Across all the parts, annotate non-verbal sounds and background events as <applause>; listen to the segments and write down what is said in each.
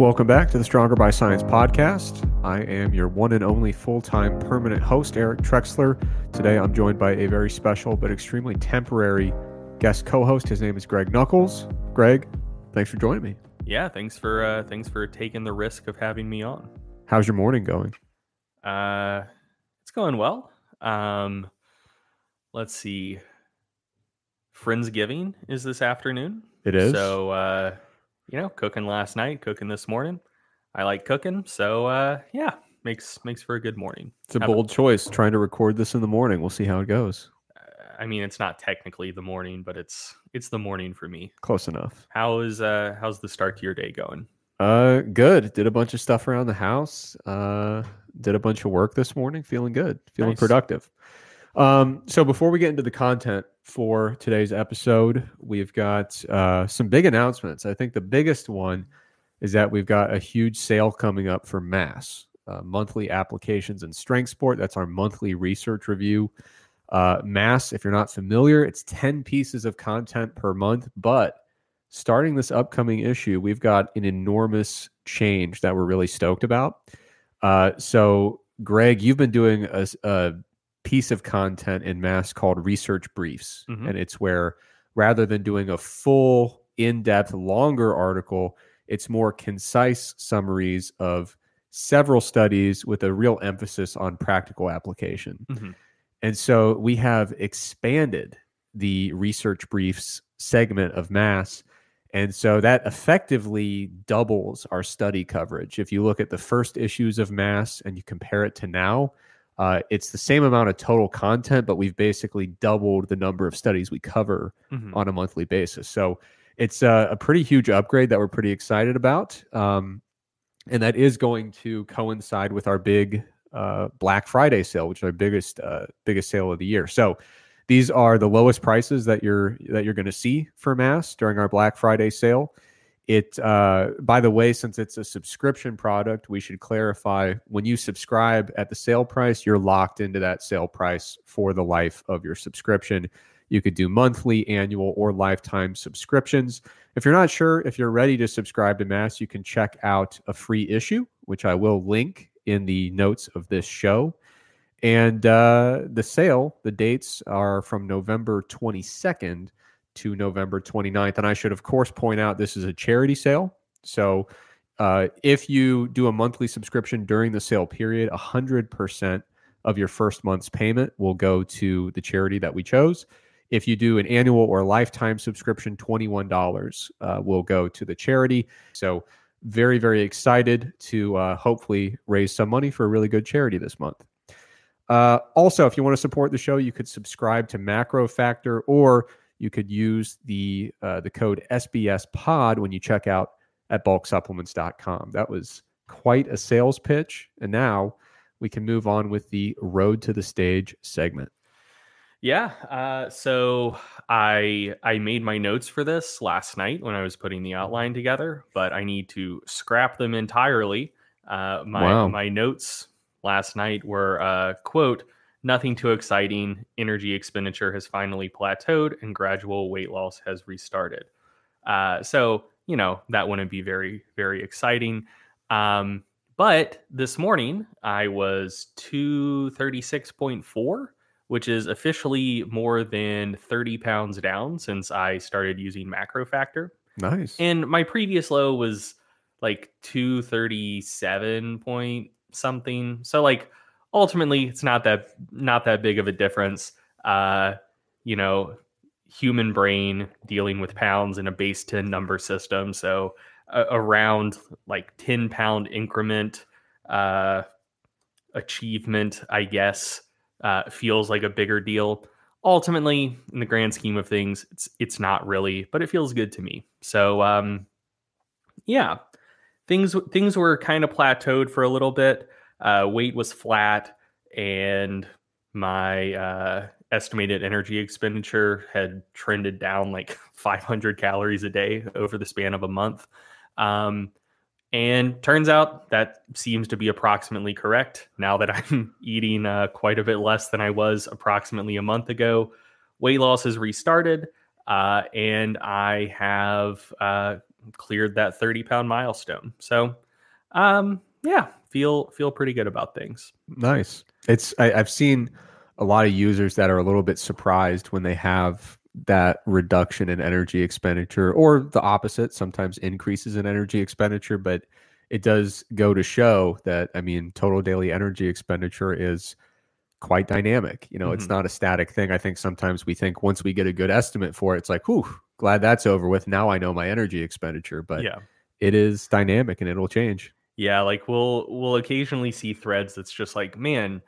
Welcome back to the Stronger by Science podcast. I am your one and only full time permanent host, Eric Trexler. Today I'm joined by a very special but extremely temporary guest co host. His name is Greg Nuckols. Greg, thanks for joining me. Yeah, thanks for uh, thanks for taking the risk of having me on. How's your morning going? Uh, it's going well. Um, let's see. Friendsgiving is this afternoon. It is. So, uh, you know, cooking last night, cooking this morning. I like cooking, so uh, yeah, makes makes for a good morning. It's a How bold choice trying to record this in the morning. We'll see how it goes. I mean, it's not technically the morning, but it's it's the morning for me. Close enough. How is uh how's the start to your day going? Uh, good. Did a bunch of stuff around the house. Uh, did a bunch of work this morning. Feeling good. Feeling Nice. productive. Um, so before we get into the content for today's episode, we've got uh, some big announcements. I think the biggest one is that we've got a huge sale coming up for Mass uh, monthly applications and strength sport. That's our monthly research review. Uh, Mass, if you're not familiar, it's 10 pieces of content per month, but starting this upcoming issue, we've got an enormous change that we're really stoked about. Uh, so, Greg, you've been doing a, a piece of content in Mass called Research Briefs, Mhm. and it's where rather than doing a full, in depth, longer article, it's more concise summaries of several studies with a real emphasis on practical application. Mhm. And so we have expanded the research briefs segment of mass. And so that effectively doubles our study coverage. If you look at the first issues of mass and you compare it to now, uh, it's the same amount of total content, but we've basically doubled the number of studies we cover Mhm. on a monthly basis. So it's a, a pretty huge upgrade that we're pretty excited about. Um, and that is going to coincide with our big uh, Black Friday sale, which is our biggest uh, biggest sale of the year. So these are the lowest prices that you're that you're going to see for Mass during our Black Friday sale. It uh, by the way, since it's a subscription product, we should clarify when you subscribe at the sale price, you're locked into that sale price for the life of your subscription. You could do monthly, annual, or lifetime subscriptions. If you're not sure if you're ready to subscribe to Mass, you can check out a free issue, which I will link in the notes of this show. And uh, the sale, the dates are from November 22nd to November 29th. And I should, of course, point out this is a charity sale. So uh, if you do a monthly subscription during the sale period, 100% of your first month's payment will go to the charity that we chose. If you do an annual or lifetime subscription, $21 uh, will go to the charity. So, very, very excited to uh, hopefully raise some money for a really good charity this month. Uh, also, if you want to support the show, you could subscribe to MacroFactor or you could use the uh, the code SBS Pod when you check out at bulksupplements.com. That was quite a sales pitch. And now we can move on with the road to the stage segment. Yeah. Uh, so I I made my notes for this last night when I was putting the outline together, but I need to scrap them entirely. Uh, my Wow. my notes last night were uh, quote nothing too exciting. Energy expenditure has finally plateaued and gradual weight loss has restarted. Uh, so you know that wouldn't be very very exciting. Um, but this morning I was two thirty six point four which is officially more than 30 pounds down since I started using MacroFactor. Nice. And my previous low was like 237 point something. So like ultimately it's not that not that big of a difference. Uh, you know, human brain dealing with pounds in a base 10 number system. So uh, around like 10 pound increment uh achievement, I guess uh, feels like a bigger deal. Ultimately, in the grand scheme of things, it's it's not really, but it feels good to me. So, um, yeah, things things were kind of plateaued for a little bit. Uh, weight was flat, and my uh, estimated energy expenditure had trended down like <laughs> 500 calories a day over the span of a month. Um, and turns out that seems to be approximately correct now that <laughs> I'm eating uh, quite a bit less than I was approximately a month ago. Weight loss has restarted, uh, and I have uh, cleared that 30 pound milestone. So, um, yeah, feel feel pretty good about things. Nice. It's I, I've seen a lot of users that are a little bit surprised when they have that reduction in energy expenditure or the opposite sometimes increases in energy expenditure but it does go to show that i mean total daily energy expenditure is quite dynamic you know mm-hmm. it's not a static thing i think sometimes we think once we get a good estimate for it it's like whew glad that's over with now i know my energy expenditure but yeah it is dynamic and it'll change yeah like we'll we'll occasionally see threads that's just like man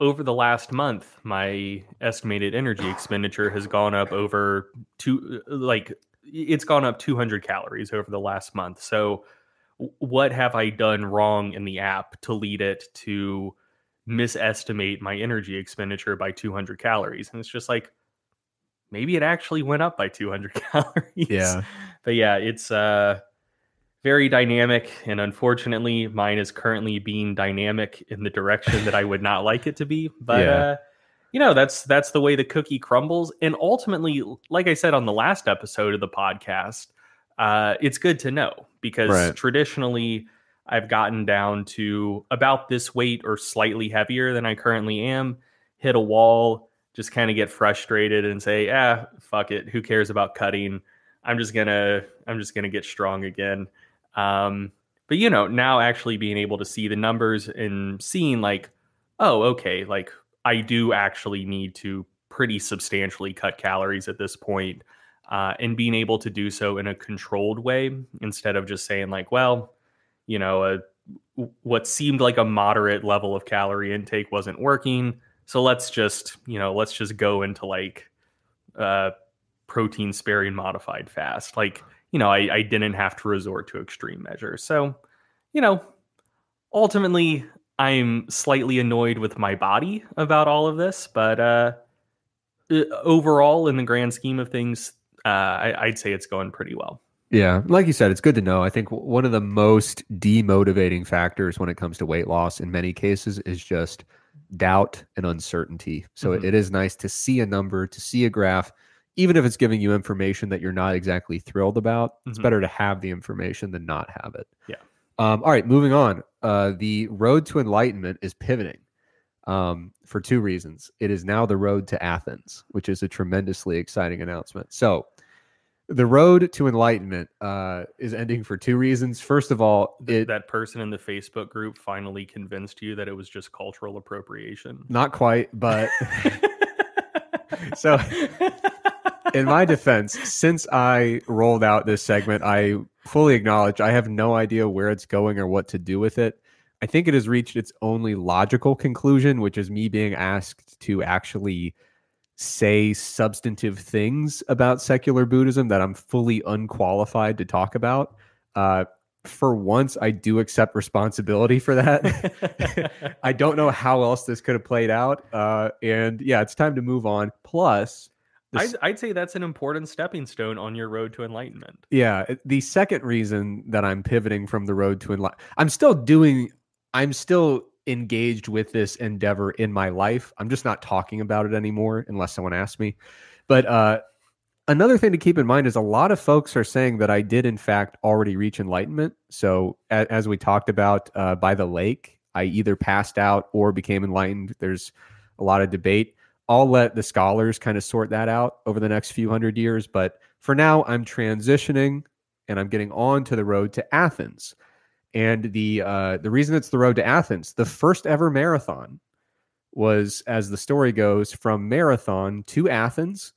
over the last month, my estimated energy expenditure has gone up over two, like it's gone up 200 calories over the last month. So, what have I done wrong in the app to lead it to misestimate my energy expenditure by 200 calories? And it's just like, maybe it actually went up by 200 <laughs> calories. Yeah. But yeah, it's, uh, very dynamic and unfortunately mine is currently being dynamic in the direction that i would not like it to be. <laughs> But yeah. uh, you know that's that's the way the cookie crumbles. And ultimately like i said on the last episode of the podcast uh, it's good to know because right. traditionally i've gotten down to about this weight or slightly heavier than i currently am hit a wall just kind of get frustrated and say ah fuck it. Who cares about cutting? I'm just gonna i'm just gonna get strong again um, but you know, now actually being able to see the numbers and seeing like, oh, okay, like I do actually need to pretty substantially cut calories at this point, uh, and being able to do so in a controlled way instead of just saying like, well, you know, a, what seemed like a moderate level of calorie intake wasn't working, so let's just you know let's just go into like uh, protein sparing modified fast, like you know, I, I didn't have to resort to extreme measures. So, you know, ultimately, I'm slightly annoyed with my body about all of this, but uh, overall, in the grand scheme of things, uh, I, I'd say it's going pretty well. Yeah, like you said, it's good to know. I think one of the most demotivating factors when it comes to weight loss in many cases is just doubt and uncertainty. So mm-hmm. it is nice to see a number, to see a graph, even if it's giving you information that you're not exactly thrilled about, mm-hmm. it's better to have the information than not have it. Yeah. Um, all right, moving on. Uh, the road to enlightenment is pivoting um, for two reasons. It is now the road to Athens, which is a tremendously exciting announcement. So, the road to enlightenment uh, is ending for two reasons. First of all, it, that person in the Facebook group finally convinced you that it was just cultural appropriation. Not quite, but <laughs> <laughs> so <laughs> in my defense, since I rolled out this segment, I fully acknowledge I have no idea where it's going or what to do with it. I think it has reached its only logical conclusion, which is me being asked to actually say substantive things about secular Buddhism that I'm fully unqualified to talk about. Uh, for once, I do accept responsibility for that. <laughs> I don't know how else this could have played out. Uh, and yeah, it's time to move on. Plus, I'd, I'd, say that's an important stepping stone on your road to enlightenment. Yeah. The second reason that I'm pivoting from the road to enlightenment, I'm still doing, I'm still engaged with this endeavor in my life. I'm just not talking about it anymore unless someone asks me. But uh, another thing to keep in mind is a lot of folks are saying that I did, in fact, already reach enlightenment. So, as, as we talked about uh, by the lake, I either passed out or became enlightened. There's a lot of debate. I'll let the scholars kind of sort that out over the next few hundred years. But for now, I'm transitioning and I'm getting on to the road to Athens. And the uh, the reason it's the road to Athens, the first ever marathon, was as the story goes from marathon to Athens.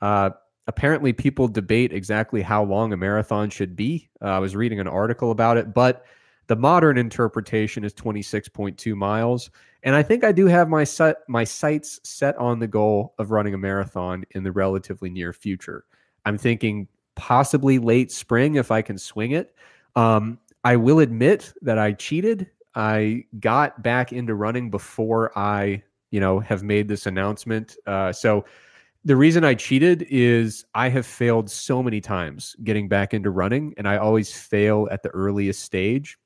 Uh, apparently, people debate exactly how long a marathon should be. Uh, I was reading an article about it, but the modern interpretation is 26.2 miles. And I think I do have my set my sights set on the goal of running a marathon in the relatively near future. I'm thinking possibly late spring if I can swing it. Um, I will admit that I cheated. I got back into running before I, you know, have made this announcement. Uh, so the reason I cheated is I have failed so many times getting back into running, and I always fail at the earliest stage.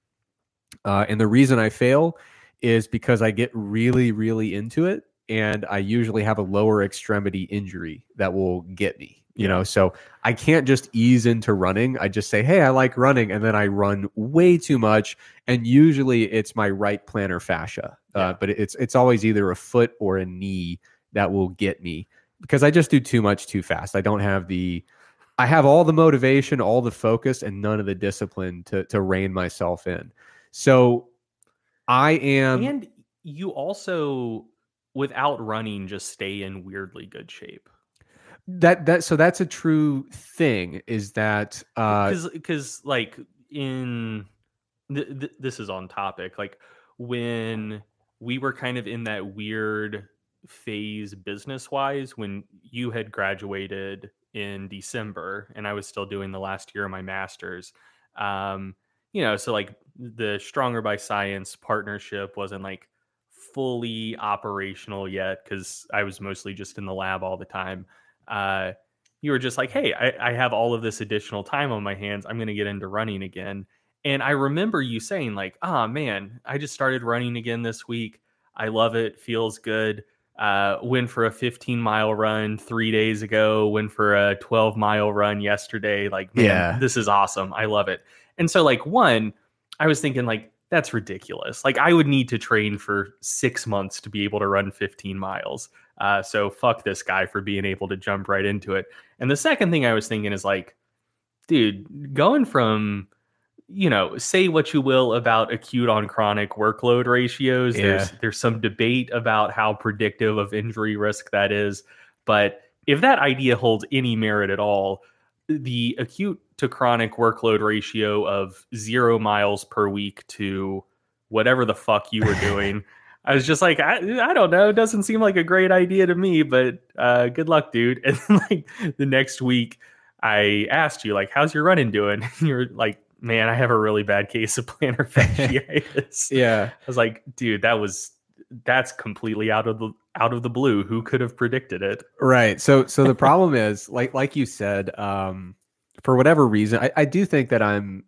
Uh, and the reason I fail is because I get really, really into it and I usually have a lower extremity injury that will get me. you know so i can't just ease into running i just say hey i like running and then i run way too much and usually it's my right plantar fascia uh, Yeah. but it's it's always either a foot or a knee that will get me because i just do too much too fast i don't have the i have all the motivation all the focus and none of the discipline to to rein myself in so i am and you also without running just stay in weirdly good shape. That that so that's a true thing is that uh because because like in th- th- this is on topic like when we were kind of in that weird phase business wise when you had graduated in december and i was still doing the last year of my masters um you know so like the stronger by science partnership wasn't like fully operational yet because i was mostly just in the lab all the time uh you were just like, hey, I, I have all of this additional time on my hands. I'm going to get into running again. And I remember you saying, like, ah, man, I just started running again this week. I love it. Feels good. Uh, went for a 15 mile run three days ago, went for a 12 mile run yesterday. Like, man, Yeah. this is awesome. I love it. And so, like, one, I was thinking, like, that's ridiculous. Like, I would need to train for six months to be able to run 15 miles. Uh, so fuck this guy for being able to jump right into it. And the second thing I was thinking is like, dude, going from, you know, say what you will about acute on chronic workload ratios. There's there's some debate about how predictive of injury risk that is. But if that idea holds any merit at all, the acute to chronic workload ratio of zero miles per week to whatever the fuck you were <laughs> doing. I was just like, I, I don't know. It doesn't seem like a great idea to me, but uh, good luck, dude. <laughs> And then, like the next week, I asked you, like, how's your running doing? <laughs> And you're like, man, I have a really bad case of plantar fasciitis. yeah I was like, dude, that was that's completely out of the out of the blue. Who could have predicted it? Right. So so the problem is like like you said, um, for whatever reason, I, I do think that I'm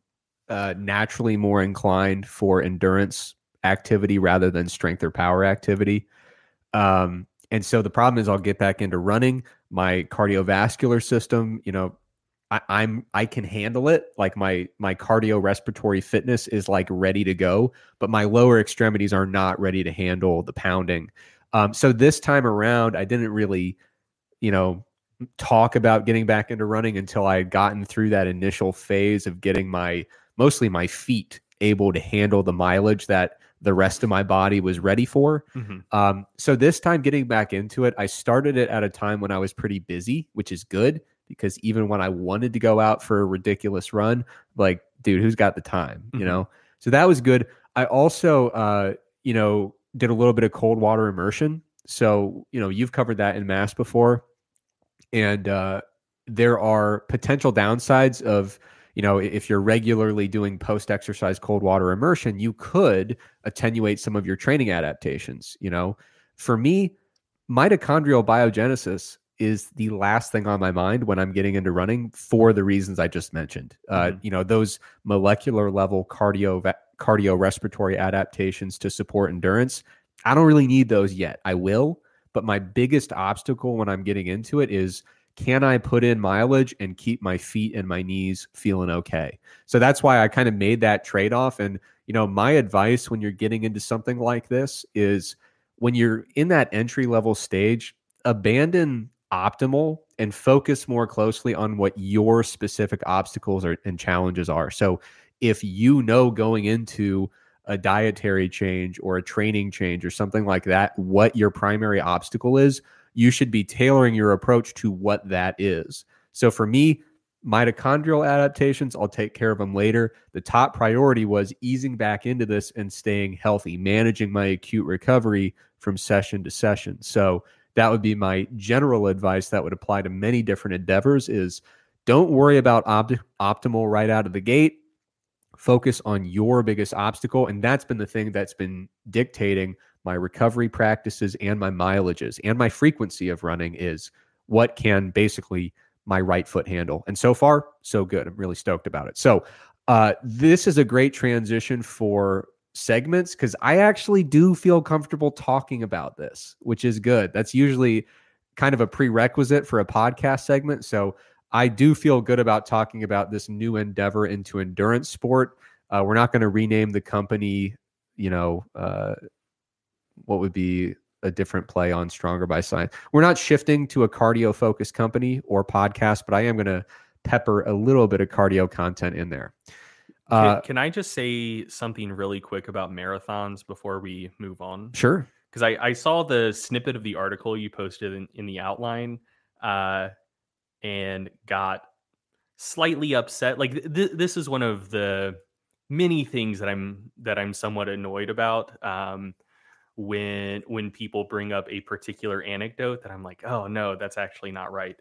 uh, naturally more inclined for endurance activity rather than strength or power activity. Um, and so the problem is I'll get back into running. My cardiovascular system, you know, I, I'm I can handle it. Like my my cardiorespiratory fitness is like ready to go, but my lower extremities are not ready to handle the pounding. Um, so this time around, I didn't really, you know, talk about getting back into running until I had gotten through that initial phase of getting my mostly my feet able to handle the mileage that the rest of my body was ready for. Um, so this time getting back into it, I started it at a time when I was pretty busy, which is good because even when I wanted to go out for a ridiculous run, like, dude, who's got the time? Mhm. You know? So that was good. I also uh, you know, did a little bit of cold water immersion. So, you know, you've covered that in mass before. And uh there are potential downsides of you know, if you're regularly doing post exercise cold water immersion, you could attenuate some of your training adaptations. You know, for me, mitochondrial biogenesis is the last thing on my mind when I'm getting into running for the reasons I just mentioned. Uh, Mhm. you know, those molecular level cardio cardiorespiratory adaptations to support endurance. I don't really need those yet. I will, but my biggest obstacle when I'm getting into it is can I put in mileage and keep my feet and my knees feeling okay? So that's why I kind of made that trade off. And, you know, my advice when you're getting into something like this is when you're in that entry level stage, abandon optimal and focus more closely on what your specific obstacles are, and challenges are. So if you know going into a dietary change or a training change or something like that, what your primary obstacle is, you should be tailoring your approach to what that is. So for me, mitochondrial adaptations, I'll take care of them later. The top priority was easing back into this and staying healthy, managing my acute recovery from session to session. So that would be my general advice that would apply to many different endeavors is don't worry about opt- optimal right out of the gate. Focus on your biggest obstacle. And that's been the thing that's been dictating my recovery practices and my mileages and my frequency of running is what can basically my right foot handle. And so far, so good. I'm really stoked about it. So, uh, this is a great transition for segments because I actually do feel comfortable talking about this, which is good. That's usually kind of a prerequisite for a podcast segment. So I do feel good about talking about this new endeavor into endurance sport. Uh, we're not going to rename the company, you know, uh, what would be a different play on Stronger by Science. We're not shifting to a cardio focused company or podcast, but I am going to pepper a little bit of cardio content in there. Can, Uh, can I just say something really quick about marathons before we move on? sure. Because I, I saw the snippet of the article you posted in, in the outline uh, and got slightly upset. Like th- this is one of the many things that I'm that I'm somewhat annoyed about. Um, when when people bring up a particular anecdote that I'm like, oh no, that's actually not right.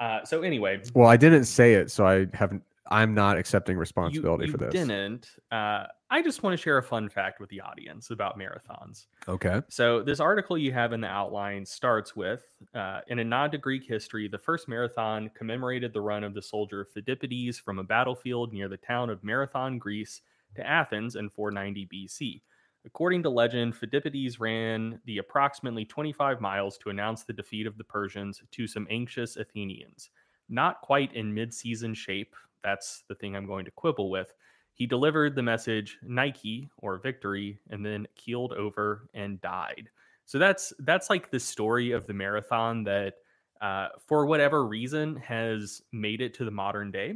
Uh, so anyway, Well, I didn't say it, so I haven't. I'm not accepting you, responsibility you for this. didn't. Uh, I just want to share a fun fact with the audience about marathons. Okay. So this article you have in the outline starts with, uh, in a nod to Greek history, the first marathon commemorated the run of the soldier Phidippides from a battlefield near the town of Marathon, Greece, to Athens in 490 BC. According to legend, Phidippides ran the approximately 25 miles to announce the defeat of the Persians to some anxious Athenians. Not quite in mid-season shape, that's the thing I'm going to quibble with. He delivered the message Nike or victory and then keeled over and died. So that's that's like the story of the marathon that uh, for whatever reason has made it to the modern day.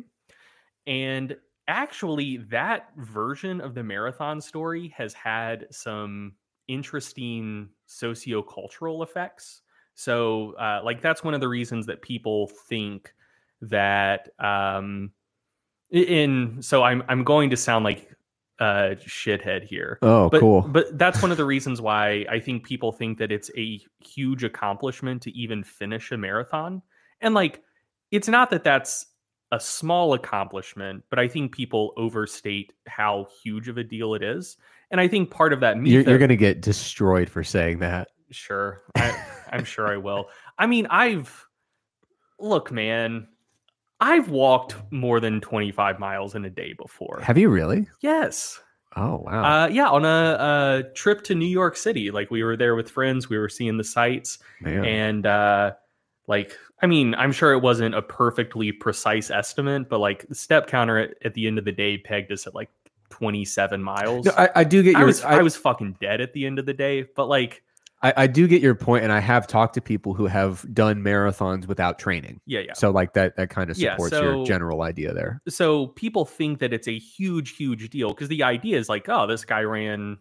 And actually that version of the marathon story has had some interesting sociocultural effects. So uh, like that's one of the reasons that people think that um in so I'm I'm going to sound like a shithead here. Oh, But, cool. but that's one of the reasons why I think people think that it's a huge accomplishment to even finish a marathon. And like, it's not that that's a small accomplishment, but I think people overstate how huge of a deal it is. And I think part of that you're, you're going to get destroyed for saying that. Sure. I, I'm sure I will. I mean, I've look, man, I've walked more than 25 miles in a day before. Have you really? Yes. Oh, wow. Uh, yeah, on a, a trip to New York City. Like we were there with friends, we were seeing the sights, Man. and uh, like I mean, I'm sure it wasn't a perfectly precise estimate, but like the step counter at, at the end of the day pegged us at like 27 miles. No, I, I do get I your. was I, I was fucking dead at the end of the day, but like I, I do get your point, and I have talked to people who have done marathons without training. yeah, yeah. So, like that, that kind of Yeah, supports so- your general idea there. so people think that it's a huge, huge deal because the idea is like, oh, this guy ran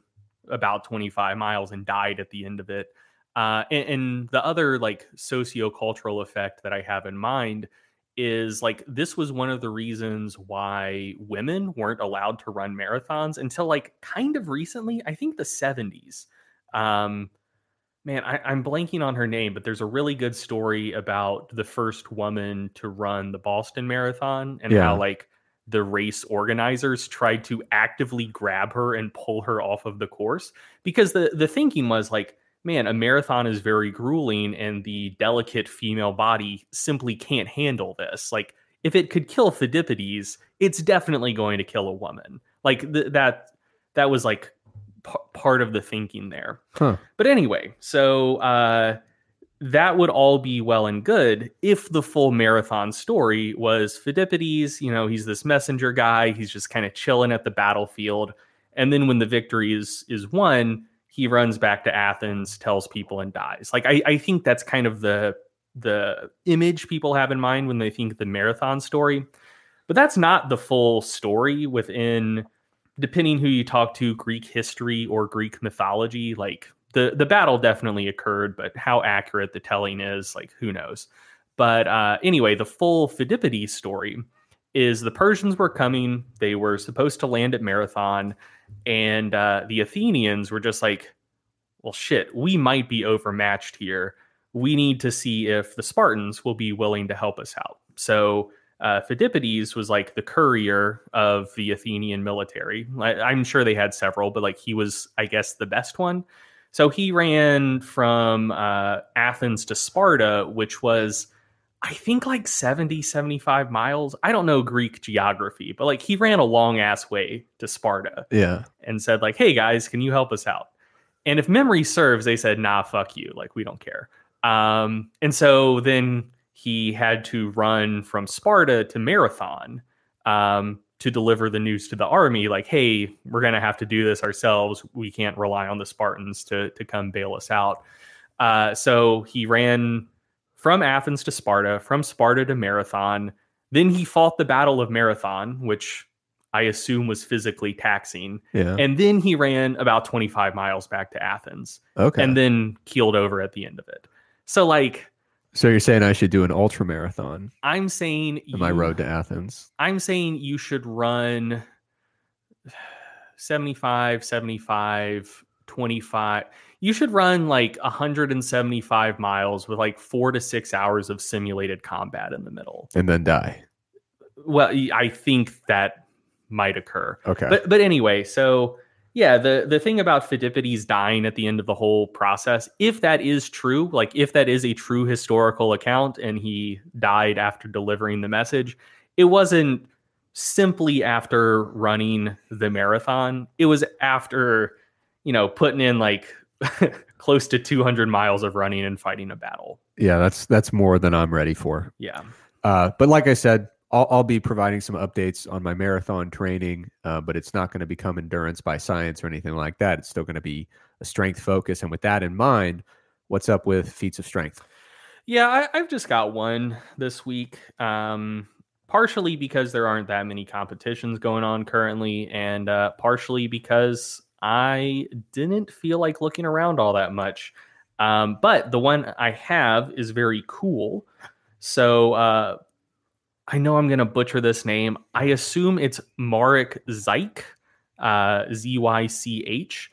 about 25 miles and died at the end of it. Uh, and, and the other like sociocultural effect that I have in mind is like this was one of the reasons why women weren't allowed to run marathons until like kind of recently. I think the 70s. Um, man, I, I'm blanking on her name, but there's a really good story about the first woman to run the Boston Marathon and Yeah. how like the race organizers tried to actively grab her and pull her off of the course. Because the the thinking was like man a marathon is very grueling and the delicate female body simply can't handle this. Like if it could kill Phidippides it's definitely going to kill a woman. Like th- that that was like p- part of the thinking there Huh. but anyway so uh that would all be well and good if the full marathon story was Phidippides, you know, he's this messenger guy, he's just kind of chilling at the battlefield. And then when the victory is is won, he runs back to Athens, tells people and dies. Like I, I think that's kind of the the image people have in mind when they think the marathon story. But that's not the full story within depending who you talk to, Greek history or Greek mythology, like the the battle definitely occurred, but how accurate the telling is, like who knows. But uh, anyway, the full Phidippides story is the Persians were coming. They were supposed to land at Marathon, and uh, the Athenians were just like, "Well, shit, we might be overmatched here. We need to see if the Spartans will be willing to help us out." So uh, Phidippides was like the courier of the Athenian military. I, I'm sure they had several, but like he was, I guess, the best one. So he ran from uh, Athens to Sparta, which was, I think, like 70, 75 miles. I don't know Greek geography, but like he ran a long ass way to Sparta Yeah. and said, like, hey guys, can you help us out? And if memory serves, they said, nah, fuck you. Like, we don't care. Um, and so then he had to run from Sparta to Marathon um, to deliver the news to the army, like, "Hey, we're going to have to do this ourselves. We can't rely on the Spartans to to come bail us out." Uh, so he ran from Athens to Sparta, from Sparta to Marathon. Then he fought the Battle of Marathon, which I assume was physically taxing. Yeah. And then he ran about 25 miles back to Athens Okay. and then keeled over at the end of it. So, like, so you're saying I should do an ultra marathon I'm saying on my road to Athens? I'm saying you should run 75, 75, 25. You should run like 175 miles with like four to six hours of simulated combat in the middle. And then die. Well, I think that might occur. Okay. But but anyway, so yeah, the the thing about Phidippides dying at the end of the whole process, if that is true, like if that is a true historical account and he died after delivering the message, it wasn't simply after running the marathon. It was after, you know, putting in like <laughs> close to 200 miles of running and fighting a battle. yeah, that's that's more than I'm ready for. Yeah. Uh, but like I said, I'll, I'll be providing some updates on my marathon training, uh, but it's not going to become endurance by science or anything like that. It's still going to be a strength focus. And with that in mind, what's up with feats of strength? Yeah, I, I've just got one this week. Um, partially because there aren't that many competitions going on currently, and uh, partially because I didn't feel like looking around all that much. Um, but the one I have is very cool. So uh, I know I'm going to butcher this name. I assume it's Marek Zych, uh, Z Y C H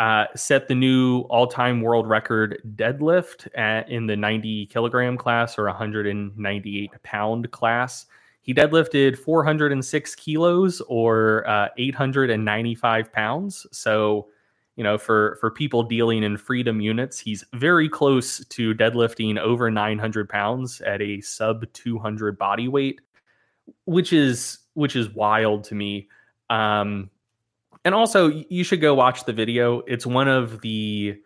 uh, set the new all-time world record deadlift at, in the 90 kilogram class or 198 pound class. He deadlifted 406 kilos or uh, 895 pounds. So, you know, for for people dealing in freedom units, he's very close to deadlifting over 900 pounds at a sub 200 body weight, which is which is wild to me. Um, and also, you should go watch the video. It's one of the.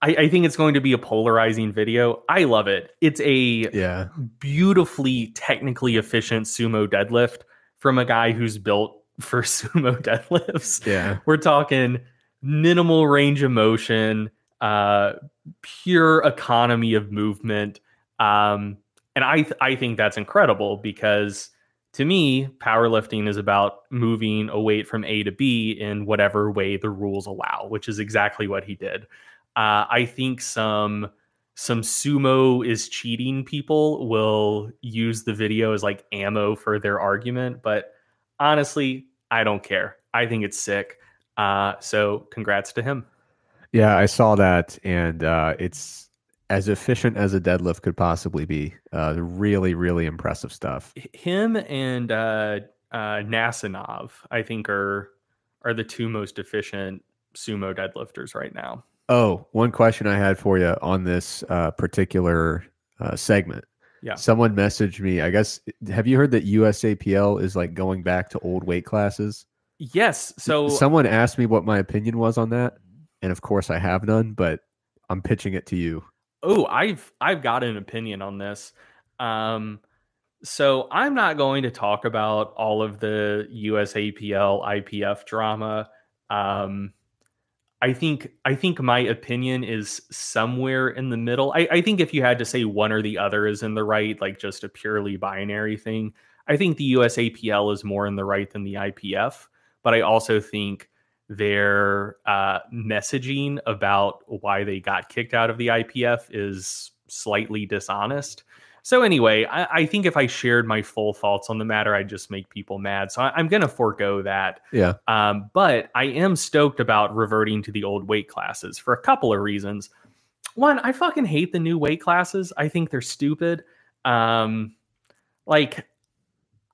I, I think it's going to be a polarizing video. I love it. It's a Yeah. beautifully technically efficient sumo deadlift from a guy who's built for <laughs> sumo deadlifts. Yeah. We're talking minimal range of motion, uh, pure economy of movement, um, and I th- I think that's incredible because to me, powerlifting is about moving a weight from A to B in whatever way the rules allow, which is exactly what he did. Uh, I think some some sumo is cheating people will use the video as like ammo for their argument, but honestly, I don't care. I think it's sick. Uh, so congrats to him. Yeah. I saw that. And uh, it's as efficient as a deadlift could possibly be. Uh, really, really impressive stuff. Him and uh, uh, Nasanov, I think, are are the two most efficient sumo deadlifters right now. Oh, one question I had for you on this uh, particular uh, segment. Yeah. Someone messaged me. I guess, have you heard that USAPL is like going back to old weight classes? Yes. So Someone asked me what my opinion was on that. And of course, I have none, but I'm pitching it to you. Oh, I've I've got an opinion on this. Um, so I'm not going to talk about all of the USAPL IPF drama. Um, I think I think my opinion is somewhere in the middle. I, I think if you had to say one or the other is in the right, like just a purely binary thing, I think the USAPL is more in the right than the IPF. But I also think their uh, messaging about why they got kicked out of the IPF is slightly dishonest. So anyway, I, I think if I shared my full thoughts on the matter, I'd just make people mad. So I, I'm going to forego that. Yeah. Um, but I am stoked about reverting to the old weight classes for a couple of reasons. One, I fucking hate the new weight classes. I think they're stupid. Um, like,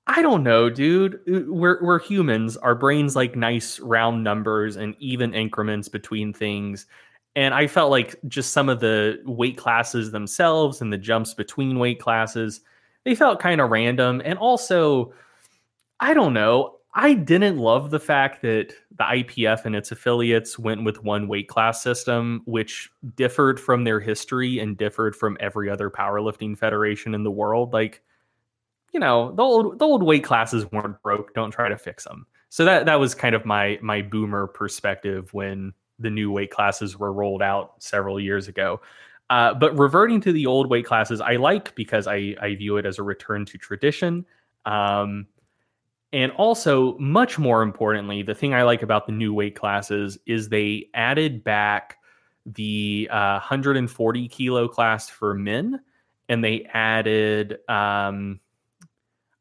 I don't know, dude. Uh, we're we're humans. Our brains like nice round numbers and even increments between things. And I felt like just some of the weight classes themselves and the jumps between weight classes, they felt kind of random. And also, I don't know. I didn't love the fact that the IPF and its affiliates went with one weight class system, which differed from their history and differed from every other powerlifting federation in the world. Like, you know, the old the old weight classes weren't broke. Don't try to fix them. So that that was kind of my my boomer perspective when the new weight classes were rolled out several years ago. Uh, but reverting to the old weight classes, I like because I I view it as a return to tradition. Um, and also, much more importantly, the thing I like about the new weight classes is they added back the uh, 140 kilo class for men, and they added. Um,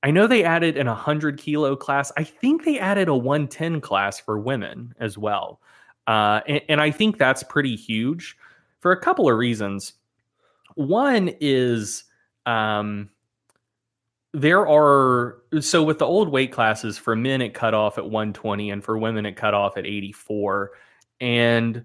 I know they added an 100 kilo class. I think they added a 110 class for women as well, uh, and, and I think that's pretty huge for a couple of reasons. One is um, there are so with the old weight classes for men it cut off at 120 and for women it cut off at 84 and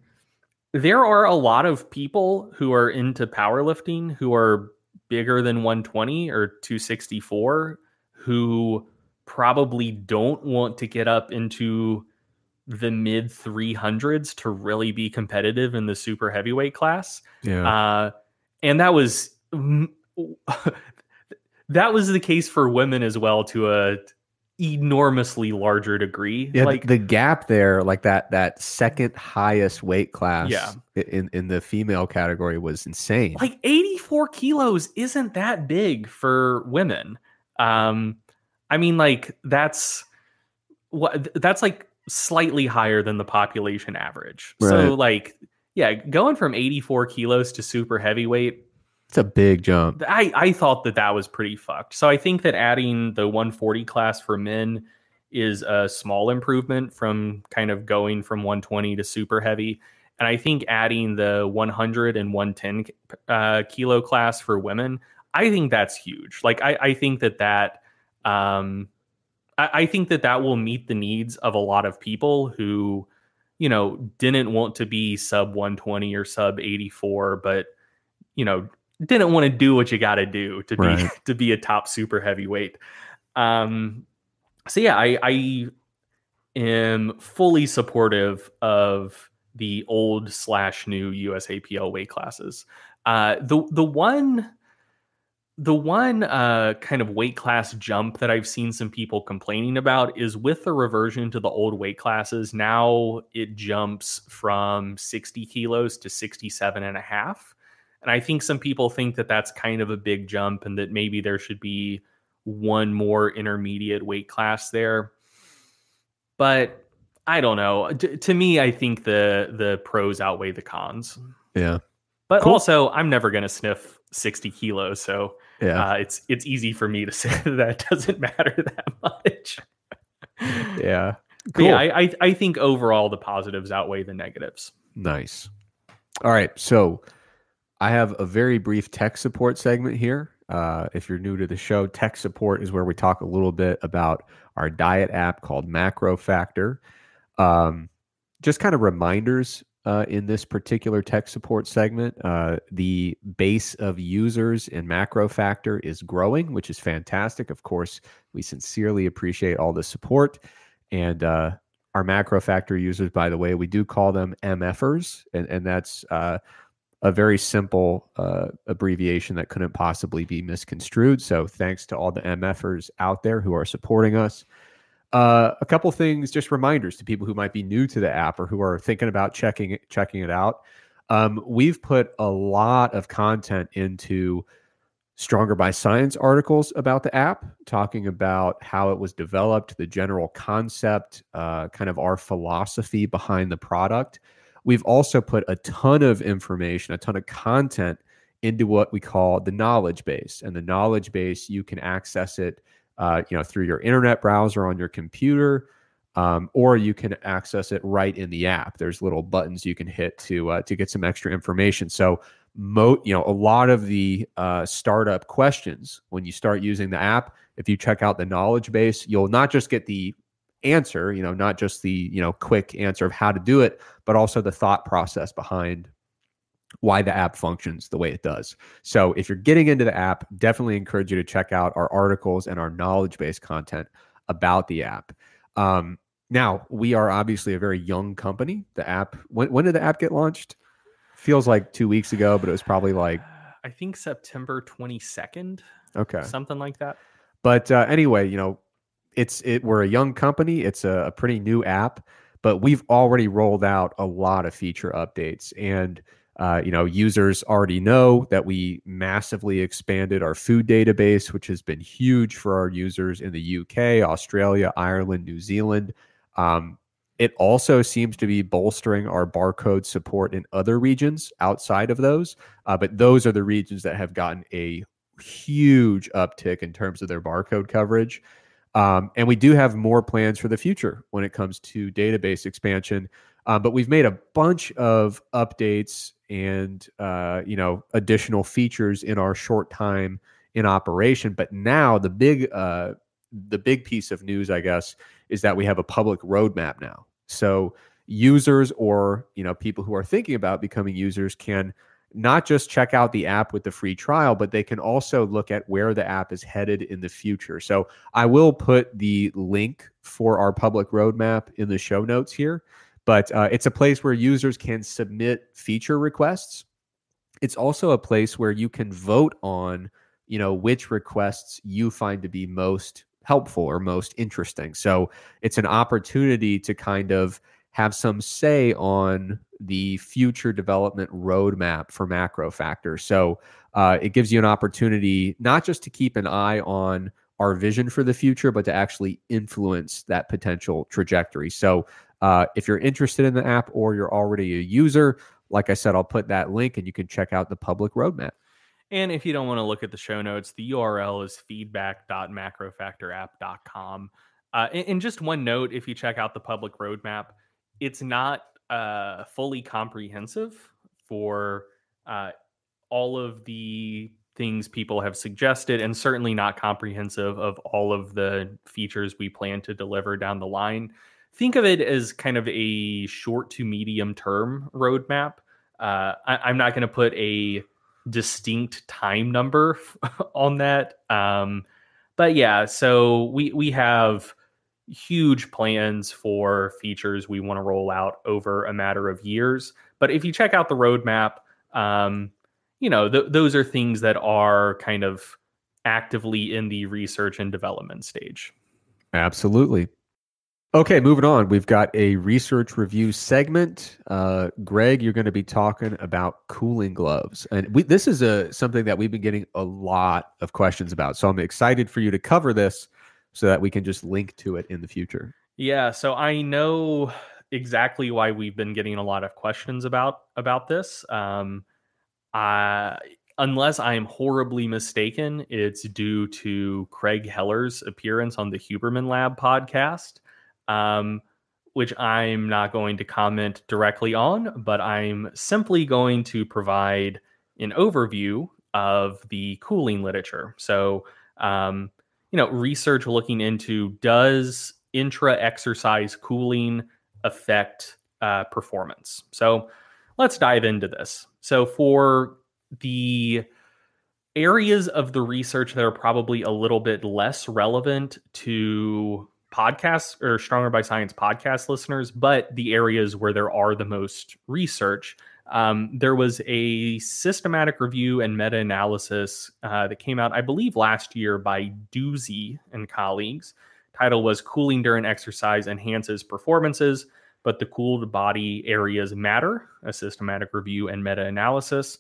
there are a lot of people who are into powerlifting who are bigger than 120 or 264 who probably don't want to get up into the mid 300s to really be competitive in the super heavyweight class Yeah. uh, and that was <laughs> that was the case for women as well to a enormously larger degree. yeah, like the gap there, like that that second highest weight class Yeah. in in the female category was insane. like 84 kilos isn't that big for women. Um, I mean, like that's what that's like slightly higher than the population average. Right. So like, yeah, going from 84 kilos to super heavyweight it's a big jump. I, I thought that that was pretty fucked. So I think that adding the 140 class for men is a small improvement from kind of going from 120 to super heavy. And I think adding the 100 and 110 uh, kilo class for women, I think that's huge. Like I, I think that that um, I, I think that that will meet the needs of a lot of people who, you know, didn't want to be sub 120 or sub 84, but you know didn't want to do what you got to do to be Right. <laughs> to be a top super heavyweight. Um, so yeah, I, I am fully supportive of the old slash new USAPL weight classes. Uh, the the one the one uh, kind of weight class jump that I've seen some people complaining about is with the reversion to the old weight classes. Now it jumps from 60 kilos to 67 and a half. And I think some people think that that's kind of a big jump and that maybe there should be one more intermediate weight class there. But I don't know. T- to me, I think the the pros outweigh the cons. Yeah. But Cool. also, I'm never going to sniff 60 kilos, so Yeah. uh, it's it's easy for me to say <laughs> that it doesn't matter <laughs> that much. yeah. Cool. yeah, I, I I think overall the positives outweigh the negatives. Nice. All right. So I have a very brief tech support segment here. Uh, if you're new to the show, tech support is where we talk a little bit about our diet app called MacroFactor. Um, just kind of reminders uh, in this particular tech support segment. Uh, the base of users in MacroFactor is growing, which is fantastic. Of course, we sincerely appreciate all the support. And uh, our MacroFactor users, by the way, we do call them MFers, and, and that's uh, a very simple uh, abbreviation that couldn't possibly be misconstrued. So thanks to all the MFers out there who are supporting us. Uh, a couple things, just reminders to people who might be new to the app or who are thinking about checking it, checking it out. Um, we've put a lot of content into Stronger by Science articles about the app, talking about how it was developed, the general concept, uh, kind of our philosophy behind the product. We've also put a ton of information, a ton of content into what we call the knowledge base. And the knowledge base, you can access it, uh, you know, through your internet browser on your computer, um, or you can access it right in the app. There's little buttons you can hit to uh, to get some extra information. So mo you know a lot of the uh, startup questions when you start using the app if you check out the knowledge base you'll not just get the answer you know not just the you know quick answer of how to do it but also the thought process behind why the app functions the way it does so if you're getting into the app definitely encourage you to check out our articles and our knowledge based content about the app Um, now we are obviously a very young company. The app when when did the app get launched? Feels like two weeks ago, but it was probably like I think September 22nd, okay. something like that. But uh, anyway, you know, it's it. We're a young company. It's a, a pretty new app, but we've already rolled out a lot of feature updates, and uh, you know, users already know that we massively expanded our food database, which has been huge for our users in the UK, Australia, Ireland, New Zealand. Um, it also seems to be bolstering our barcode support in other regions outside of those. Uh, but those are the regions that have gotten a huge uptick in terms of their barcode coverage. Um, and we do have more plans for the future when it comes to database expansion. Um, but we've made a bunch of updates and uh, you know additional features in our short time in operation. But now the big uh, the big piece of news, I guess, is that we have a public roadmap now. So users or you know people who are thinking about becoming users can not just check out the app with the free trial, but they can also look at where the app is headed in the future. So I will put the link for our public roadmap in the show notes here, but uh, it's a place where users can submit feature requests. It's also a place where you can vote on, you know, which requests you find to be most helpful or most interesting. So it's an opportunity to kind of have some say on the future development roadmap for MacroFactor's. So uh, it gives you an opportunity not just to keep an eye on our vision for the future, but to actually influence that potential trajectory. So uh, if you're interested in the app or you're already a user, like I said, I'll put that link and you can check out the public roadmap. And if you don't want to look at the show notes, the URL is feedback.macrofactorapp.com. Uh, and, just one note if you check out the public roadmap, it's not uh, fully comprehensive for uh, all of the things people have suggested, and certainly not comprehensive of all of the features we plan to deliver down the line. Think of it as kind of a short to medium term roadmap. Uh, I, am not going to put a distinct time number <laughs> on that. Um, but yeah, so we we have huge plans for features we want to roll out over a matter of years. But if you check out the roadmap, um, you know th- those are things that are kind of actively in the research and development stage. Absolutely. Okay, moving on. We've got a research review segment. Uh, Greg, you're going to be talking about cooling gloves, and we, this is a something that we've been getting a lot of questions about. So I'm excited for you to cover this, so that we can just link to it in the future. Yeah. So I know exactly why we've been getting a lot of questions about about this. Um, I unless I am horribly mistaken, it's due to Craig Heller's appearance on the Huberman Lab podcast um, which I'm not going to comment directly on, but I'm simply going to provide an overview of the cooling literature. So, um, you know, research looking into does intra exercise cooling affect uh, performance? So, let's dive into this. So, for the areas of the research that are probably a little bit less relevant to podcasts or Stronger by Science podcast listeners, but the areas where there are the most research. Um, there was a systematic review and meta analysis uh, that came out, I believe, last year by Douzi and colleagues. Title was Cooling During Exercise Enhances Performances, but the cooled body areas matter, a systematic review and meta analysis.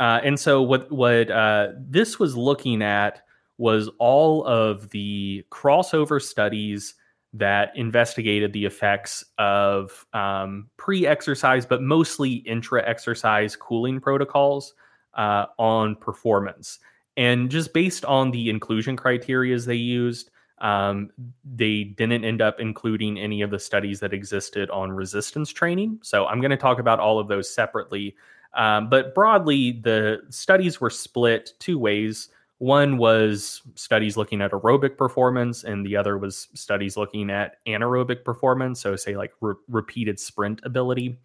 Uh, and so, what, what uh, this was looking at was all of the crossover studies that investigated the effects of um, pre-exercise, but mostly intra-exercise cooling protocols uh, on performance. And just based on the inclusion criteria they used, um, they didn't end up including any of the studies that existed on resistance training. So I'm going to talk about all of those separately. Um, but broadly, the studies were split two ways. One was studies looking at aerobic performance, and the other was studies looking at anaerobic performance. So, say, like re- repeated sprint ability.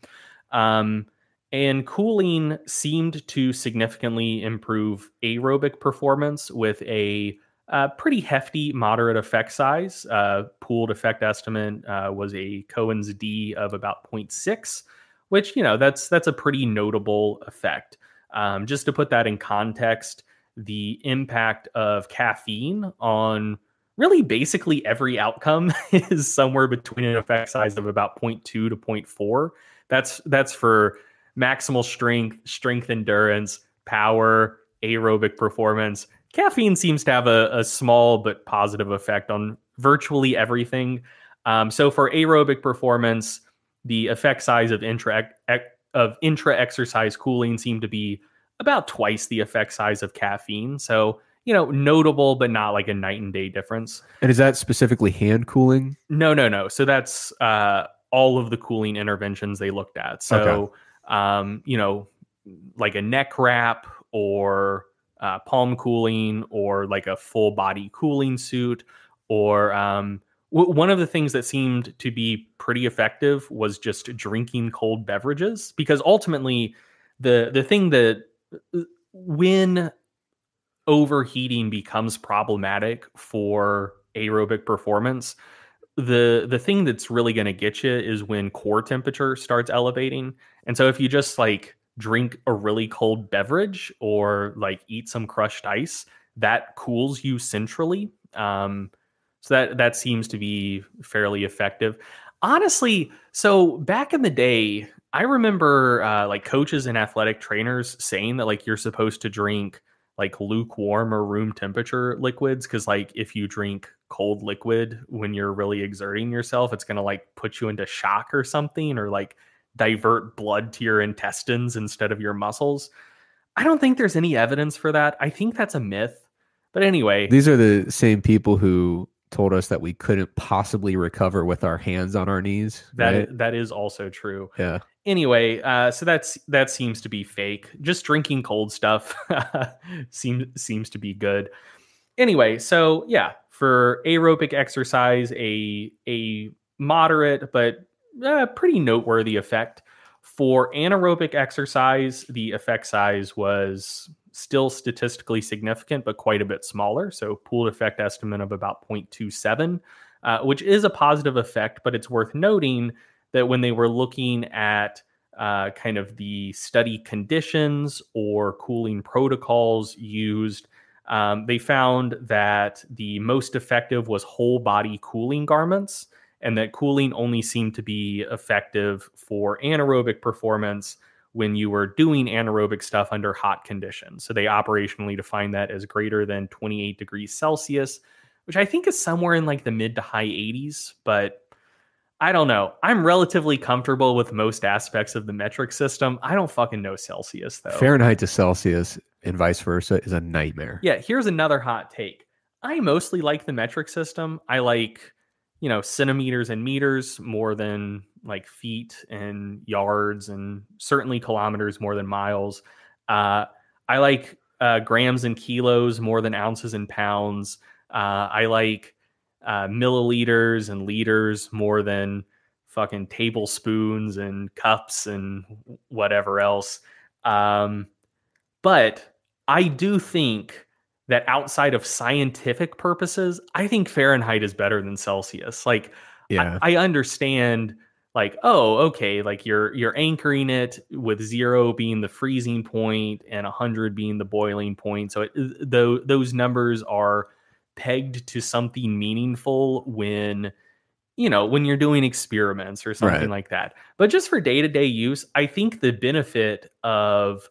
Um, and cooling seemed to significantly improve aerobic performance with a uh, pretty hefty, moderate effect size. Uh, pooled effect estimate uh, was a Cohen's D of about 0.6, which you know that's that's a pretty notable effect. Um, just to put that in context, the impact of caffeine on really basically every outcome <laughs> is somewhere between an effect size of about 0.2 to 0.4. That's that's for maximal strength, strength endurance, power, aerobic performance. Caffeine seems to have a, a small but positive effect on virtually everything. Um, so for aerobic performance, the effect size of intra of intra exercise cooling seemed to be about twice the effect size of caffeine. So you know, notable but not like a night and day difference. And is that specifically hand cooling? No, no, no. So that's uh, all of the cooling interventions they looked at. So, okay. um, you know, like a neck wrap or uh, palm cooling or like a full body cooling suit or um, w- one of the things that seemed to be pretty effective was just drinking cold beverages because ultimately the the thing that when overheating becomes problematic for aerobic performance the the thing that's really going to get you is when core temperature starts elevating. And so if you just like drink a really cold beverage or like eat some crushed ice that cools you centrally. Um, so that that seems to be fairly effective honestly so back in the day i remember uh, like coaches and athletic trainers saying that like you're supposed to drink like lukewarm or room temperature liquids because like if you drink cold liquid when you're really exerting yourself it's going to like put you into shock or something or like divert blood to your intestines instead of your muscles. I don't think there's any evidence for that. I think that's a myth. But anyway these are the same people who told us that we couldn't possibly recover with our hands on our knees That right? that is also true yeah anyway, uh, so that's that seems to be fake. Just drinking cold stuff <laughs> seems seems to be good. Anyway, so yeah, for aerobic exercise, a a moderate but uh, pretty noteworthy effect. For anaerobic exercise, the effect size was still statistically significant, but quite a bit smaller. So pooled effect estimate of about 0.27, uh, which is a positive effect, but it's worth noting that when they were looking at uh, kind of the study conditions or cooling protocols used, um, they found that the most effective was whole body cooling garments, and that cooling only seemed to be effective for anaerobic performance when you were doing anaerobic stuff under hot conditions. So they operationally define that as greater than 28 degrees Celsius, which I think is somewhere in like the mid to high 80s, but I don't know. I'm relatively comfortable with most aspects of the metric system. I don't fucking know Celsius though. Fahrenheit to Celsius and vice versa is a nightmare. Yeah, here's another hot take. I mostly like the metric system. I like, you know, centimeters and meters more than like feet and yards and certainly kilometers more than miles. Uh, I like uh, grams and kilos more than ounces and pounds. Uh, I like uh, milliliters and liters more than fucking tablespoons and cups and whatever else. Um, but I do think that outside of scientific purposes, I think Fahrenheit is better than Celsius. Like, yeah. I, I understand like oh okay like you're you're anchoring it with zero being the freezing point and 100 being the boiling point. So it, th- those numbers are pegged to something meaningful when you know when you're doing experiments or something right. like that. But just for day-to-day use i think the benefit of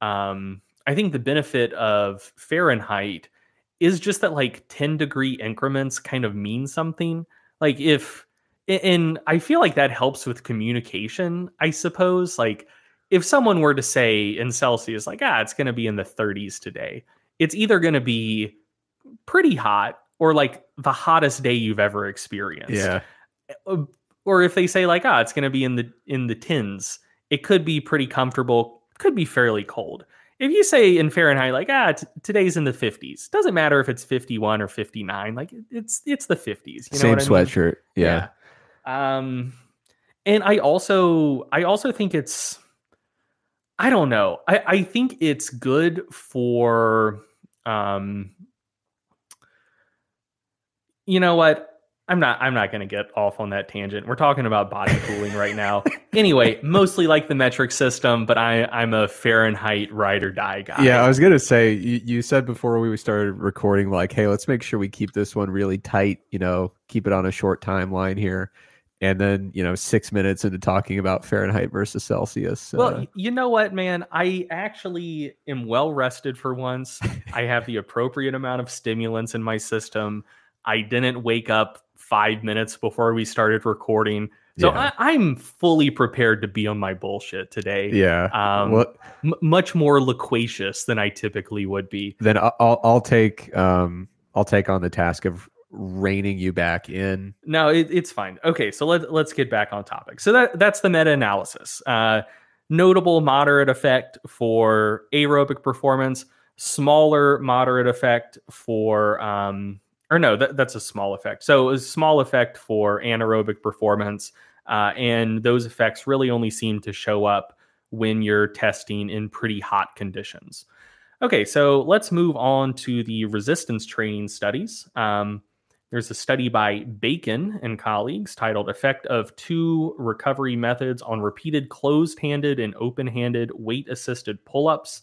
um i think the benefit of fahrenheit is just that like 10 degree increments kind of mean something. Like if and i feel like that helps with communication i suppose like if someone were to say in celsius like ah it's going to be in the 30s today it's either going to be pretty hot or like the hottest day you've ever experienced. Yeah. Or if they say like, ah, it's going to be in the in the tins, it could be pretty comfortable, could be fairly cold. If you say in Fahrenheit like, ah, t- today's in the 50s, doesn't matter if it's 51 or 59, like it's it's the 50s. You know Same sweatshirt. Mean? Yeah. yeah. Um and I also I also think it's I don't know. I, I think it's good for um you know what? I'm not I'm not going to get off on that tangent. We're talking about body cooling right now. <laughs> anyway, mostly like the metric system, but I I'm a Fahrenheit ride or die guy. Yeah, I was gonna say you, you said before we started recording, like, hey, let's make sure we keep this one really tight. You know, keep it on a short timeline here. And then you know, six minutes into talking about Fahrenheit versus Celsius. Well, uh, you know what, man? I actually am well rested for once. <laughs> I have the appropriate amount of stimulants in my system. I didn't wake up five minutes before we started recording. So yeah. I, am fully prepared to be on my bullshit today. Yeah. Um, well, m- much more loquacious than I typically would be. Then I'll, I'll take um, I'll take on the task of reining you back in. No, it, it's fine. Okay, so let let's get back on topic. So that that's the meta analysis. Uh, notable moderate effect for aerobic performance. Smaller moderate effect for um, or no, that, that's a small effect. So a small effect for anaerobic performance, uh, and those effects really only seem to show up when you're testing in pretty hot conditions. Okay, so let's move on to the resistance training studies. Um, there's a study by Bacon and colleagues titled Effect of Two Recovery Methods on Repeated Closed Handed and Open Handed Weight Assisted Pull Ups.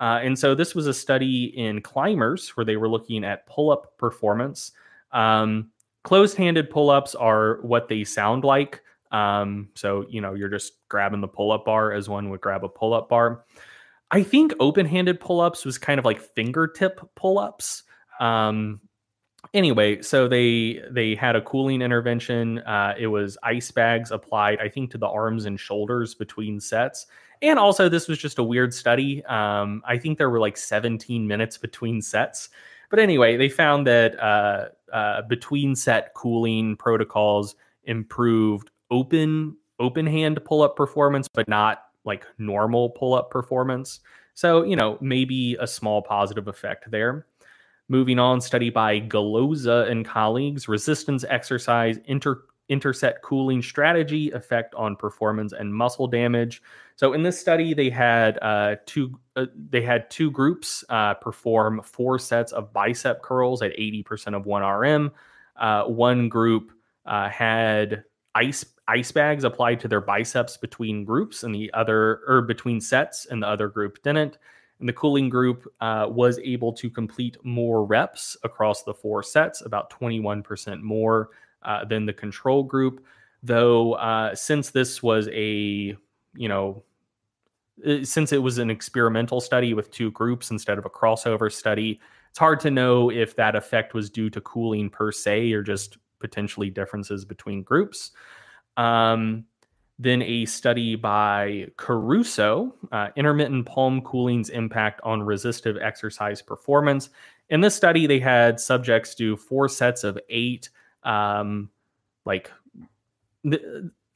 Uh, and so this was a study in climbers where they were looking at pull up performance. Um, closed handed pull ups are what they sound like. Um, so, you know, you're just grabbing the pull up bar as one would grab a pull up bar. I think open handed pull ups was kind of like fingertip pull ups. Um, anyway, so they they had a cooling intervention. Uh, it was ice bags applied, I think, to the arms and shoulders between sets, and also, this was just a weird study. Um, I think there were like 17 minutes between sets. But anyway, they found that uh, uh, between set cooling protocols improved open open hand pull up performance, but not like normal pull up performance. So, you know, maybe a small positive effect there. Moving on, study by Galoza and colleagues, resistance exercise inter interset cooling strategy effect on performance and muscle damage. So in this study, they had uh, two uh, they had two groups uh, perform four sets of bicep curls at 80% of one RM. Uh, one group uh, had ice ice bags applied to their biceps between groups, and the other or between sets, and the other group didn't. And the cooling group uh, was able to complete more reps across the four sets, about 21% more uh, than the control group. Though, uh, since this was a, you know, uh, since it was an experimental study with two groups instead of a crossover study, it's hard to know if that effect was due to cooling per se or just potentially differences between groups. Um, then a study by Caruso, uh, intermittent palm cooling's impact on resistive exercise performance. In this study, they had subjects do four sets of eight um, like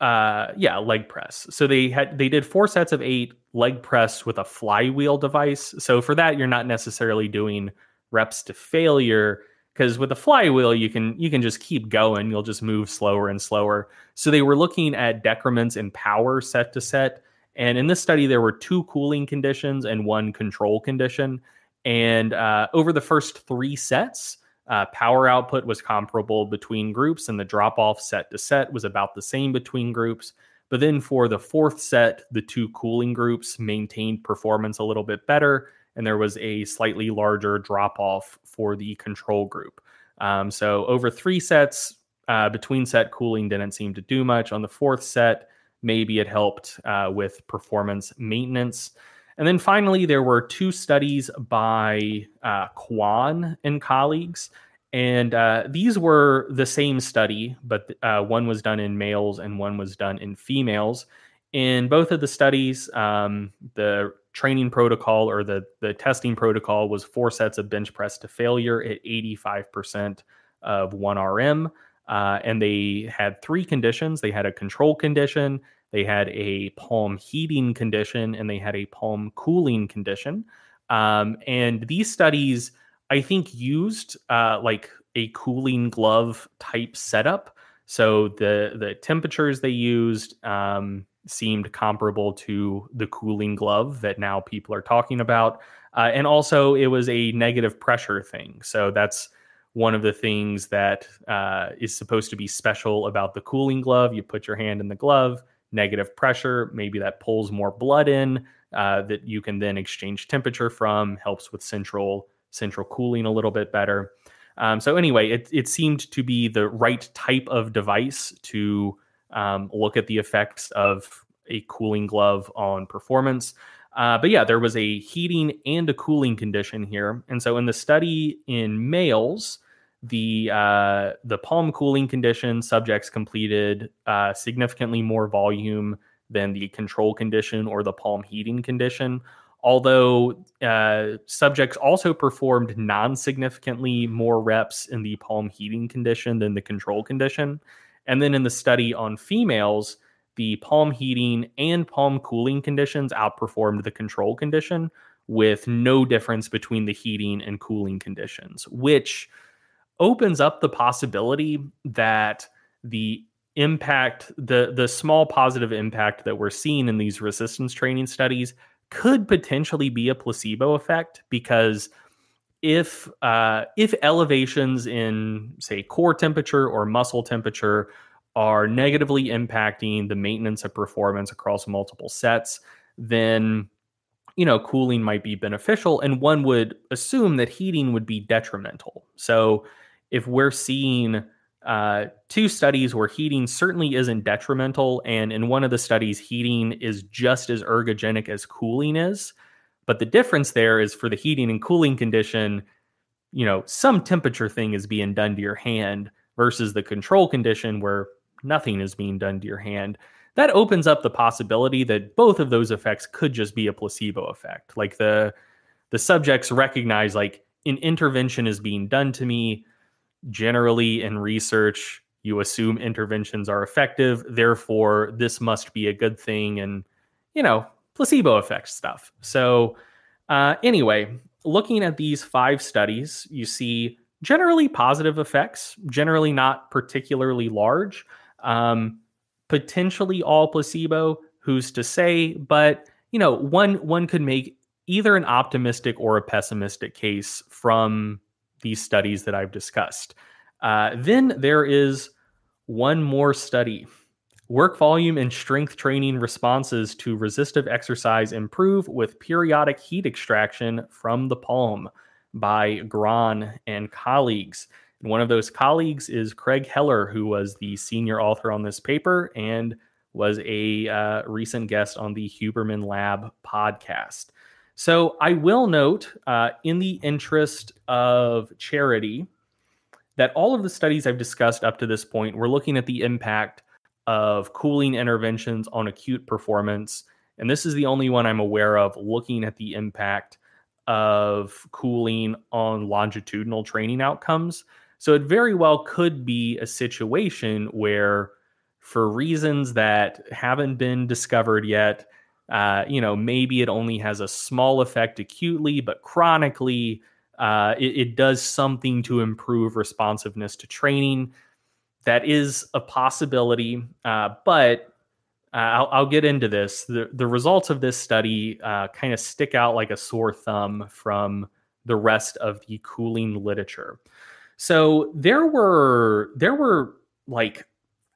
uh yeah leg press. So they had they did four sets of eight leg press with a flywheel device. So for that you're not necessarily doing reps to failure because with a flywheel you can you can just keep going. You'll just move slower and slower. So they were looking at decrements in power set to set. And in this study there were two cooling conditions and one control condition. And uh, over the first three sets uh, power output was comparable between groups, and the drop off set to set was about the same between groups. But then for the fourth set, the two cooling groups maintained performance a little bit better, and there was a slightly larger drop off for the control group. Um, so over three sets, uh, between set cooling didn't seem to do much. On the fourth set, maybe it helped uh, with performance maintenance. And then finally, there were two studies by uh, Kwon and colleagues. And uh, these were the same study, but uh, one was done in males and one was done in females. In both of the studies, um, the training protocol or the, the testing protocol was four sets of bench press to failure at 85% of 1RM. Uh, and they had three conditions they had a control condition, they had a palm heating condition and they had a palm cooling condition. Um, and these studies, I think, used uh, like a cooling glove type setup. So the the temperatures they used um, seemed comparable to the cooling glove that now people are talking about. Uh, and also, it was a negative pressure thing. So that's one of the things that uh, is supposed to be special about the cooling glove. You put your hand in the glove, negative pressure, maybe that pulls more blood in uh, that you can then exchange temperature from, helps with central central cooling a little bit better. Um, so anyway, it it seemed to be the right type of device to um, look at the effects of a cooling glove on performance. Uh, but yeah, there was a heating and a cooling condition here, and so in the study in males, the uh, the palm cooling condition subjects completed uh, significantly more volume than the control condition or the palm heating condition. Although uh, subjects also performed non significantly more reps in the palm heating condition than the control condition. And then in the study on females, the palm heating and palm cooling conditions outperformed the control condition with no difference between the heating and cooling conditions, which opens up the possibility that the impact the the small positive impact that we're seeing in these resistance training studies could potentially be a placebo effect because if uh, if elevations in say core temperature or muscle temperature are negatively impacting the maintenance of performance across multiple sets then you know cooling might be beneficial and one would assume that heating would be detrimental so if we're seeing uh, two studies where heating certainly isn't detrimental, and in one of the studies, heating is just as ergogenic as cooling is. But the difference there is for the heating and cooling condition, you know, some temperature thing is being done to your hand versus the control condition where nothing is being done to your hand. That opens up the possibility that both of those effects could just be a placebo effect. Like the the subjects recognize like an intervention is being done to me generally in research you assume interventions are effective therefore this must be a good thing and you know placebo effect stuff so uh, anyway looking at these five studies you see generally positive effects generally not particularly large um, potentially all placebo who's to say but you know one one could make either an optimistic or a pessimistic case from these studies that I've discussed. Uh, then there is one more study. Work volume and strength training responses to resistive exercise improve with periodic heat extraction from the palm by Grahn and colleagues. And one of those colleagues is Craig Heller, who was the senior author on this paper and was a uh, recent guest on the Huberman Lab podcast. So I will note, uh, in the interest of charity, that all of the studies I've discussed up to this point, we're looking at the impact of cooling interventions on acute performance. And this is the only one I'm aware of looking at the impact of cooling on longitudinal training outcomes. So it very well could be a situation where, for reasons that haven't been discovered yet, uh, you know, maybe it only has a small effect acutely, but chronically, uh, it, it, does something to improve responsiveness to training. That is a possibility, uh, but uh, I'll, I'll, get into this. The, the results of this study uh, kind of stick out like a sore thumb from the rest of the cooling literature. So there were there were like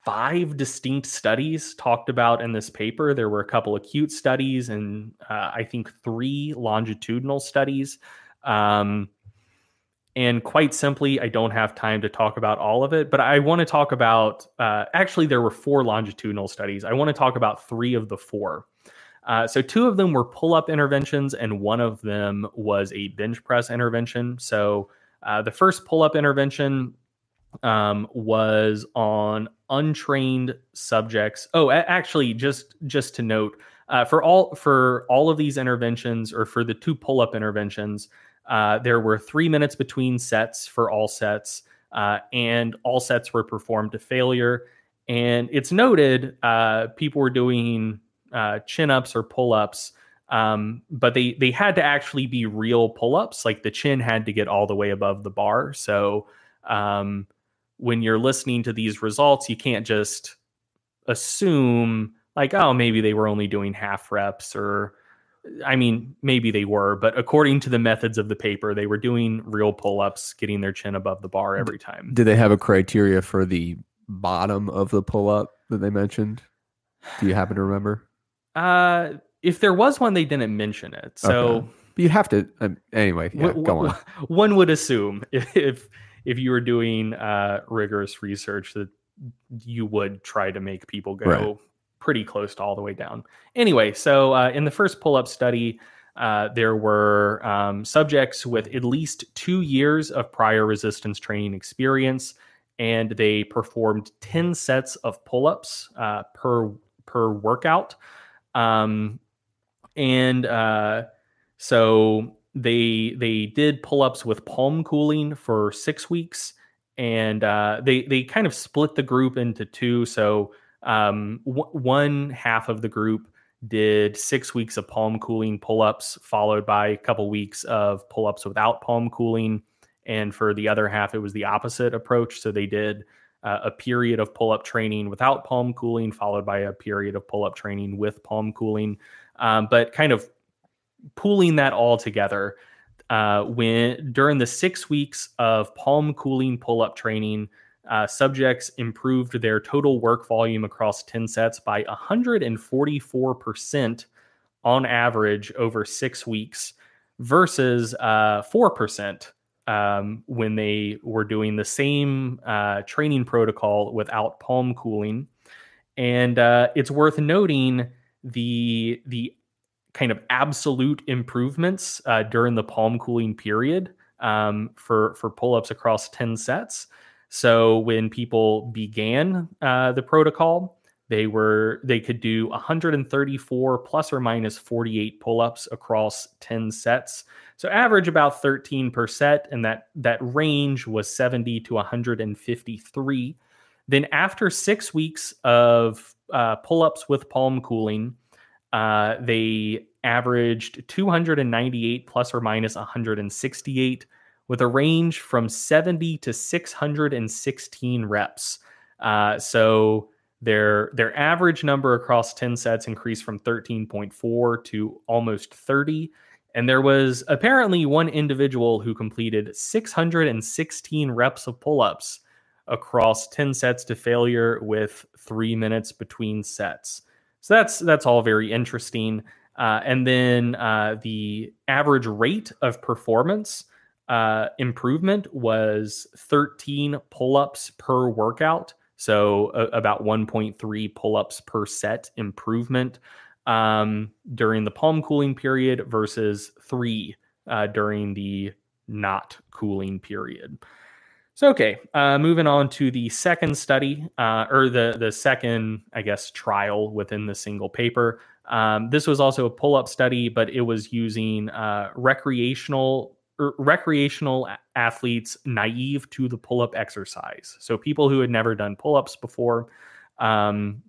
five distinct studies talked about in this paper. There were a couple acute studies and uh, I think three longitudinal studies. Um, and quite simply, I don't have time to talk about all of it, but I want to talk about uh, actually, there were four longitudinal studies. I want to talk about three of the four. Uh, so, two of them were pull up interventions, and one of them was a bench press intervention. So, uh, the first pull up intervention um, was on untrained subjects. Oh, actually, just just to note, uh, for all for all of these interventions, or for the two pull up interventions, uh, there were three minutes between sets for all sets, uh, and all sets were performed to failure. And it's noted uh, people were doing uh, chin ups or pull ups. Um, but they they had to actually be real pull ups. Like the chin had to get all the way above the bar. So um, when you're listening to these results, you can't just assume like, oh, maybe they were only doing half reps or I mean, maybe they were, but according to the methods of the paper, they were doing real pull ups, getting their chin above the bar every time. Did they have a criteria for the bottom of the pull up that they mentioned? Do you happen to remember? Uh, if there was one, they didn't mention it. So Okay. You have to. Um, anyway, yeah, w- go w- on. one would assume <laughs> if if you were doing uh, rigorous research that you would try to make people go Right. Pretty close to all the way down. Anyway, so uh, in the first pull up study, uh, there were um, subjects with at least two years of prior resistance training experience, and they performed ten sets of pull ups uh, per per workout. Um, and uh, so they they did pull ups with palm cooling for six weeks, and uh, they they kind of split the group into two. So um, w- one half of the group did six weeks of palm cooling pull ups, followed by a couple weeks of pull ups without palm cooling. And for the other half, it was the opposite approach. So they did uh, a period of pull up training without palm cooling, followed by a period of pull up training with palm cooling. Um, but kind of pooling that all together uh, when during the six weeks of palm cooling pull up training, uh, subjects improved their total work volume across 10 sets by 144% on average over six weeks versus uh, 4% um, when they were doing the same uh, training protocol without palm cooling. And uh, it's worth noting the the kind of absolute improvements uh, during the palm cooling period um, for for pull ups across ten sets. So when people began uh, the protocol, they were they could do 134 plus or minus 48 pull ups across 10 sets. So average about 13 per set, and that that range was 70 to 153. Then after six weeks of uh, pull ups with palm cooling, uh, they averaged 298 plus or minus 168 with a range from 70 to 616 reps. Uh, so their their average number across 10 sets increased from 13.4 to almost 30 and there was apparently one individual who completed 616 reps of pull-ups across 10 sets to failure with 3 minutes between sets. So that's that's all very interesting. Uh, and then uh, the average rate of performance uh, improvement was 13 pull-ups per workout. So a- about 1.3 pull-ups per set improvement um, during the palm cooling period versus three uh, during the not cooling period. So okay, uh, moving on to the second study, uh, or the the second, I guess, trial within the single paper. Um, this was also a pull-up study, but it was using uh, recreational recreational athletes naive to the pull-up exercise. So people who had never done pull-ups before, um,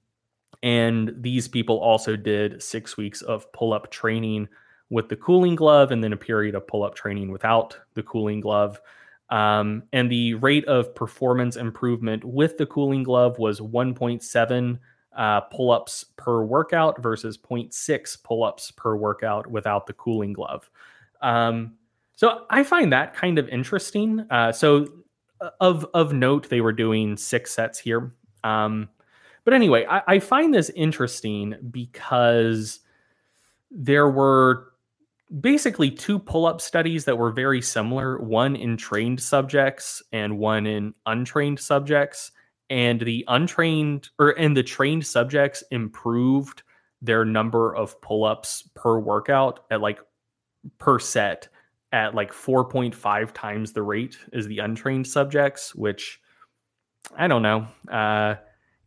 and these people also did six weeks of pull-up training with the cooling glove, and then a period of pull-up training without the cooling glove. Um, and the rate of performance improvement with the cooling glove was 1.7 uh, pull ups per workout versus 0.6 pull ups per workout without the cooling glove. Um, so I find that kind of interesting. Uh, so uh, of of note, they were doing six sets here. Um, but anyway, I, I find this interesting because there were basically two pull-up studies that were very similar one in trained subjects and one in untrained subjects and the untrained or and the trained subjects improved their number of pull-ups per workout at like per set at like 4.5 times the rate as the untrained subjects which i don't know uh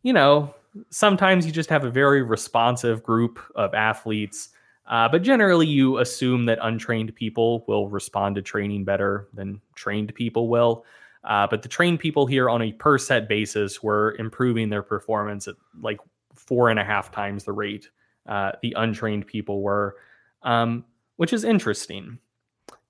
you know sometimes you just have a very responsive group of athletes uh, but generally, you assume that untrained people will respond to training better than trained people will. Uh, but the trained people here on a per set basis were improving their performance at like four and a half times the rate uh, the untrained people were, um, which is interesting.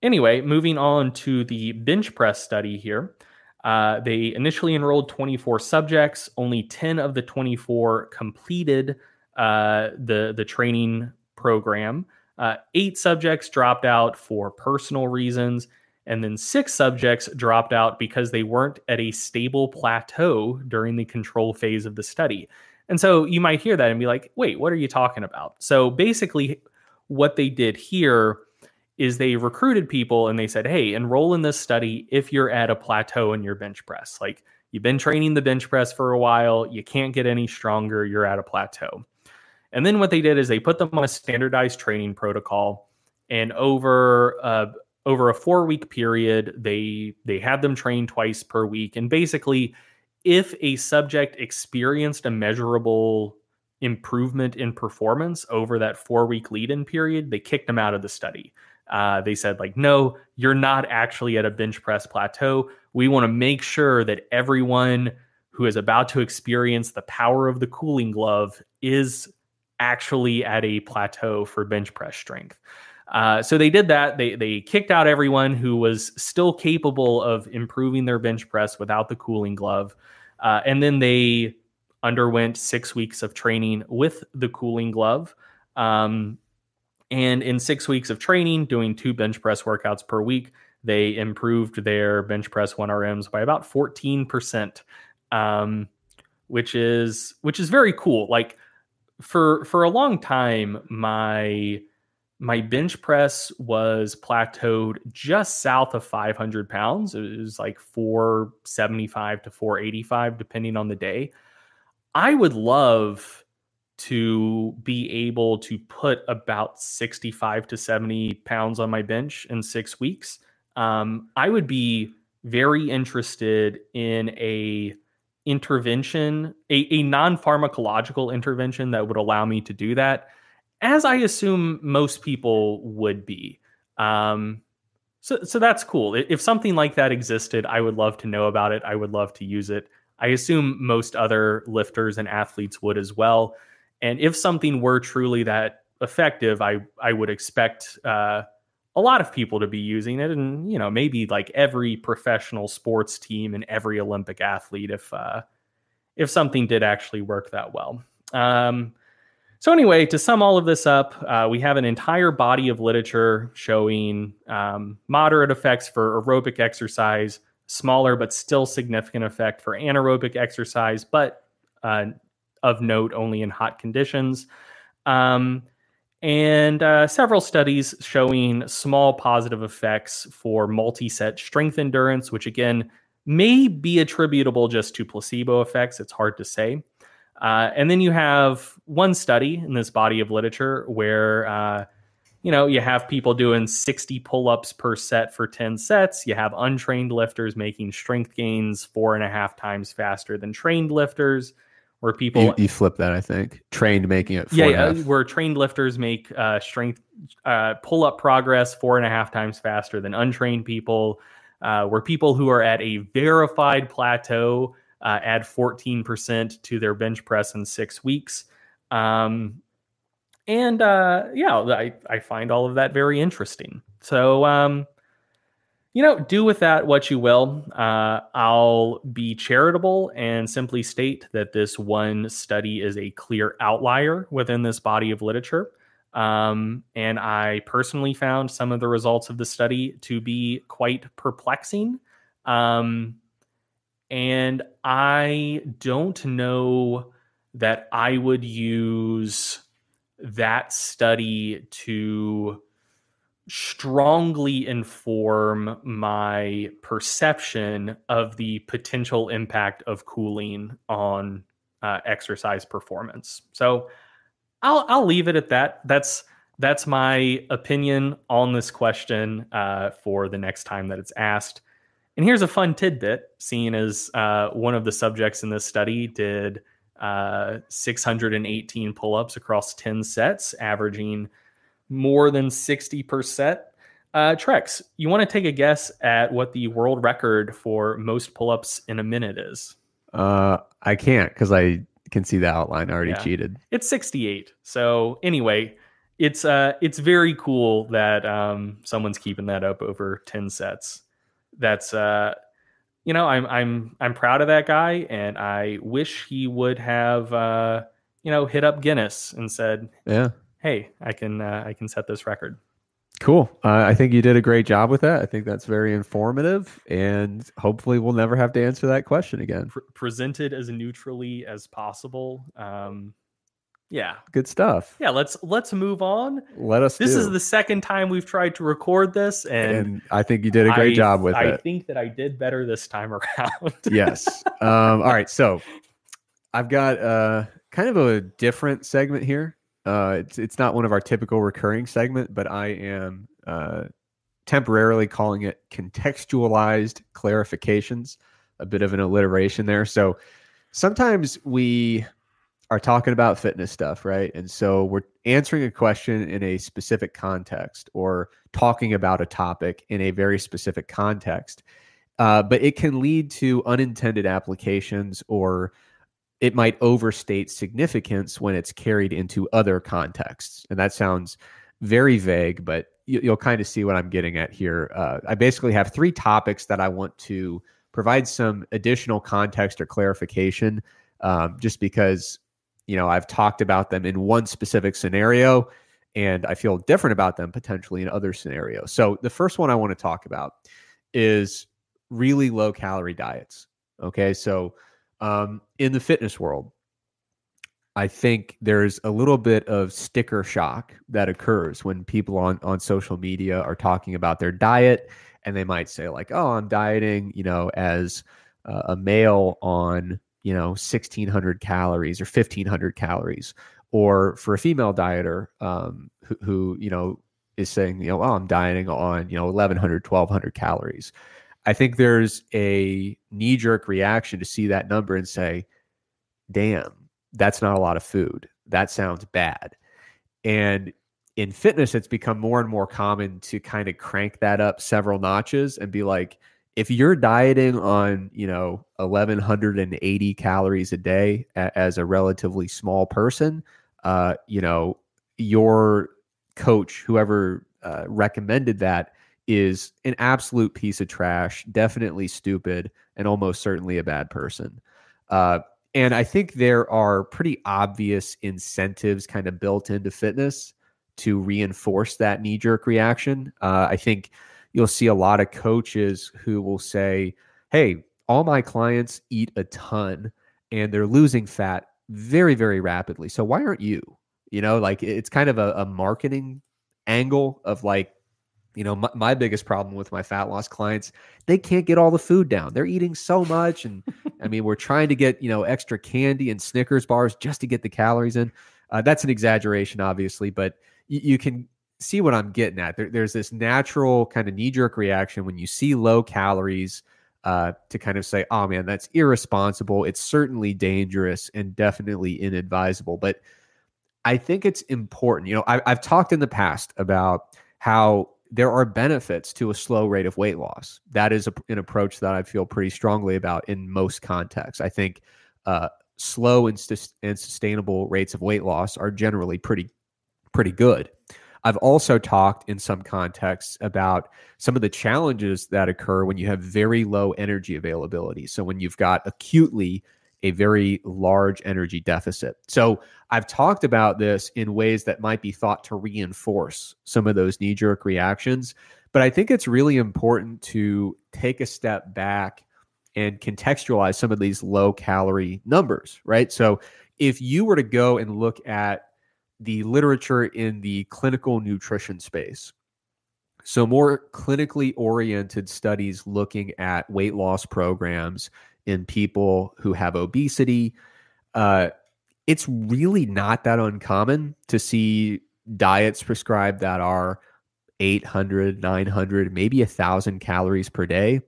Anyway, moving on to the bench press study here. Uh, they initially enrolled 24 subjects. Only 10 of the 24 completed uh, the the training program. Uh, eight subjects dropped out for personal reasons, and then six subjects dropped out because they weren't at a stable plateau during the control phase of the study. And so you might hear that and be like, wait, what are you talking about? So basically, what they did here is they recruited people and they said, hey, enroll in this study if you're at a plateau in your bench press. Like you've been training the bench press for a while, you can't get any stronger, you're at a plateau. And then what they did is they put them on a standardized training protocol. And over uh, over a four week period, they they had them train twice per week. And basically, if a subject experienced a measurable improvement in performance over that four week lead in period, they kicked them out of the study. Uh, they said, like, no, you're not actually at a bench press plateau. We want to make sure that everyone who is about to experience the power of the cooling glove is actually at a plateau for bench press strength. Uh, so they did that. They they kicked out everyone who was still capable of improving their bench press without the cooling glove, uh, and then they underwent six weeks of training with the cooling glove. Um, and in six weeks of training, doing two bench press workouts per week, they improved their bench press 1RMs by about 14%, um, which is which is very cool. Like for for a long time, my my bench press was plateaued just south of 500 pounds. It was like 475 to 485, depending on the day. I would love to be able to put about 65 to 70 pounds on my bench in six weeks. Um, I would be very interested in a intervention, a, a non-pharmacological intervention that would allow me to do that, as I assume most people would be. Um, so, so that's cool. If something like that existed, I would love to know about it. I would love to use it. I assume most other lifters and athletes would as well. And if something were truly that effective, I I would expect uh, a lot of people to be using it, and you know maybe like every professional sports team and every Olympic athlete, if uh, if something did actually work that well. Um, so anyway, to sum all of this up, uh, we have an entire body of literature showing um, moderate effects for aerobic exercise, smaller but still significant effect for anaerobic exercise, but uh, of note only in hot conditions. Um, and uh, several studies showing small positive effects for multi set strength endurance, which again may be attributable just to placebo effects. It's hard to say. Uh, and then you have one study in this body of literature where, uh, you know, you have people doing 60 pull ups per set for 10 sets. You have untrained lifters making strength gains four and a half times faster than trained lifters where people you, you, flip that I think. Trained making it yeah, yeah where trained lifters make uh, strength uh, pull up progress four and a half times faster than untrained people uh, where people who are at a verified plateau uh, add 14% to their bench press in six weeks. Um, and uh, yeah I, I find all of that very interesting. So um, you know, do with that what you will. Uh, I'll be charitable and simply state that this one study is a clear outlier within this body of literature. Um, and I personally found some of the results of the study to be quite perplexing. Um, and I don't know that I would use that study to strongly inform my perception of the potential impact of cooling on uh, exercise performance. So I'll I'll leave it at that. That's that's my opinion on this question uh, for the next time that it's asked. And here's a fun tidbit: seeing as uh, one of the subjects in this study did uh, 618 pull-ups across 10 sets, averaging more than 60%. Uh, Trex, you want to take a guess at what the world record for most pull ups in a minute is? Uh, I can't because I can see the outline. I already yeah. cheated. It's 68. So, anyway, it's uh it's very cool that um someone's keeping that up over 10 sets. That's uh you know, I'm I'm I'm proud of that guy and I wish he would have uh you know hit up Guinness and said, "Yeah, hey, I can uh, I can set this record. Cool. Uh, I think you did a great job with that. I think that's very informative, and hopefully, we'll never have to answer that question again. Pre- presented as neutrally as possible. Um, yeah, Good stuff. yeah. Let's let's move on. Let us. This do. is the second time we've tried to record this, and, and I think you did a great I- job with I it. I think that I did better this time around. <laughs> yes. Um, all right. So I've got uh, kind of a different segment here. Uh, it's it's not one of our typical recurring segment, but I am uh, temporarily calling it contextualized clarifications. A bit of an alliteration there. So sometimes we are talking about fitness stuff, right? And so we're answering a question in a specific context or talking about a topic in a very specific context. Uh, but it can lead to unintended applications or it might overstate significance when it's carried into other contexts. And that sounds very vague, but you, you'll kind of see what I'm getting at here. Uh, I basically have three topics that I want to provide some additional context or clarification, um, just because you know I've talked about them in one specific scenario, and I feel different about them potentially in other scenarios. So the first one I want to talk about is really low calorie diets. Okay, so um, in the fitness world, I think there's a little bit of sticker shock that occurs when people on on social media are talking about their diet, and they might say like, "Oh, I'm dieting," you know, as uh, a male on you know 1600 calories or 1500 calories, or for a female dieter um, who, who you know is saying, you know, "Oh, I'm dieting on you know 1100, 1200 calories." I think there's a knee jerk reaction to see that number and say, damn, that's not a lot of food. That sounds bad. And in fitness, it's become more and more common to kind of crank that up several notches and be like, if you're dieting on, you know, 1180 calories a day as a relatively small person, uh, you know, your coach, whoever uh, recommended that, is an absolute piece of trash, definitely stupid, and almost certainly a bad person. Uh, and I think there are pretty obvious incentives kind of built into fitness to reinforce that knee jerk reaction. Uh, I think you'll see a lot of coaches who will say, Hey, all my clients eat a ton and they're losing fat very, very rapidly. So why aren't you? You know, like it's kind of a, a marketing angle of like, you know, my, my biggest problem with my fat loss clients, they can't get all the food down. They're eating so much. And I mean, we're trying to get, you know, extra candy and Snickers bars just to get the calories in. Uh, that's an exaggeration, obviously, but y- you can see what I'm getting at. There, there's this natural kind of knee jerk reaction when you see low calories uh, to kind of say, oh man, that's irresponsible. It's certainly dangerous and definitely inadvisable. But I think it's important. You know, I, I've talked in the past about how there are benefits to a slow rate of weight loss. That is a, an approach that I feel pretty strongly about in most contexts. I think uh, slow and, and sustainable rates of weight loss are generally pretty pretty good. I've also talked in some contexts about some of the challenges that occur when you have very low energy availability. So when you've got acutely a very large energy deficit. So I've talked about this in ways that might be thought to reinforce some of those knee jerk reactions. But I think it's really important to take a step back and contextualize some of these low calorie numbers, right? So if you were to go and look at the literature in the clinical nutrition space, so more clinically oriented studies looking at weight loss programs in people who have obesity, uh, it's really not that uncommon to see diets prescribed that are 800 900 maybe a thousand calories per day.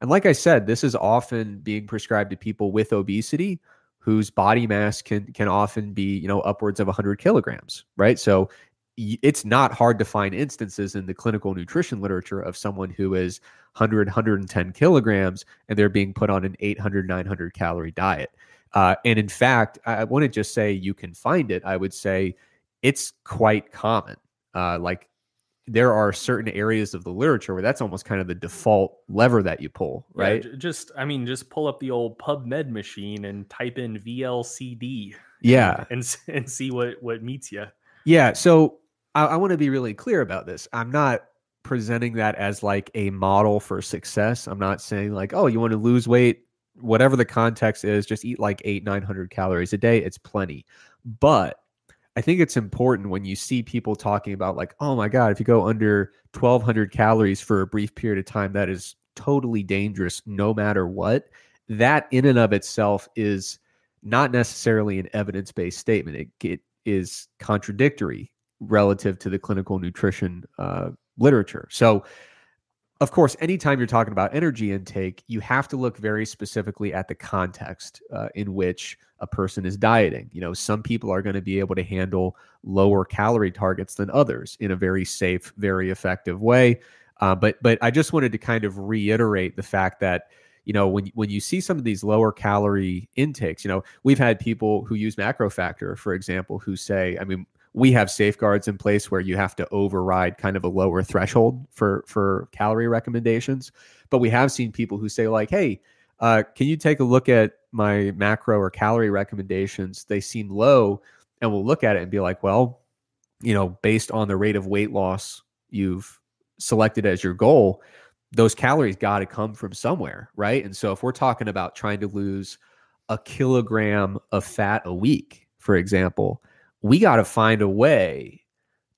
And like i said this is often being prescribed to people with obesity whose body mass can can often be you know upwards of 100 kilograms right? So it's not hard to find instances in the clinical nutrition literature of someone who is 100 110 kilograms and they're being put on an 800 900 calorie diet uh, and in fact, I wouldn't just say you can find it. I would say it's quite common. Uh, like there are certain areas of the literature where that's almost kind of the default lever that you pull, right? j- just, I mean, just pull up the old PubMed machine and type in VLCD. Yeah. and and see what what meets you. Yeah. So I, I want to be really clear about this. I'm not presenting that as like a model for success. I'm not saying like, oh, you want to lose weight, whatever the context is, just eat like eight, 900 calories a day. It's plenty. But I think it's important when you see people talking about like, oh my God, if you go under 1200 calories for a brief period of time, that is totally dangerous no matter what. That in and of itself is not necessarily an evidence based statement. It, it is contradictory relative to the clinical nutrition uh, literature. So, of course, anytime you're talking about energy intake, you have to look very specifically at the context uh, in which a person is dieting. You know, some people are going to be able to handle lower calorie targets than others in a very safe, very effective way. Uh, but but I just wanted to kind of reiterate the fact that you know when when you see some of these lower calorie intakes, you know, we've had people who use MacroFactor, for example, who say, I mean, we have safeguards in place where you have to override kind of a lower threshold for for calorie recommendations. But we have seen people who say like hey uh, can you take a look at my macro or calorie recommendations? They seem low and we'll look at it and be like well you know based on the rate of weight loss you've selected as your goal those calories got to come from somewhere right? And so if we're talking about trying to lose a kilogram of fat a week for example we got to find a way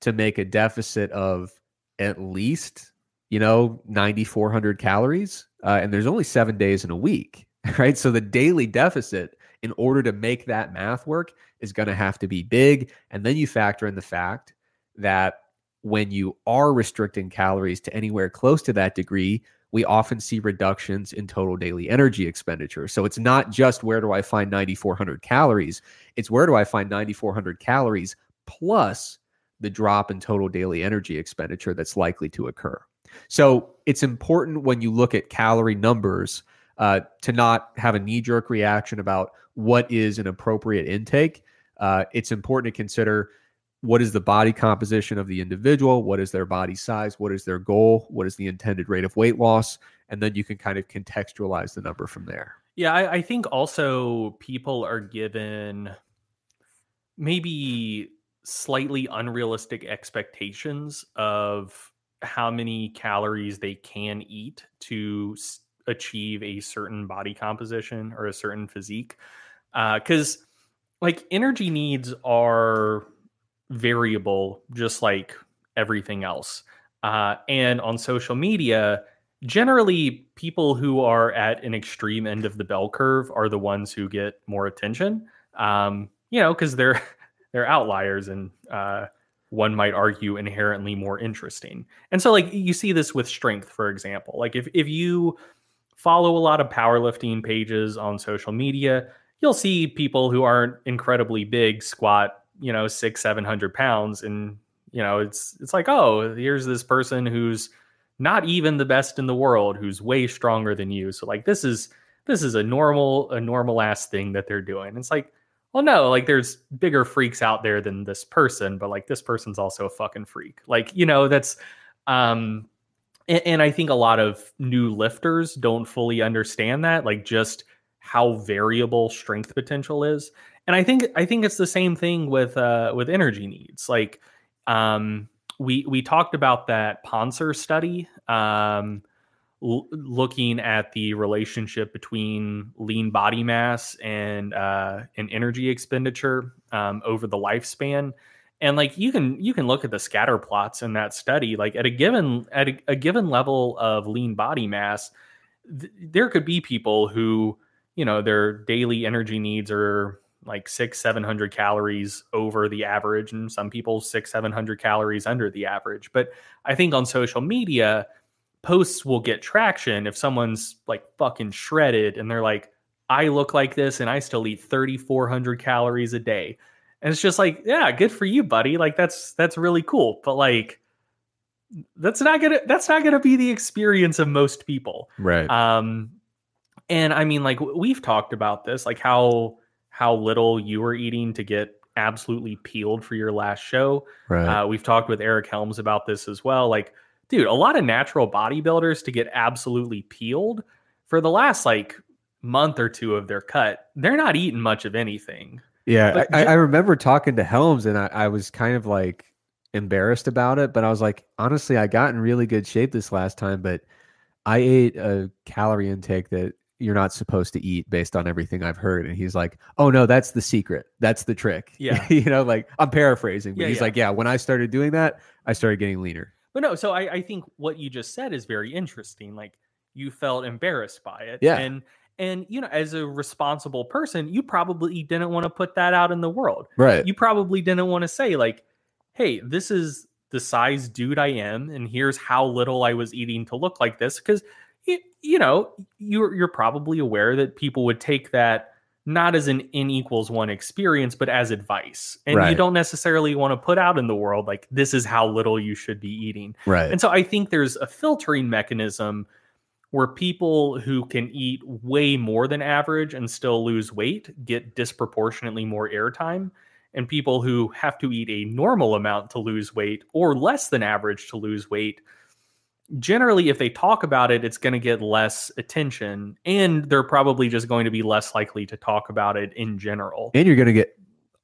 to make a deficit of at least you know 9400 calories uh, and there's only seven days in a week <laughs> right? So the daily deficit in order to make that math work is going to have to be big and then you factor in the fact that when you are restricting calories to anywhere close to that degree we often see reductions in total daily energy expenditure. So it's not just where do I find 9,400 calories, it's where do I find 9,400 calories plus the drop in total daily energy expenditure that's likely to occur. So it's important when you look at calorie numbers uh, to not have a knee jerk reaction about what is an appropriate intake. Uh, it's important to consider what is the body composition of the individual? What is their body size? What is their goal? What is the intended rate of weight loss? And then you can kind of contextualize the number from there. Yeah I, I think also people are given maybe slightly unrealistic expectations of how many calories they can eat to achieve a certain body composition or a certain physique. Because uh, like energy needs are variable, just like everything else. Uh, and on social media, generally, people who are at an extreme end of the bell curve are the ones who get more attention. Um, you know, because they're <laughs> they're outliers and uh, one might argue inherently more interesting. And so, like you see this with strength, for example. Like if if you follow a lot of powerlifting pages on social media, you'll see people who aren't incredibly big squat you know six seven hundred pounds and you know it's it's like oh here's this person who's not even the best in the world who's way stronger than you. So like this is this is a normal a normal ass thing that they're doing. It's like well no like there's bigger freaks out there than this person but like this person's also a fucking freak. Like you know that's um and, and i think a lot of new lifters don't fully understand that like just how variable strength potential is and I think I think it's the same thing with uh, with energy needs. Like um, we we talked about that Pontzer study, um, l- looking at the relationship between lean body mass and uh, and energy expenditure um, over the lifespan. And like you can you can look at the scatter plots in that study. Like at a given at a, a given level of lean body mass, th- there could be people who you know their daily energy needs are like six, 700 calories over the average, and some people six, 700 calories under the average. But I think on social media, posts will get traction if someone's like fucking shredded and they're like, I look like this and I still eat 3,400 calories a day. And it's just like, yeah, good for you, buddy. Like that's that's really cool. But like that's not gonna that's not gonna be the experience of most people. Right. Um and I mean, like we've talked about this, like how how little you were eating to get absolutely peeled for your last show. Right. Uh, we've talked with Eric Helms about this as well. Like, dude, a lot of natural bodybuilders to get absolutely peeled for the last like month or two of their cut, they're not eating much of anything. Yeah, I, I remember talking to Helms, and I, I was kind of like embarrassed about it, but I was like, honestly, I got in really good shape this last time, but I ate a calorie intake that you're not supposed to eat based on everything I've heard. And he's like, oh no, that's the secret. That's the trick. <laughs> Yeah. you know, like I'm paraphrasing, but Yeah, he's yeah. like, yeah, when I started doing that, I started getting leaner. But no, so I, I think what you just said is very interesting. Like you felt embarrassed by it. Yeah. And and you know, as a responsible person, you probably didn't want to put that out in the world. Right. You probably didn't want to say, like, hey, this is the size dude I am, and here's how little I was eating to look like this. Because you, you know, you're you're probably aware that people would take that not as an n equals one experience, but as advice. And you don't necessarily want to put out in the world like this is how little you should be eating. right. And so I think there's a filtering mechanism where people who can eat way more than average and still lose weight get disproportionately more airtime. And people who have to eat a normal amount to lose weight or less than average to lose weight, generally, if they talk about it, it's going to get less attention. And they're probably just going to be less likely to talk about it in general. and you're going to get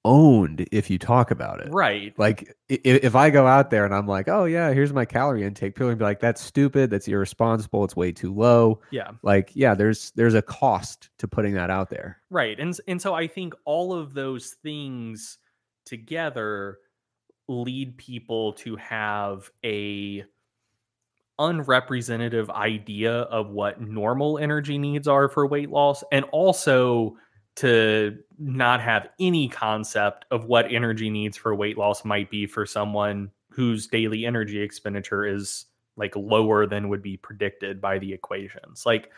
owned if you talk about it. Right. Like i- i- if I go out there and I'm like, oh yeah, here's my calorie intake, people are be like, that's stupid, that's irresponsible, it's way too low. Yeah. Like, yeah, there's there's a cost to putting that out there. Right. And and so I think all of those things together lead people to have a unrepresentative idea of what normal energy needs are for weight loss and also to not have any concept of what energy needs for weight loss might be for someone whose daily energy expenditure is like lower than would be predicted by the equations. Like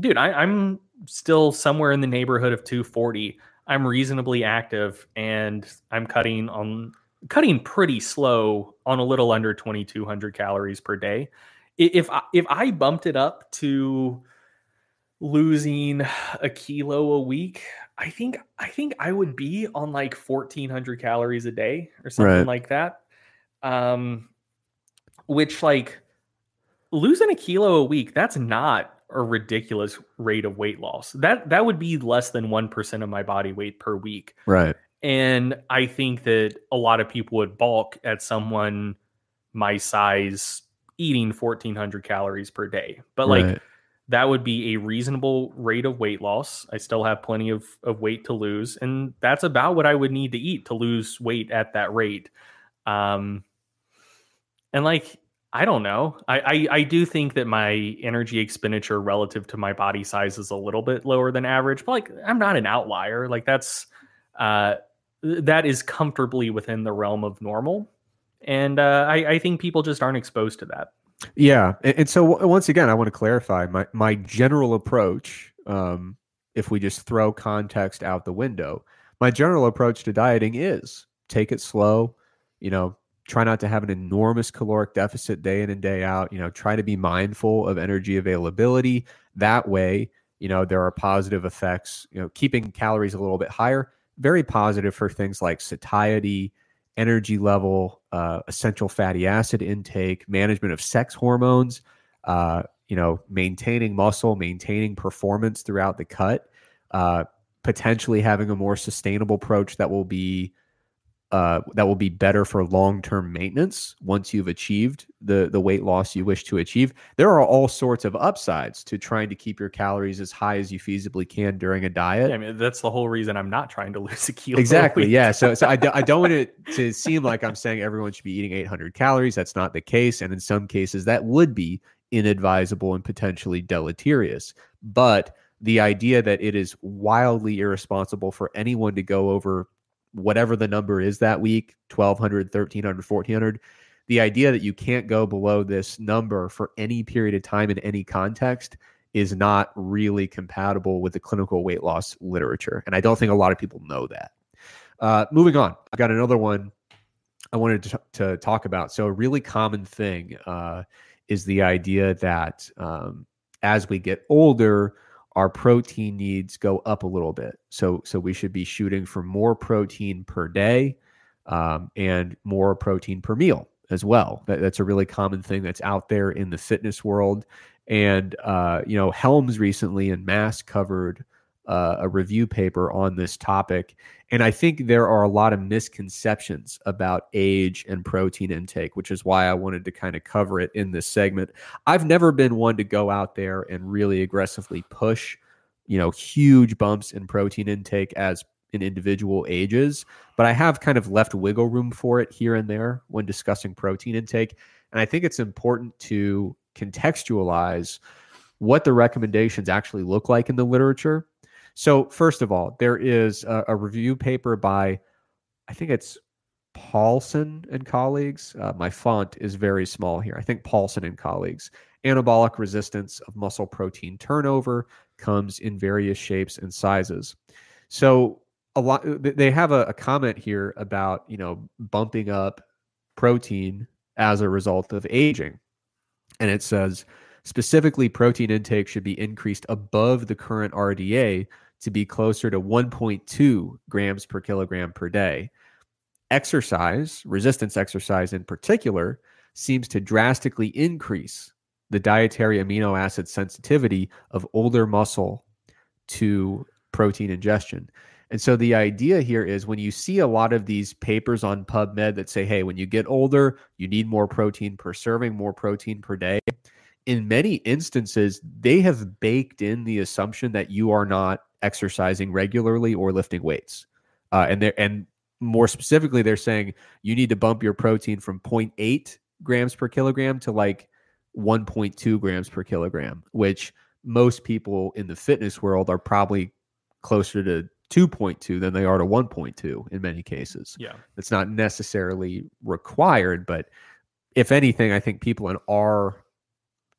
dude, I, I'm still somewhere in the neighborhood of 240. I'm reasonably active and I'm cutting on cutting pretty slow on a little under 2200 calories per day. If I, if I bumped it up to losing a kilo a week, I think I think I would be on like 1400 calories a day or something Right. like that. Um which like losing a kilo a week that's not a ridiculous rate of weight loss that that would be less than 1% of my body weight per week Right. And i think that a lot of people would balk at someone my size eating 1400 calories per day. But like that would be a reasonable rate of weight loss. I still have plenty of, of weight to lose and that's about what i would need to eat to lose weight at that rate. Um and like i don't know. I, I i do think that my energy expenditure relative to my body size is a little bit lower than average but like i'm not an outlier. Like that's uh that is comfortably within the realm of normal and uh i i think people just aren't exposed to that Yeah, and, so once again, I want to clarify my my general approach. Um, if we just throw context out the window, my general approach to dieting is take it slow. You know, try not to have an enormous caloric deficit day in and day out. You know, try to be mindful of energy availability. That way, you know, there are positive effects. You know, keeping calories a little bit higher, very positive for things like satiety, energy level, uh, essential fatty acid intake, management of sex hormones, uh, you know, maintaining muscle, maintaining performance throughout the cut, uh, potentially having a more sustainable approach that will be uh, that will be better for long-term maintenance once you've achieved the the weight loss you wish to achieve. There are all sorts of upsides to trying to keep your calories as high as you feasibly can during a diet. Yeah, I mean, that's the whole reason I'm not trying to <laughs> lose a kilo. Exactly. week. Yeah. So, so I, <laughs> do, I don't want it to seem like I'm saying everyone should be eating 800 calories. That's not the case. And in some cases, that would be inadvisable and potentially deleterious. But the idea that it is wildly irresponsible for anyone to go over whatever the number is that week 1200, 1300, 1400 the idea that you can't go below this number for any period of time in any context is not really compatible with the clinical weight loss literature. And I don't think a lot of people know that. Uh, moving on, I've got another one I wanted to, to talk about. So, a really common thing uh, is the idea that um, as we get older, our protein needs go up a little bit. So, so we should be shooting for more protein per day um, and more protein per meal as well. That, that's a really common thing that's out there in the fitness world. And uh, you know, Helms recently in Mass covered uh, a review paper on this topic. And I think there are a lot of misconceptions about age and protein intake, which is why I wanted to kind of cover it in this segment. I've never been one to go out there and really aggressively push, you know, huge bumps in protein intake as in individual ages, but I have kind of left wiggle room for it here and there when discussing protein intake. And I think it's important to contextualize what the recommendations actually look like in the literature so, first of all, there is a, a review paper by, I think it's Paulson and colleagues. Uh, my font is very small here. I think Paulson and colleagues. Anabolic resistance of muscle protein turnover comes in various shapes and sizes. So, a lot they have a, a comment here about you know bumping up protein as a result of aging, and it says Specifically, protein intake should be increased above the current RDA to be closer to 1.2 grams per kilogram per day. Exercise, resistance exercise in particular, seems to drastically increase the dietary amino acid sensitivity of older muscle to protein ingestion. And so the idea here is when you see a lot of these papers on PubMed that say, hey, when you get older, you need more protein per serving, more protein per day in many instances, they have baked in the assumption that you are not exercising regularly or lifting weights. Uh, and they and more specifically, they're saying you need to bump your protein from 0.8 grams per kilogram to like 1.2 grams per kilogram, which most people in the fitness world are probably closer to 2.2 than they are to 1.2 in many cases. Yeah. It's not necessarily required, but if anything, I think people in our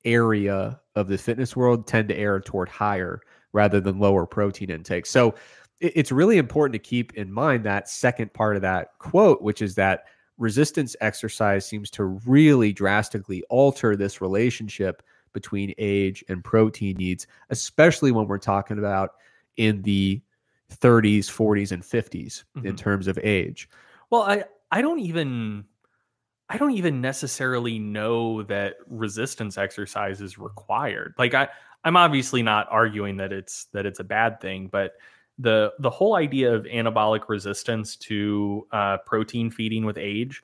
area of the fitness world tend to err toward higher rather than lower protein intake. So it's really important to keep in mind that second part of that quote, which is that resistance exercise seems to really drastically alter this relationship between age and protein needs, especially when we're talking about in the 30s, 40s, and 50s mm-hmm. in terms of age. Well, I, I don't even I don't even necessarily know that resistance exercise is required. Like I I'm obviously not arguing that it's that it's a bad thing, but the the whole idea of anabolic resistance to uh, protein feeding with age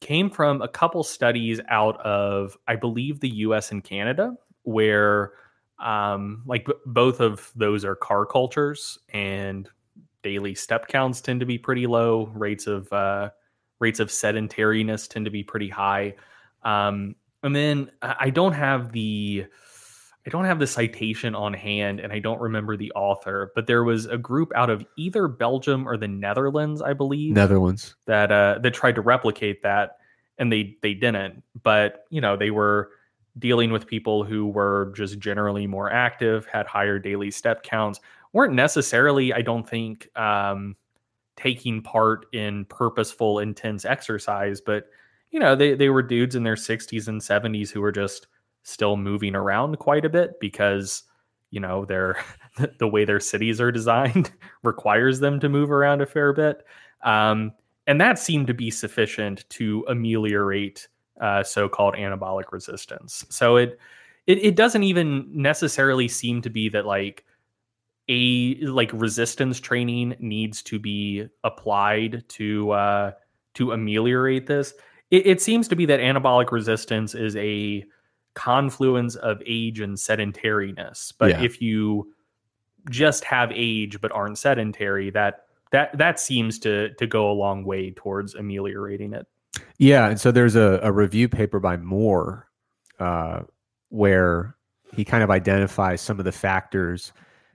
came from a couple studies out of I believe the U.S. and Canada, where um, like b- both of those are car cultures, and daily step counts tend to be pretty low. Rates of uh, rates of sedentariness tend to be pretty high. Um, and then I don't have the I don't have the citation on hand and I don't remember the author, but there was a group out of either Belgium or the Netherlands, I believe. Netherlands. That uh that tried to replicate that and they they didn't. But, you know, they were dealing with people who were just generally more active, had higher daily step counts, weren't necessarily, I don't think, um, taking part in purposeful, intense exercise, but you know, they, they were dudes in their 60s and 70s who were just still moving around quite a bit because, you know, their <laughs> the way their cities are designed <laughs> requires them to move around a fair bit. Um, and that seemed to be sufficient to ameliorate uh, so-called anabolic resistance. So it, it it doesn't even necessarily seem to be that like a like resistance training needs to be applied to uh, to ameliorate this. It, it seems to be that anabolic resistance is a confluence of age and sedentariness. But yeah. if you just have age but aren't sedentary, that that that seems to to go a long way towards ameliorating it. Yeah, and so there's a, a review paper by Moore uh, where he kind of identifies some of the factors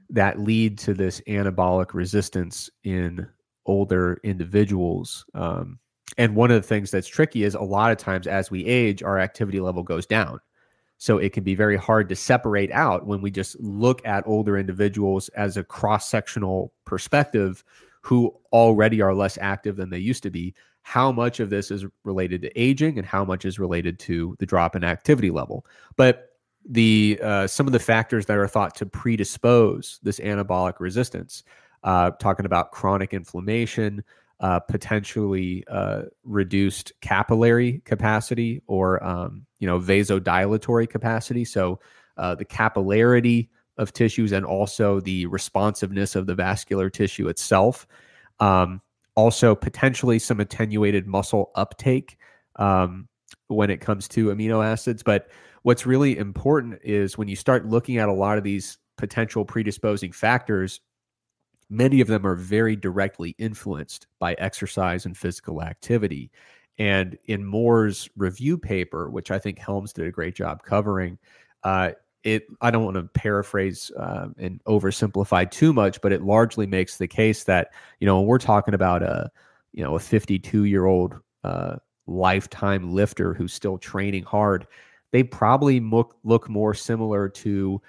that lead to this anabolic resistance in older individuals. Um, and one of the things that's tricky is a lot of times as we age, our activity level goes down. So it can be very hard to separate out when we just look at older individuals as a cross sectional perspective who already are less active than they used to be. How much of this is related to aging and how much is related to the drop in activity level? But the uh, some of the factors that are thought to predispose this anabolic resistance. Uh, talking about chronic inflammation, uh, potentially uh, reduced capillary capacity or um, you know vasodilatory capacity. So uh, the capillarity of tissues and also the responsiveness of the vascular tissue itself. Um, also, potentially some attenuated muscle uptake um, when it comes to amino acids. But what's really important is when you start looking at a lot of these potential predisposing factors, many of them are very directly influenced by exercise and physical activity. And in Moore's review paper, which I think Helms did a great job covering, uh, it I don't want to paraphrase uh, and oversimplify too much, but it largely makes the case that you know when we're talking about a you know a 52 year old uh, lifetime lifter who's still training hard, they probably look look more similar to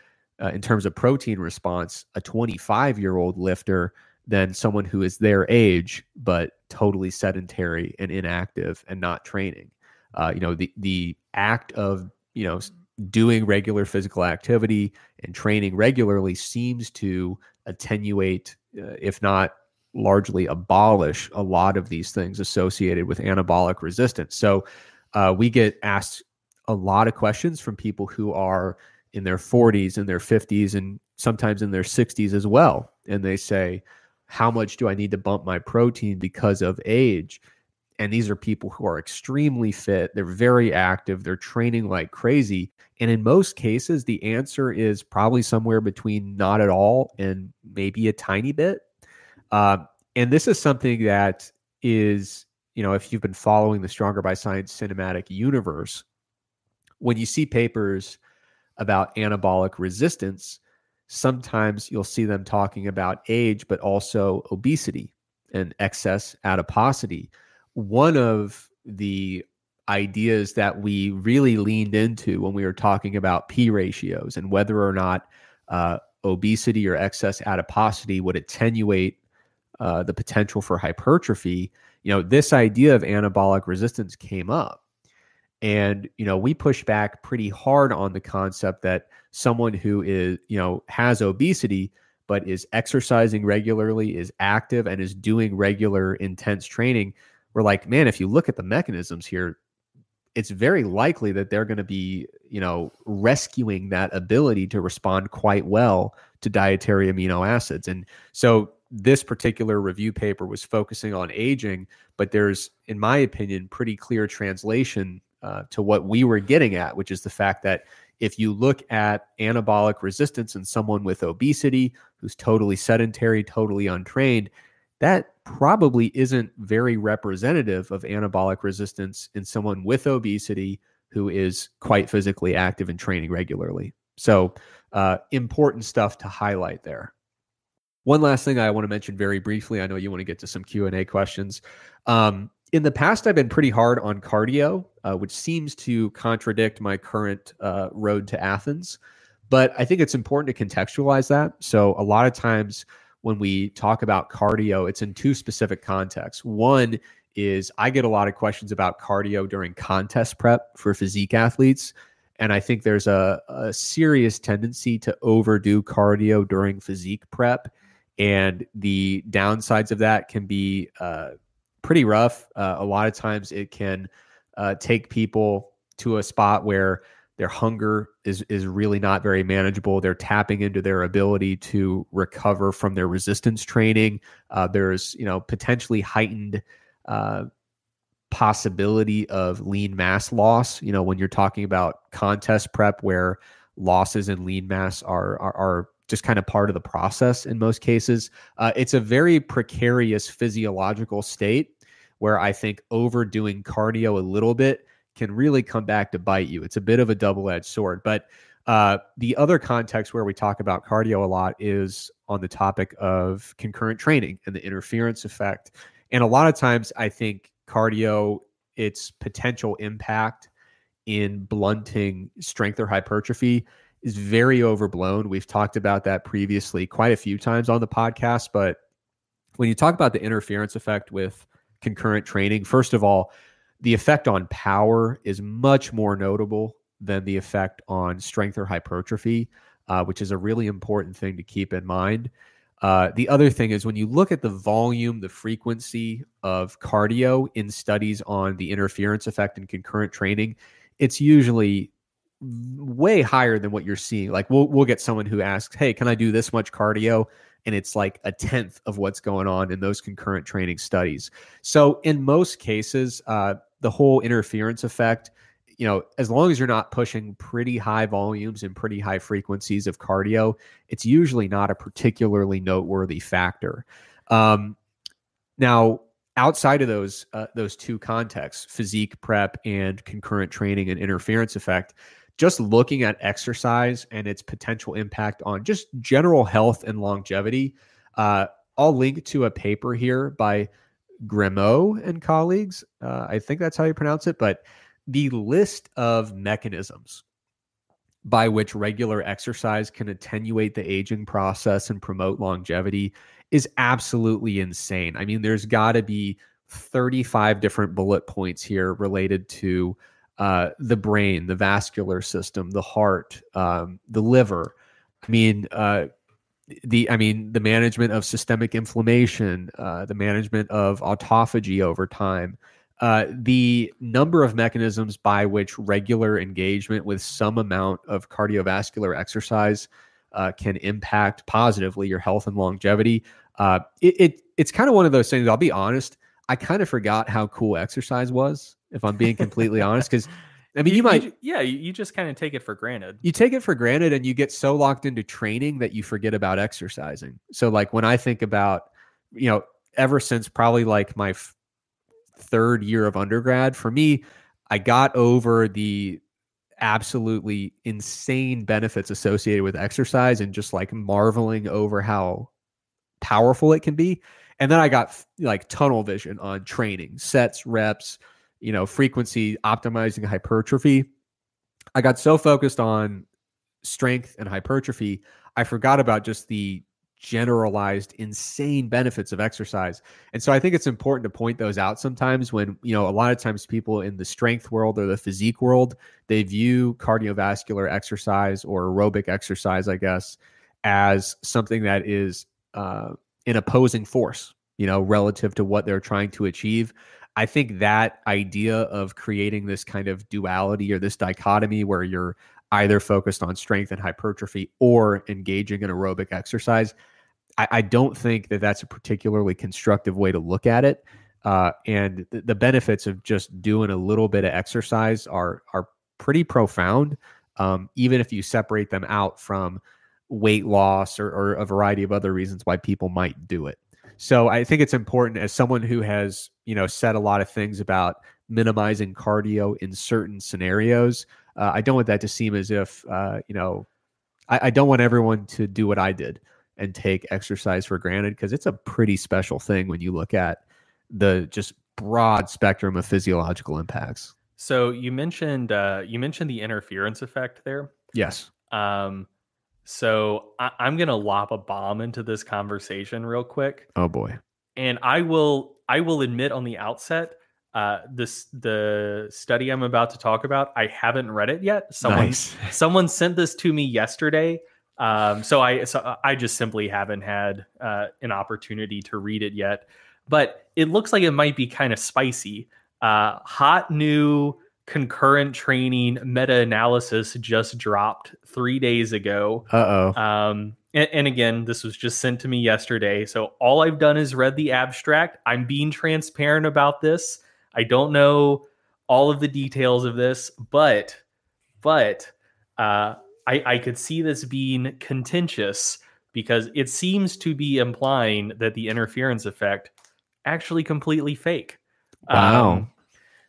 uh, in terms of protein response, a 25 year old lifter than someone who is their age but totally sedentary and inactive and not training. Uh, you know, the the act of you know doing regular physical activity and training regularly seems to attenuate, uh, if not largely abolish, a lot of these things associated with anabolic resistance. So uh, we get asked a lot of questions from people who are in their 40s and their 50s and sometimes in their 60s as well. And they say how much do i need to bump my protein because of age? And these are people who are extremely fit. They're very active. They're training like crazy. And in most cases the answer is probably somewhere between not at all and maybe a tiny bit. Uh, and this is something that is you know if you've been following the stronger by science cinematic universe when you see papers about anabolic resistance, sometimes you'll see them talking about age, but also obesity and excess adiposity. One of the ideas that we really leaned into when we were talking about P ratios and whether or not uh, obesity or excess adiposity would attenuate uh, the potential for hypertrophy. You know, this idea of anabolic resistance came up. And, you know, we push back pretty hard on the concept that someone who is, you know, has obesity, but is exercising regularly, is active, and is doing regular intense training. We're like, man, if you look at the mechanisms here, it's very likely that they're going to be, you know, rescuing that ability to respond quite well to dietary amino acids. And so this particular review paper was focusing on aging, but there's, in my opinion, pretty clear translation uh, to what we were getting at, which is the fact that if you look at anabolic resistance in someone with obesity who's totally sedentary, totally untrained, that probably isn't very representative of anabolic resistance in someone with obesity who is quite physically active and training regularly. So, uh, important stuff to highlight there. One last thing I want to mention very briefly. I know you want to get to some Q and A questions. Um, in the past, I've been pretty hard on cardio, uh, which seems to contradict my current uh, road to Athens. But I think it's important to contextualize that. So, a lot of times when we talk about cardio, it's in two specific contexts. One is I get a lot of questions about cardio during contest prep for physique athletes. And I think there's a, a serious tendency to overdo cardio during physique prep. And the downsides of that can be uh, pretty rough. Uh, a lot of times it can uh, take people to a spot where their hunger is is really not very manageable. They're tapping into their ability to recover from their resistance training. Uh, there's you know potentially heightened uh, possibility of lean mass loss. You know when you're talking about contest prep where losses in lean mass are are, are just kind of part of the process in most cases. Uh, it's a very precarious physiological state where I think overdoing cardio a little bit can really come back to bite you. It's a bit of a double edged sword. But uh, the other context where we talk about cardio a lot is on the topic of concurrent training and the interference effect. And a lot of times, I think cardio, its potential impact in blunting strength or hypertrophy is very overblown. We've talked about that previously quite a few times on the podcast, but when you talk about the interference effect with concurrent training, first of all, the effect on power is much more notable than the effect on strength or hypertrophy, uh, which is a really important thing to keep in mind. Uh, the other thing is when you look at the volume, the frequency of cardio in studies on the interference effect in concurrent training, it's usually way higher than what you're seeing. Like we'll we'll get someone who asks, "Hey, can I do this much cardio?" and it's like a tenth of what's going on in those concurrent training studies. So in most cases, uh, the whole interference effect, you know, as long as you're not pushing pretty high volumes and pretty high frequencies of cardio, it's usually not a particularly noteworthy factor. Um, now, outside of those uh, those two contexts, physique prep and concurrent training and interference effect, just looking at exercise and its potential impact on just general health and longevity. Uh, I'll link to a paper here by Grimaud and colleagues. Uh, I think that's how you pronounce it, but the list of mechanisms by which regular exercise can attenuate the aging process and promote longevity is absolutely insane. I mean, there's got to be 35 different bullet points here related to uh, the brain, the vascular system, the heart, um, the liver. I mean, uh, the I mean, the management of systemic inflammation, uh, the management of autophagy over time, uh, the number of mechanisms by which regular engagement with some amount of cardiovascular exercise uh, can impact positively your health and longevity. It, it it's kind of one of those things. I'll be honest. I kind of forgot how cool exercise was, if I'm being completely honest, because I mean, you, you might, you, yeah, you just kind of take it for granted. You take it for granted, and you get so locked into training that you forget about exercising. So, like when I think about, you know, ever since probably like my third year of undergrad, for me, I got over the absolutely insane benefits associated with exercise and just like marveling over how powerful it can be. And then I got like tunnel vision on training, sets, reps, you know, frequency, optimizing hypertrophy. I got so focused on strength and hypertrophy, I forgot about just the generalized insane benefits of exercise. And so I think it's important to point those out sometimes when, you know, a lot of times people in the strength world or the physique world, they view cardiovascular exercise or aerobic exercise, I guess, as something that is uh, an opposing force, you know, relative to what they're trying to achieve. I think that idea of creating this kind of duality or this dichotomy where you're either focused on strength and hypertrophy or engaging in aerobic exercise I, I don't think that that's a particularly constructive way to look at it. Uh, and th- the benefits of just doing a little bit of exercise are are pretty profound. Um, even if you separate them out from weight loss or, or a variety of other reasons why people might do it. So I think it's important as someone who has you know said a lot of things about minimizing cardio in certain scenarios. Uh, I don't want that to seem as if uh, you know I, I, don't want everyone to do what I did, and take exercise for granted because it's a pretty special thing when you look at the just broad spectrum of physiological impacts. So you mentioned uh, you mentioned the interference effect there. Yes. Um, so I, I'm gonna lop a bomb into this conversation real quick. Oh boy. And I will I will admit on the outset, uh, this the study I'm about to talk about, I haven't read it yet. Someone nice. <laughs> someone sent this to me yesterday um, so I so uh, I just simply haven't had uh, an opportunity to read it yet, but it looks like it might be kind of spicy. Uh, hot new concurrent training meta analysis just dropped three days ago. Uh oh. Um, and, and, again, this was just sent to me yesterday. So all I've done is read the abstract. I'm being transparent about this. I don't know all of the details of this, but but uh, I, I could see this being contentious because it seems to be implying that the interference effect actually completely fake. Wow. Um,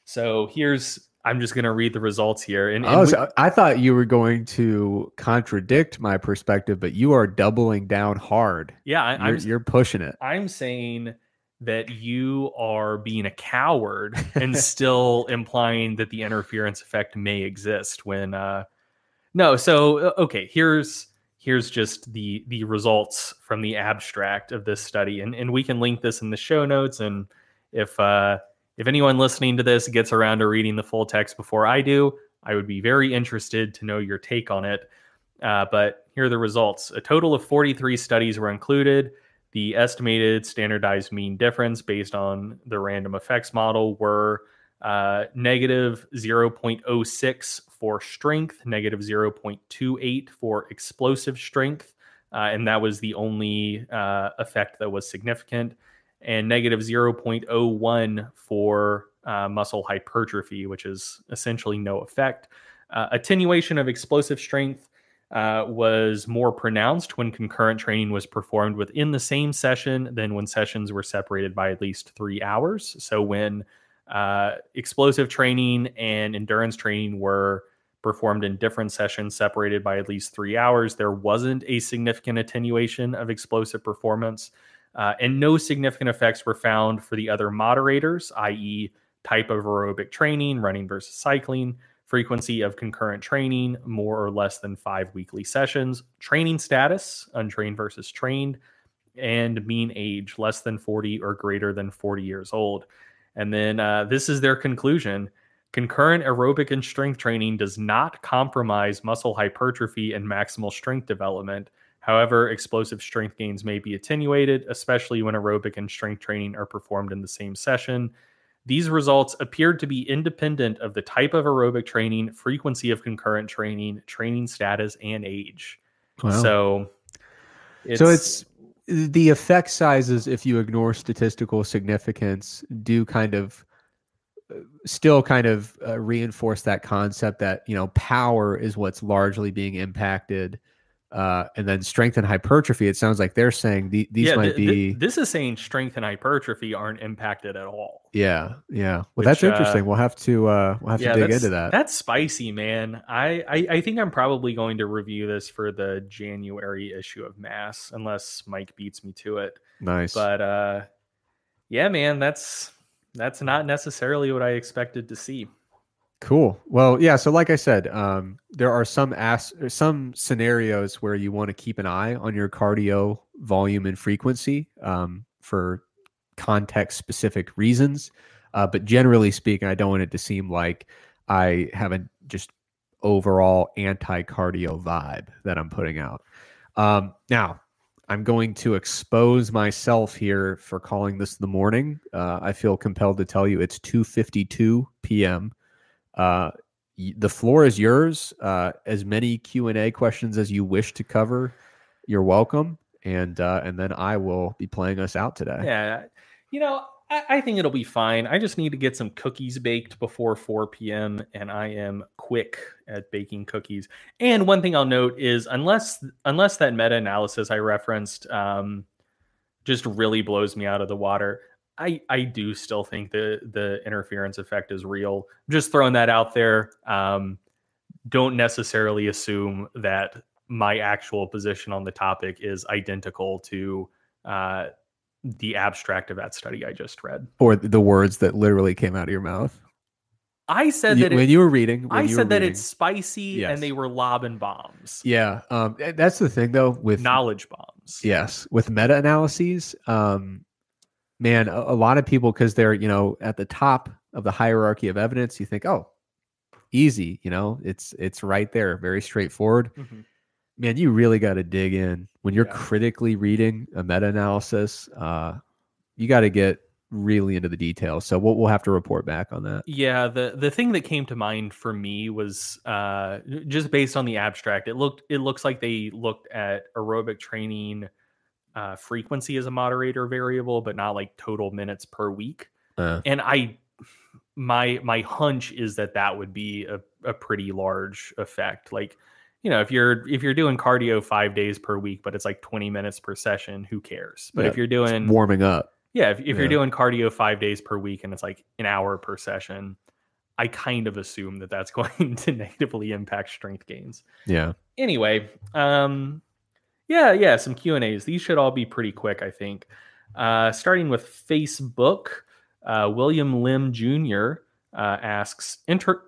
so here's I'm just going to read the results here. And, and oh, so I thought you were going to contradict my perspective, but you are doubling down hard. Yeah, I, you're, you're pushing it. I'm saying that you are being a coward and <laughs> still implying that the interference effect may exist when uh, no, so okay, here's here's just the the results from the abstract of this study, and and we can link this in the show notes. And if uh, if anyone listening to this gets around to reading the full text before I do, I would be very interested to know your take on it. Uh, but here are the results. A total of 43 studies were included. The estimated standardized mean difference based on the random effects model were uh, negative 0.06 for strength, negative 0.28 for explosive strength. Uh, and that was the only uh, effect that was significant, and negative 0.01 for uh, muscle hypertrophy, which is essentially no effect. Uh, attenuation of explosive strength uh, was more pronounced when concurrent training was performed within the same session than when sessions were separated by at least three hours. So when uh, explosive training and endurance training were performed in different sessions separated by at least three hours, there wasn't a significant attenuation of explosive performance. Uh, and no significant effects were found for the other moderators, i.e., type of aerobic training, running versus cycling, frequency of concurrent training, more or less than five weekly sessions, training status, untrained versus trained, and mean age, less than 40 or greater than 40 years old. And then uh, this is their conclusion. Concurrent aerobic and strength training does not compromise muscle hypertrophy and maximal strength development. However, explosive strength gains may be attenuated, especially when aerobic and strength training are performed in the same session. These results appeared to be independent of the type of aerobic training, frequency of concurrent training, training status, and age. Wow. So, it's, so it's the effect sizes. If you ignore statistical significance, do kind of uh, still kind of uh, reinforce that concept that you know power is what's largely being impacted uh, and then strength and hypertrophy. It sounds like they're saying the, these yeah, might th- be. Th- this is saying strength and hypertrophy aren't impacted at all. Yeah, yeah. Well, Which, that's interesting. Uh, we'll have to uh, we'll have yeah, to dig into that. That's spicy, man. I, I I think I'm probably going to review this for the January issue of Mass, unless Mike beats me to it. Nice, but uh, yeah, man, that's that's not necessarily what I expected to see. Cool. Well, yeah. So, like I said, um, there are some as- some scenarios where you want to keep an eye on your cardio volume and frequency um, for context specific reasons. Uh, but generally speaking, I don't want it to seem like I have a just overall anti cardio vibe that I'm putting out. Um, now, I'm going to expose myself here for calling this the morning. Uh, I feel compelled to tell you it's 2:52 p.m. Uh, the floor is yours. Uh, as many Q and A questions as you wish to cover, you're welcome. And uh, and then I will be playing us out today. Yeah, you know, I, I think it'll be fine. I just need to get some cookies baked before 4 p.m. and I am quick at baking cookies. And one thing I'll note is unless unless that meta analysis I referenced um, just really blows me out of the water, I I do still think the the interference effect is real. I'm just throwing that out there. Um, don't necessarily assume that my actual position on the topic is identical to uh, the abstract of that study I just read, or the words that literally came out of your mouth. I said that when it, you were reading. I said that reading, it's spicy yes. and they were lobbing bombs. Yeah, um, that's the thing though with knowledge bombs. Yes, with meta analyses, um, man, a, a lot of people because they're you know at the top of the hierarchy of evidence, you think, oh, easy, you know, it's it's right there, very straightforward. Mm-hmm. Man, you really got to dig in when you're yeah. critically reading a meta analysis. Uh, you got to get really into the details. So we'll we'll have to report back on that. Yeah, the the thing that came to mind for me was uh, just based on the abstract. It looked it looks like they looked at aerobic training uh, frequency as a moderator variable, but not like total minutes per week. Uh. And I, my my hunch is that that would be a, a pretty large effect. Like, you know, if you're if you're doing cardio five days per week, but it's like 20 minutes per session, who cares? But yeah, if you're doing warming up, yeah, if, if yeah. you're doing cardio five days per week and it's like an hour per session, I kind of assume that that's <laughs> going to negatively impact strength gains. Yeah. Anyway, um, yeah, yeah, some Q and A's. These should all be pretty quick, I think. Uh, starting with Facebook, uh, William Lim Jr. Uh, asks Inter-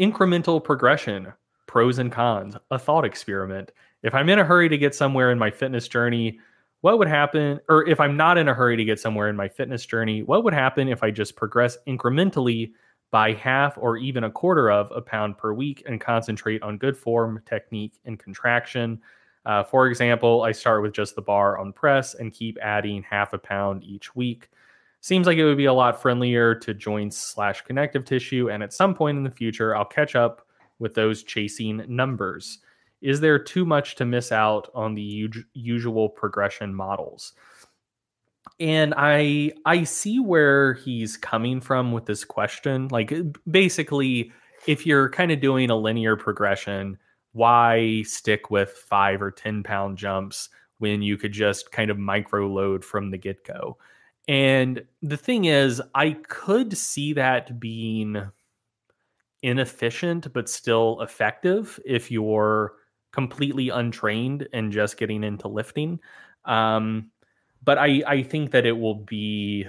incremental progression, pros and cons, a thought experiment. If I'm in a hurry to get somewhere in my fitness journey, what would happen? Or if I'm not in a hurry to get somewhere in my fitness journey, what would happen if I just progress incrementally by half or even a quarter of a pound per week and concentrate on good form, technique, and contraction? Uh, for example, I start with just the bar on press and keep adding half a pound each week. Seems like it would be a lot friendlier to joints slash connective tissue, and at some point in the future, I'll catch up with those chasing numbers? Is there too much to miss out on the u- usual progression models? And I I see where he's coming from with this question. Like basically, if you're kind of doing a linear progression, why stick with five or ten pound jumps when you could just kind of micro load from the get go? And the thing is, I could see that being inefficient but still effective if you're completely untrained and just getting into lifting. Um, but I, I think that it will be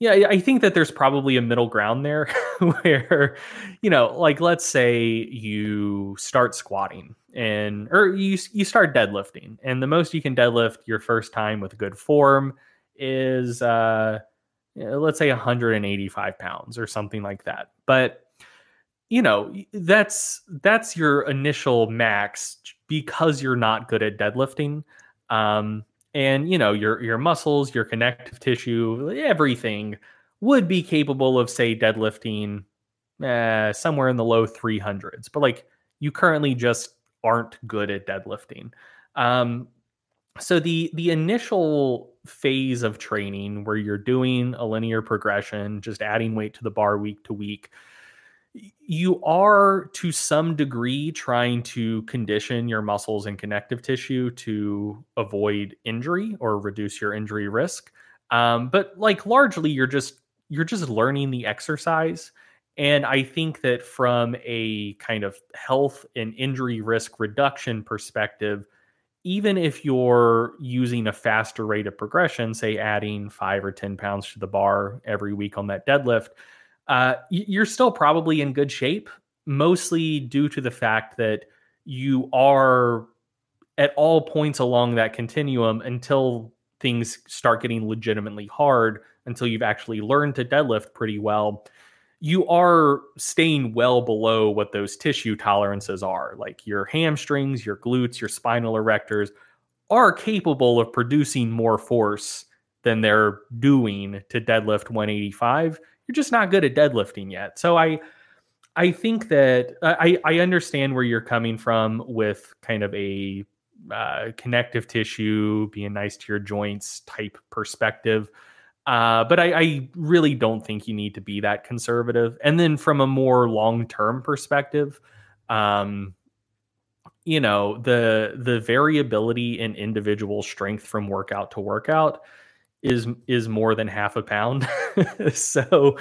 yeah i think that there's probably a middle ground there <laughs> where you know like let's say you start squatting and or you you start deadlifting and the most you can deadlift your first time with good form is uh let's say 185 pounds or something like that. But you know that's that's your initial max because you're not good at deadlifting. Um and you know your your muscles your connective tissue everything would be capable of say deadlifting uh, somewhere in the low 300s but like you currently just aren't good at deadlifting. Um, so the the initial phase of training where you're doing a linear progression just adding weight to the bar week to week you are to some degree trying to condition your muscles and connective tissue to avoid injury or reduce your injury risk. Um, but like largely you're just you're just learning the exercise. And i think that from a kind of health and injury risk reduction perspective even if you're using a faster rate of progression say adding five or ten pounds to the bar every week on that deadlift uh, you're still probably in good shape, mostly due to the fact that you are at all points along that continuum until things start getting legitimately hard, until you've actually learned to deadlift pretty well. You are staying well below what those tissue tolerances are. Like your hamstrings, your glutes, your spinal erectors are capable of producing more force than they're doing to deadlift 185 you're just not good at deadlifting yet. So I I think that I I understand where you're coming from with kind of a uh, connective tissue being nice to your joints type perspective. Uh, but I, I, really don't think you need to be that conservative. And then from a more long term perspective, um, you know the the variability in individual strength from workout to workout is is more than half a pound. <laughs> so,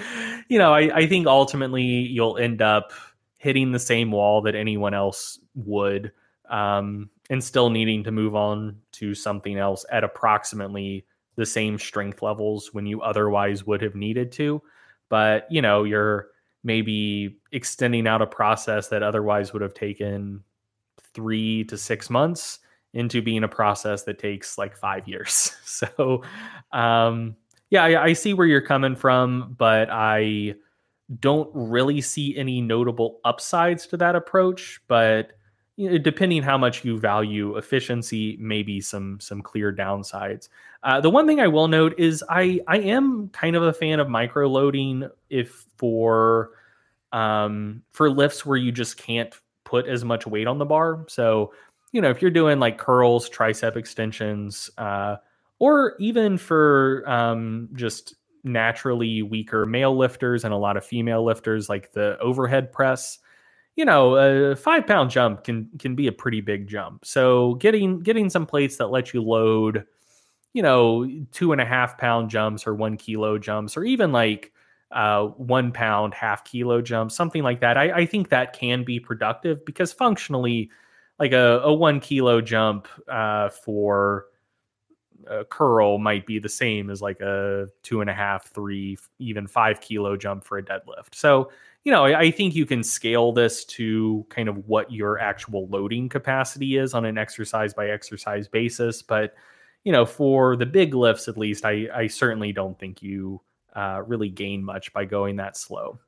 you know, I, I think ultimately you'll end up hitting the same wall that anyone else would, um, and still needing to move on to something else at approximately the same strength levels when you otherwise would have needed to. But you know, you're maybe extending out a process that otherwise would have taken three to six months into being a process that takes like five years. <laughs> So, um, yeah, I, I, see where you're coming from, but I don't really see any notable upsides to that approach. But you know, depending how much you value efficiency, maybe some some clear downsides. Uh, the one thing I will note is I I am kind of a fan of micro loading if for um, for lifts where you just can't put as much weight on the bar. So you know, if you're doing like curls, tricep extensions, uh, or even for um, just naturally weaker male lifters and a lot of female lifters, like the overhead press, you know, a five pound jump can can be a pretty big jump. So getting getting some plates that let you load, you know, two and a half pound jumps or one kilo jumps, or even like uh, one pound, half kilo jumps, something like that. I, I think that can be productive because functionally like a, a one kilo jump uh, for a curl might be the same as like a two and a half, three, even five kilo jump for a deadlift. So, you know, I, I think you can scale this to kind of what your actual loading capacity is on an exercise by exercise basis. But, you know, for the big lifts, at least, I, I certainly don't think you uh, really gain much by going that slow.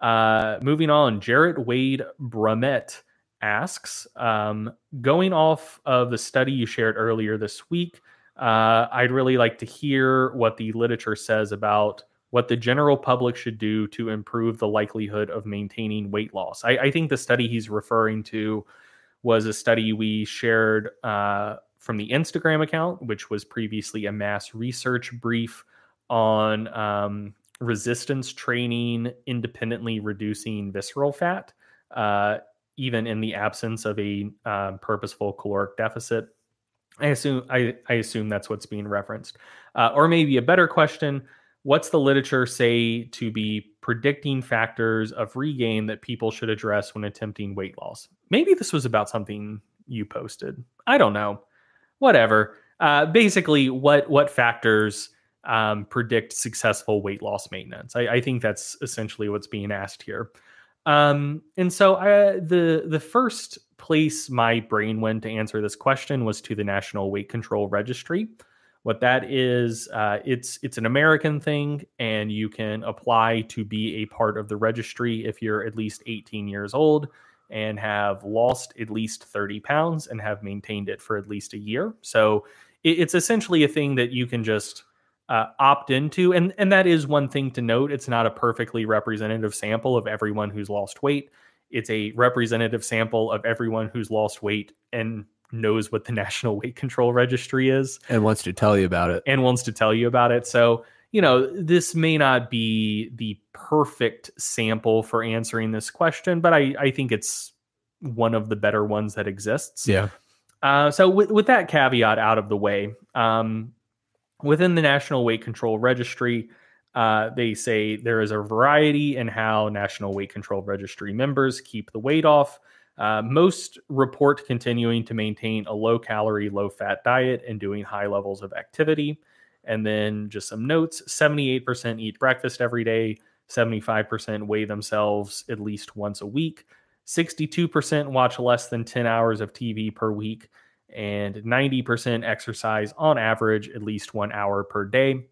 Uh, moving on, Jarrett Wade Brumet asks, um, going off of the study you shared earlier this week, uh, I'd really like to hear what the literature says about what the general public should do to improve the likelihood of maintaining weight loss. I, I think the study he's referring to was a study we shared uh, from the Instagram account, which was previously a mass research brief on um, resistance training independently reducing visceral fat, uh, even in the absence of a um, purposeful caloric deficit. I assume I, I assume that's what's being referenced, uh, or maybe a better question: what's the literature say to be predicting factors of regain that people should address when attempting weight loss? Maybe this was about something you posted. I don't know. Whatever. Uh, basically, what what factors um, predict successful weight loss maintenance? I, I, think that's essentially what's being asked here. Um, and so, I, the the first place my brain went to answer this question was to the National Weight Control Registry. What that is, uh, it's it's an American thing, and you can apply to be a part of the registry if you're at least 18 years old and have lost at least 30 pounds and have maintained it for at least a year. So it, it's essentially a thing that you can just uh, opt into, and and that is one thing to note. It's not a perfectly representative sample of everyone who's lost weight. It's a representative sample of everyone who's lost weight and knows what the <laughs> National Weight Control Registry is and wants to tell you about it. And wants to tell you about it. So, you know, this may not be the perfect sample for answering this question, but I, I think it's one of the better ones that exists. Yeah. Uh, so, with, with that caveat out of the way, um, within the National Weight Control Registry, uh, they say there is a variety in how National Weight Control Registry members keep the weight off. Uh, most report continuing to maintain a low calorie, low fat diet and doing high levels of activity. And then just some notes 78% eat breakfast every day, 75% weigh themselves at least once a week, 62% watch less than 10 hours of TV per week, and 90% exercise on average at least one hour per day.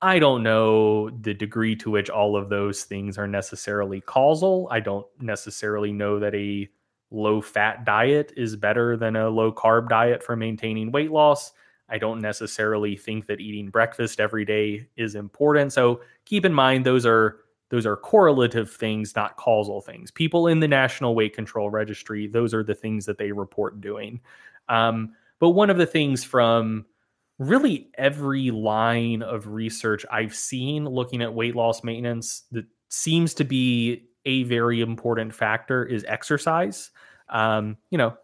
I don't know the degree to which all of those things are necessarily causal. I don't necessarily know that a low fat diet is better than a low carb diet for maintaining weight loss. I don't necessarily think that eating breakfast every day is important. So keep in mind those are those are correlative things, not causal things. People in the National Weight Control Registry, those are the things that they report doing. Um, but one of the things from really every line of research I've seen looking at weight loss maintenance that seems to be a very important factor is exercise. Um, you know,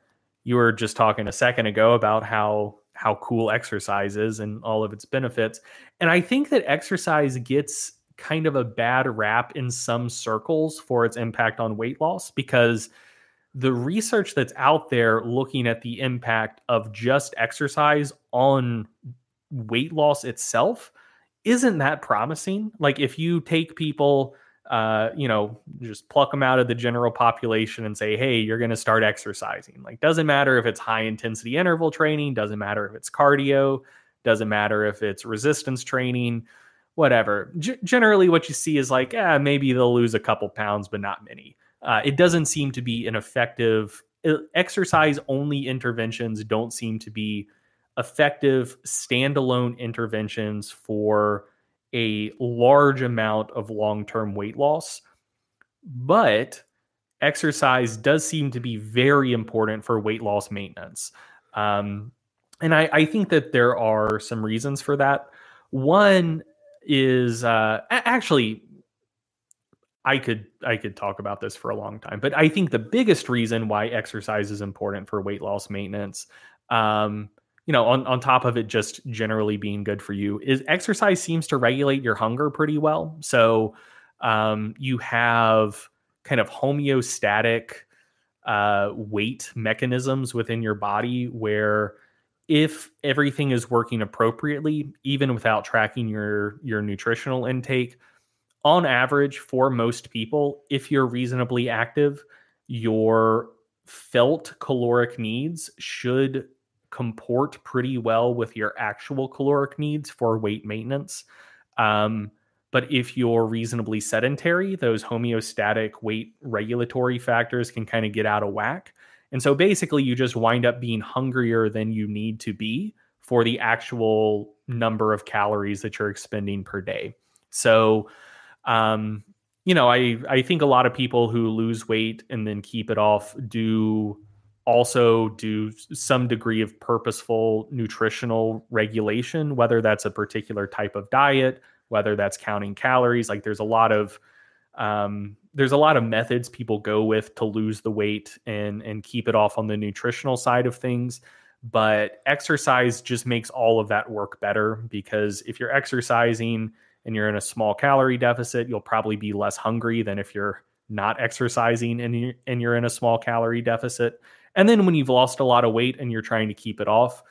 you were just talking a second ago about how how cool exercise is and all of its benefits. And I think that exercise gets kind of a bad rap in some circles for its impact on weight loss because the research that's out there looking at the impact of just exercise on weight loss itself isn't that promising. Like if you take people uh, you know, just pluck them out of the general population and say, hey, you're going to start exercising. Like, doesn't matter if it's high intensity interval training, doesn't matter if it's cardio, doesn't matter if it's resistance training, whatever. G- generally, what you see is like, yeah, maybe they'll lose a couple pounds, but not many. Uh, it doesn't seem to be an effective exercise only interventions, don't seem to be effective standalone interventions for a large amount of long term weight loss. But exercise does seem to be very important for weight loss maintenance. Um, and I, I, think that there are some reasons for that. One is uh, actually, I could I could talk about this for a long time, but I think the biggest reason why exercise is important for weight loss maintenance um, you know, on, on top of it just generally being good for you, is exercise seems to regulate your hunger pretty well. So um, you have kind of homeostatic uh, weight mechanisms within your body where if everything is working appropriately, even without tracking your your nutritional intake, on average for most people, if you're reasonably active, your felt caloric needs should comport pretty well with your actual caloric needs for weight maintenance. Um, but if you're reasonably sedentary, those homeostatic weight regulatory factors can kind of get out of whack. And so basically, you just wind up being hungrier than you need to be for the actual number of calories that you're expending per day. So, um, you know, I I think a lot of people who lose weight and then keep it off do also do some degree of purposeful nutritional regulation, whether that's a particular type of diet, whether that's counting calories. Like there's a lot of um, there's a lot of methods people go with to lose the weight and and keep it off on the nutritional side of things. But exercise just makes all of that work better because if you're exercising and you're in a small calorie deficit, you'll probably be less hungry than if you're not exercising and you're, in a small calorie deficit. And then when you've lost a lot of weight and you're trying to keep it off,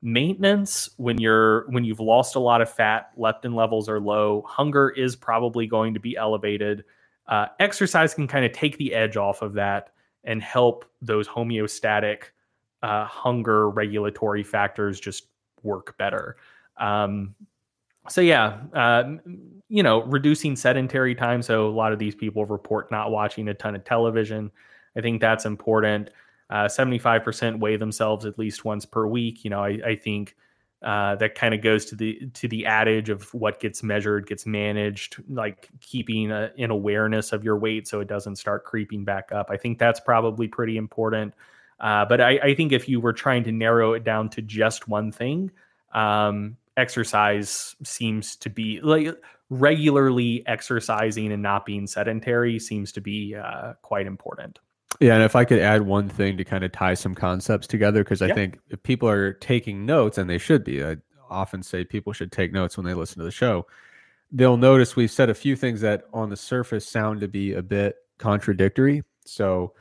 maintenance when you're when you've lost a lot of fat, leptin levels are low, hunger is probably going to be elevated. Uh, exercise can kind of take the edge off of that and help those homeostatic uh, hunger regulatory factors just work better. Um, so yeah, uh, you know, reducing sedentary time. So a lot of these people report not watching a ton of television. I think that's important. Uh, 75% weigh themselves at least once per week. You know, I, I think uh, that kind of goes to the to the adage of what gets measured gets managed, like keeping a, an awareness of your weight so it doesn't start creeping back up. I think that's probably pretty important. Uh, but I, I, think if you were trying to narrow it down to just one thing, um, exercise seems to be like regularly exercising and not being sedentary seems to be uh, quite important. Yeah, and if I could add one thing to kind of tie some concepts together, because I yeah. think if people are taking notes, and they should be, I often say people should take notes when they listen to the show. They'll notice we've said a few things that on the surface sound to be a bit contradictory. So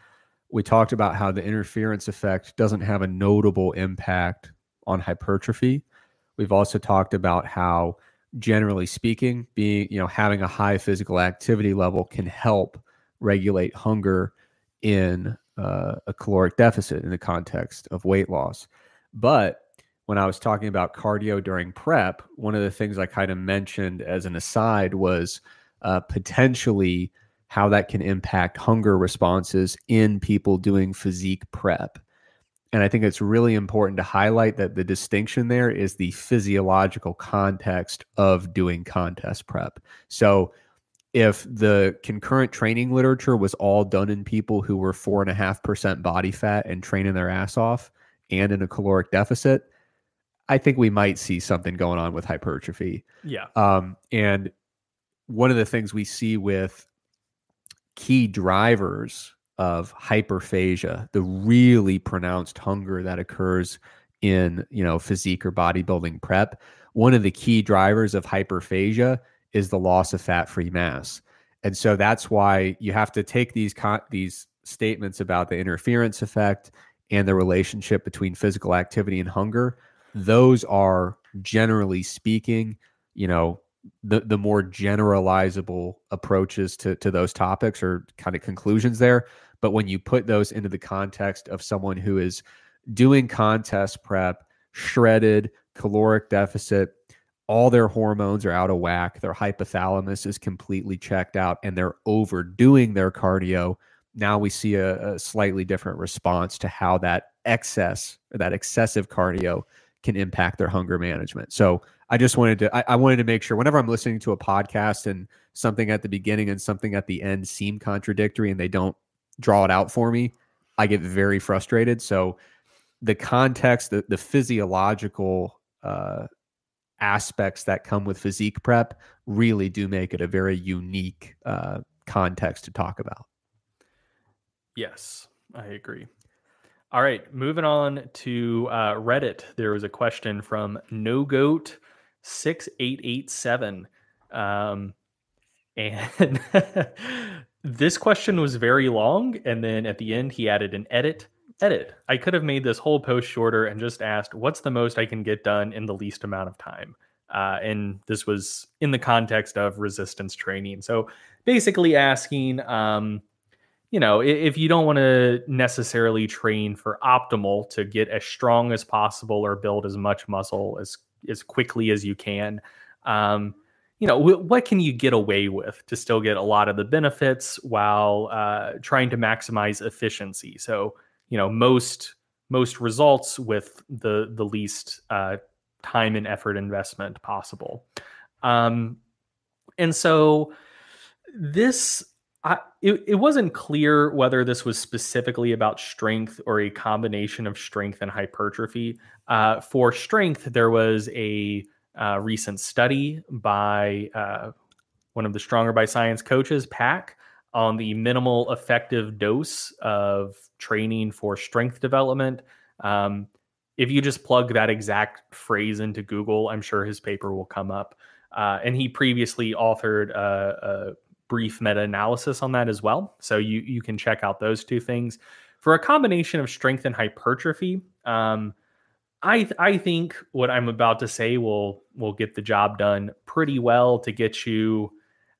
we talked about how the interference effect doesn't have a notable impact on hypertrophy. We've also talked about how generally speaking, being, you know, having a high physical activity level can help regulate hunger in uh, a caloric deficit in the context of weight loss. But when I was talking about cardio during prep, one of the things I kind of mentioned as an aside was uh, potentially how that can impact hunger responses in people doing physique prep. And I think it's really important to highlight that the distinction there is the physiological context of doing contest prep. So, if the concurrent training literature was all done in people who were four and a half percent body fat and training their ass off and in a caloric deficit, I think we might see something going on with hypertrophy. Yeah. Um, and one of the things we see with key drivers of hyperphagia, the really pronounced hunger that occurs in, you know, physique or bodybuilding prep, one of the key drivers of hyperphagia is the loss of fat-free mass. And so that's why you have to take these con- these statements about the interference effect and the relationship between physical activity and hunger. Those are generally speaking, you know, the the more generalizable approaches to to those topics or kind of conclusions there. But when you put those into the context of someone who is doing contest prep, shredded, caloric deficit, all their hormones are out of whack. Their hypothalamus is completely checked out and they're overdoing their cardio. Now we see a, a slightly different response to how that excess or that excessive cardio can impact their hunger management. So I just wanted to I, I, wanted to make sure whenever I'm listening to a podcast and something at the beginning and something at the end seem contradictory and they don't draw it out for me, I get very frustrated. So the context, the, the physiological uh, aspects that come with physique prep really do make it a very unique uh, context to talk about. Yes, I agree. All right, moving on to uh, Reddit. There was a question from No Goat six eight eight seven, um, and <laughs> this question was very long. And then at the end, he added an edit edit. I could have made this whole post shorter and just asked, what's the most I can get done in the least amount of time? Uh, and this was in the context of resistance training. So basically asking, um, you know, if, you don't want to necessarily train for optimal to get as strong as possible or build as much muscle as as quickly as you can, um, you know, w- what can you get away with to still get a lot of the benefits while uh, trying to maximize efficiency? So you know most most results with the the least uh, time and effort investment possible. Um, And so this I, it, it wasn't clear whether this was specifically about strength or a combination of strength and hypertrophy. Uh, for strength, there was a uh, recent study by uh, one of the Stronger by Science coaches, Pak, on the minimal effective dose of training for strength development. Um, if you just plug that exact phrase into Google, I'm sure his paper will come up. Uh, and he previously authored a, a brief meta analysis on that as well. So you you can check out those two things. For a combination of strength and hypertrophy, um, I I think what I'm about to say will will get the job done pretty well to get you.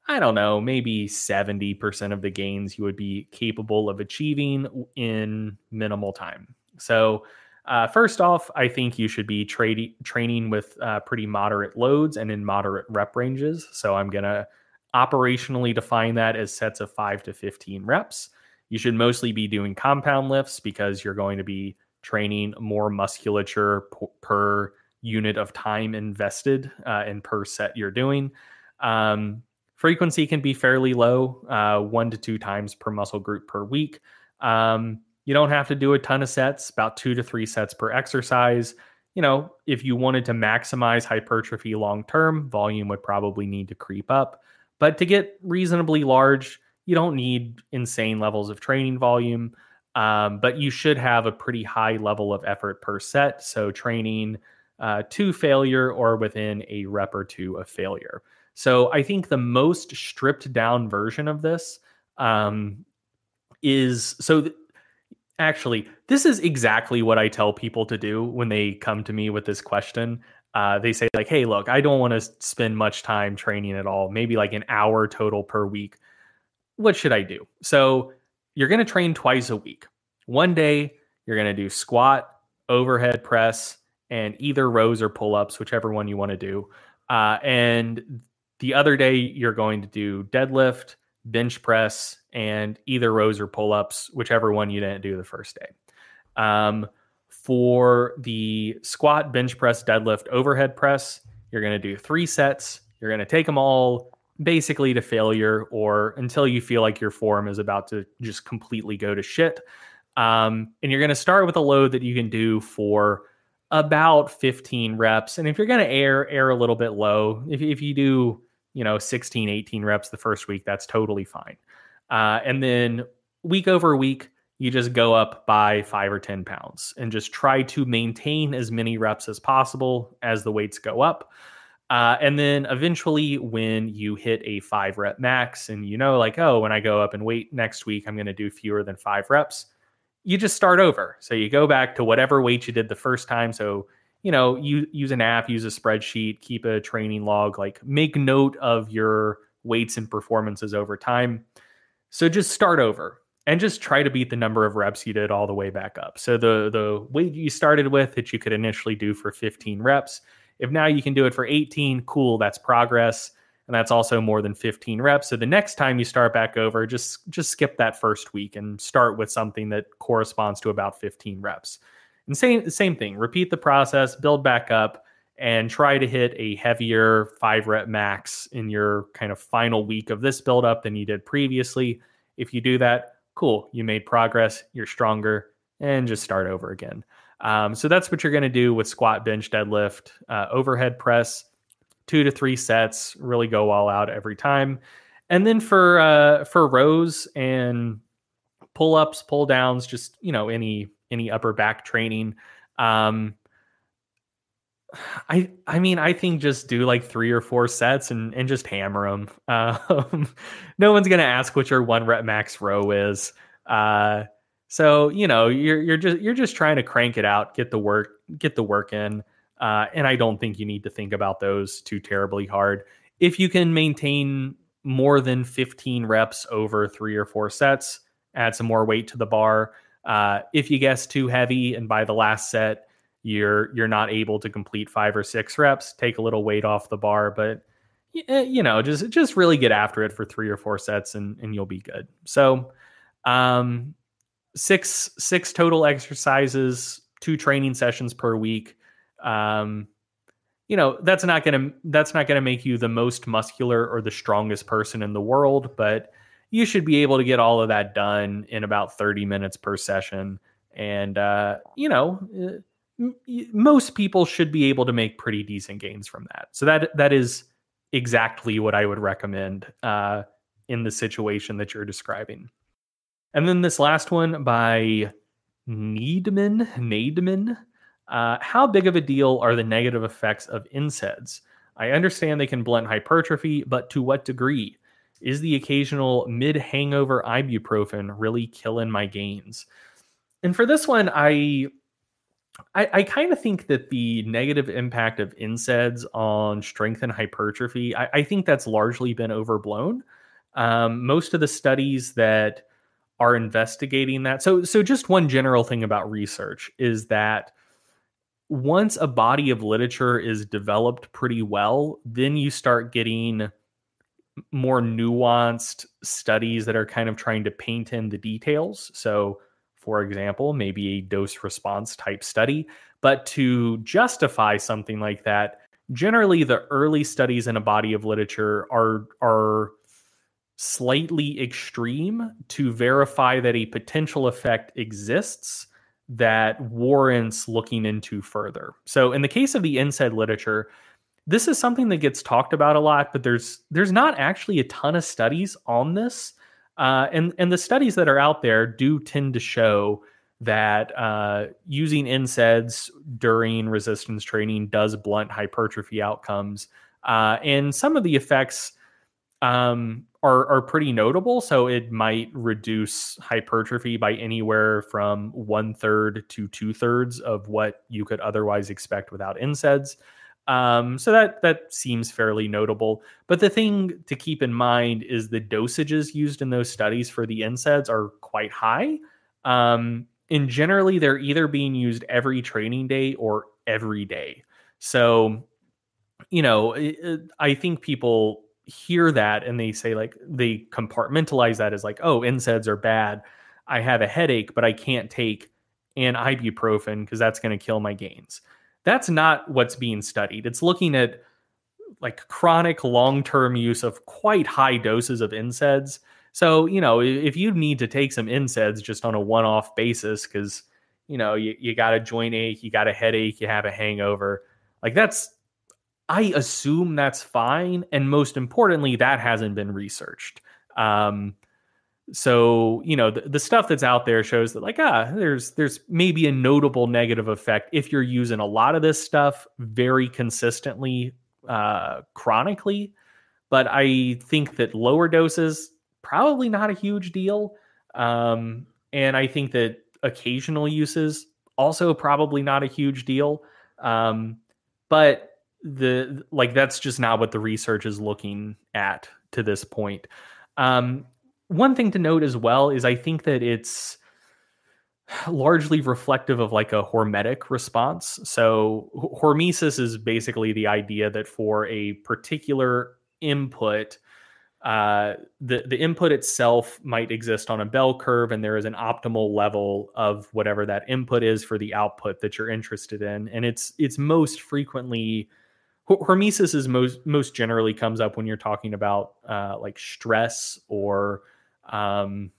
I don't know, maybe 70% of the gains you would be capable of achieving in minimal time. So, uh, first off, I think you should be tra- training with uh, pretty moderate loads and in moderate rep ranges. So, I'm going to operationally define that as sets of 5 to 15 reps. You should mostly be doing compound lifts because you're going to be training more musculature p- per unit of time invested uh, and per set you're doing. Um, frequency can be fairly low, uh, one to two times per muscle group per week. Um, you don't have to do a ton of sets, about two to three sets per exercise. You know, if you wanted to maximize hypertrophy long term, volume would probably need to creep up. But to get reasonably large, you don't need insane levels of training volume, um, but you should have a pretty high level of effort per set. So training uh, to failure or within a rep or two of failure. So I think the most stripped down version of this um, is so. Th- actually, this is exactly what I tell people to do when they come to me with this question uh, they say like, "Hey, look, I don't want to spend much time training at all. Maybe like an hour total per week. What should I do?" So you're going to train twice a week. One day you're going to do squat, overhead press, and either rows or pull ups, whichever one you want to do. Uh, and the other day you're going to do deadlift, bench press, and either rows or pull ups, whichever one you didn't do the first day. Um, for the squat, bench press, deadlift, overhead press, you're going to do three sets. You're going to take them all basically to failure or until you feel like your form is about to just completely go to shit. Um, and you're going to start with a load that you can do for about 15 reps. And if you're going to air, air a little bit low, if, if you do, you know, 16, 18 reps the first week, that's totally fine. Uh, and then week over week, you just go up by five or 10 pounds and just try to maintain as many reps as possible as the weights go up. Uh, and then eventually, when you hit a five rep max and you know, like, oh, when I go up and weight next week, I'm going to do fewer than five reps, you just start over. So you go back to whatever weight you did the first time. So, you know, you use an app, use a spreadsheet, keep a training log, like make note of your weights and performances over time. So just start over and just try to beat the number of reps you did all the way back up. So the the weight you started with that you could initially do for 15 reps, if now you can do it for 18, cool, that's progress. And that's also more than 15 reps. So the next time you start back over, just just skip that first week and start with something that corresponds to about 15 reps. And same same thing, repeat the process, build back up and try to hit a heavier 5 rep max in your kind of final week of this build up than you did previously. If you do that, cool, you made progress, you're stronger, and just start over again. Um, so that's what you're going to do with squat, bench, deadlift, uh, overhead press, two to three sets. Really go all out every time. And then for uh, for rows and pull ups, pull downs, just you know any any upper back training. Um, I I mean I think just do like three or four sets and and just hammer them. <laughs> Um, no one's gonna ask what your one rep max row is. Uh, so you know you're you're just you're just trying to crank it out, get the work get the work in. Uh, and I don't think you need to think about those too terribly hard. If you can maintain more than 15 reps over three or four sets, add some more weight to the bar. Uh, if you guess too heavy and by the last set you're you're not able to complete five or six reps, take a little weight off the bar, but eh, you know, just just really get after it for three or four sets and and you'll be good. So, um, six six total exercises, two training sessions per week. Um, you know that's not going to that's not going to make you the most muscular or the strongest person in the world but you should be able to get all of that done in about 30 minutes per session and uh, you know m- most people should be able to make pretty decent gains from that so that that is exactly what i would recommend uh, in the situation that you're describing and then this last one by needman needman uh, how big of a deal are the negative effects of NSAIDs? I understand they can blunt hypertrophy, but to what degree? Is the occasional mid hangover ibuprofen really killing my gains? And for this one, I I, I kind of think that the negative impact of NSAIDs on strength and hypertrophy, I, I think that's largely been overblown. Um, most of the studies that are investigating that, so so just one general thing about research is that once a body of literature is developed pretty well, then you start getting more nuanced studies that are kind of trying to paint in the details. So, for example, maybe a dose response type study. But to justify something like that, generally the early studies in a body of literature are are slightly extreme to verify that a potential effect exists that warrants looking into further. So in the case of the NSAID literature, this is something that gets talked about a lot, but there's there's not actually a ton of studies on this. Uh, and and the studies that are out there do tend to show that uh, using NSAIDs during resistance training does blunt hypertrophy outcomes. Uh, and some of the effects um, are are pretty notable. So it might reduce hypertrophy by anywhere from one third to two thirds of what you could otherwise expect without NSAIDs. Um, so that that seems fairly notable. But the thing to keep in mind is the dosages used in those studies for the NSAIDs are quite high. Um, and generally, they're either being used every training day or every day. So, you know, I think people hear that and they say like they compartmentalize that as like oh NSAIDs are bad i have a headache but i can't take an ibuprofen because that's going to kill my gains that's not what's being studied it's looking at like chronic long-term use of quite high doses of NSAIDs so you know if you need to take some NSAIDs just on a one-off basis because you know you, you got a joint ache you got a headache you have a hangover like that's I assume that's fine. And most importantly, that hasn't been researched. Um, so you know the, the stuff that's out there shows that like ah there's there's maybe a notable negative effect if you're using a lot of this stuff very consistently uh, chronically. But i think that lower doses probably not a huge deal. Um, and i think that occasional uses also probably not a huge deal. Um, but the like that's just not what the research is looking at to this point. Um, one thing to note as well is I think that it's largely reflective of like a hormetic response. So hormesis is basically the idea that for a particular input, uh, the the input itself might exist on a bell curve, and there is an optimal level of whatever that input is for the output that you're interested in, and it's it's most frequently hormesis is most most generally comes up when you're talking about uh, like stress or um,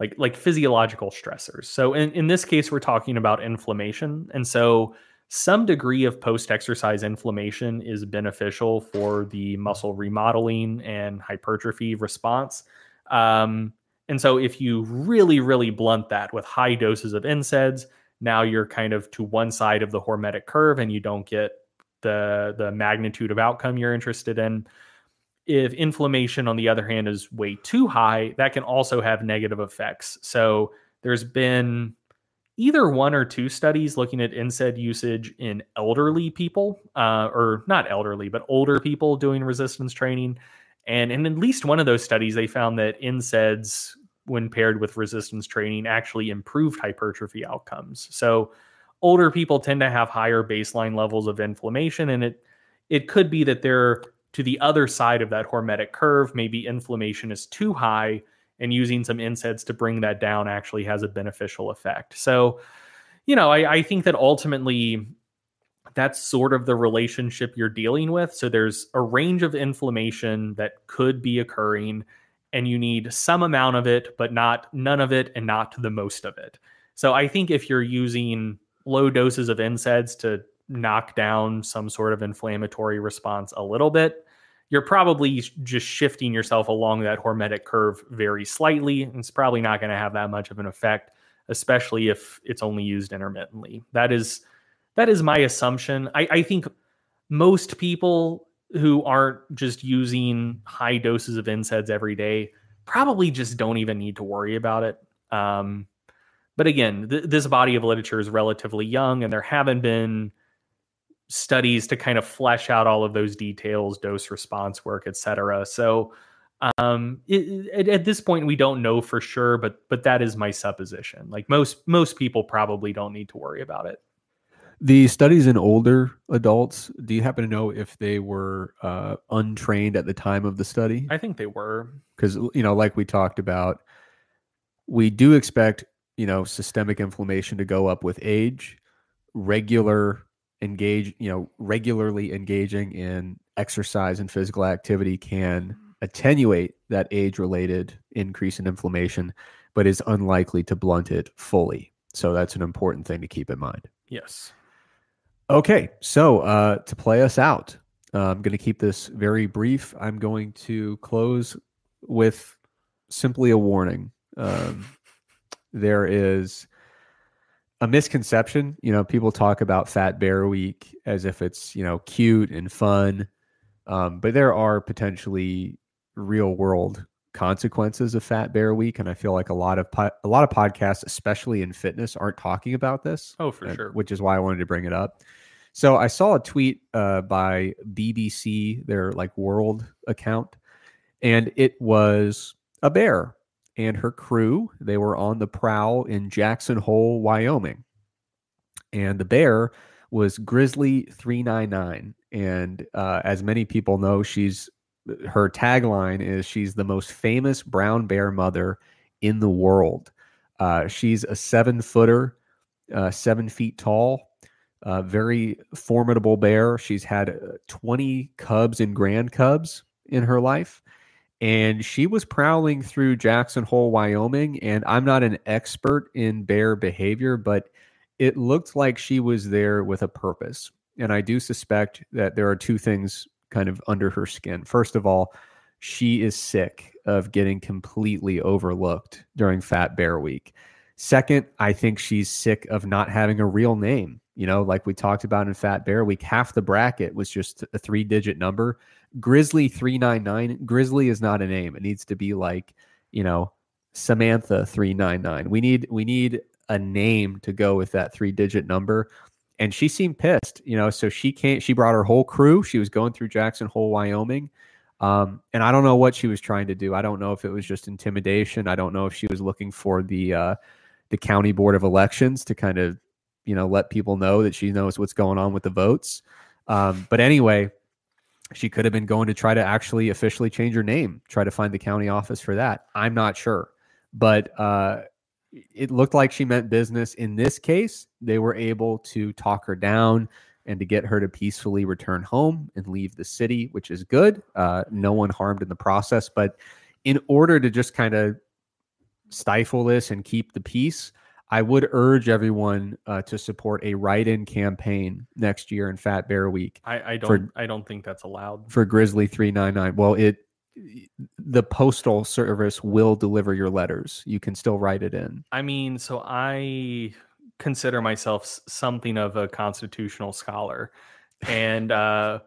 like like physiological stressors. So in, in this case, we're talking about inflammation, and so some degree of post exercise inflammation is beneficial for the muscle remodeling and hypertrophy response. Um, and so if you really really blunt that with high doses of NSAIDs, now you're kind of to one side of the hormetic curve, and you don't get the the magnitude of outcome you're interested in. If inflammation, on the other hand, is way too high, that can also have negative effects. So there's been either one or two studies looking at NSAID usage in elderly people, uh, or not elderly, but older people doing resistance training. And in at least one of those studies, they found that NSAIDs, when paired with resistance training, actually improved hypertrophy outcomes. So older people tend to have higher baseline levels of inflammation and it it could be that they're to the other side of that hormetic curve maybe inflammation is too high and using some NSAIDs to bring that down actually has a beneficial effect so you know I, I think that ultimately that's sort of the relationship you're dealing with. So there's a range of inflammation that could be occurring, and you need some amount of it, but not none of it and not the most of it. So I think if you're using low doses of NSAIDs to knock down some sort of inflammatory response a little bit, you're probably just shifting yourself along that hormetic curve very slightly. It's probably not going to have that much of an effect, especially if it's only used intermittently. That is that is my assumption. I, I think most people who aren't just using high doses of NSAIDs every day probably just don't even need to worry about it. Um, but again, th- this body of literature is relatively young, and there haven't been studies to kind of flesh out all of those details, dose response work, et cetera. So um, it, it, at this point, we don't know for sure, but but that is my supposition. Like most most people probably don't need to worry about it. The studies in older adults, do you happen to know if they were uh, untrained at the time of the study? I think they were. Because, you know, like we talked about, we do expect, you know, systemic inflammation to go up with age. Regular engage, you know, regularly engaging in exercise and physical activity can attenuate that age related increase in inflammation, but is unlikely to blunt it fully. So that's an important thing to keep in mind. Yes. Okay, so uh, to play us out, uh, I'm going to keep this very brief. I'm going to close with simply a warning. Um, there is a misconception. You know, people talk about Fat Bear Week as if it's you know cute and fun, um, but there are potentially real world consequences of Fat Bear Week, and I feel like a lot of po- a lot of podcasts, especially in fitness, aren't talking about this. Oh, for and- sure. Which is why I wanted to bring it up. So I saw a tweet uh, by BBC, their like world account, and it was a bear and her crew. They were on the prowl in Jackson Hole, Wyoming, and the bear was Grizzly three nine nine. And uh, as many people know, she's her tagline is she's the most famous brown bear mother in the world. Uh, she's a seven footer, uh, seven feet tall, uh, very formidable bear. She's had uh, 20 cubs and grand cubs in her life. And she was prowling through Jackson Hole, Wyoming. And I'm not an expert in bear behavior, but it looked like she was there with a purpose. And I do suspect that there are two things kind of under her skin. First of all, she is sick of getting completely overlooked during Fat Bear Week. Second, I think she's sick of not having a real name. You know, like we talked about in Fat Bear Week, half the bracket was just a three digit number. Grizzly 399, Grizzly is not a name. It needs to be like, you know, Samantha 399. We need we need a name to go with that three digit number. And she seemed pissed, you know, so she can't she brought her whole crew. She was going through Jackson Hole, Wyoming. Um, and I don't know what she was trying to do. I don't know if it was just intimidation. I don't know if she was looking for the uh, the county board of elections to kind of you know let people know that she knows what's going on with the votes. Um, but anyway, she could have been going to try to actually officially change her name, try to find the county office for that. I'm not sure, but uh, it looked like she meant business. In this case, they were able to talk her down and to get her to peacefully return home and leave the city, which is good. Uh, no one harmed in the process, but in order to just kind of stifle this and keep the peace, I would urge everyone uh, to support a write-in campaign next year in Fat Bear Week I, I don't For- I don't think that's allowed. for Grizzly 399. Well, it the postal service will deliver your letters. You can still write it in. I mean, so I consider myself something of a constitutional scholar, and uh,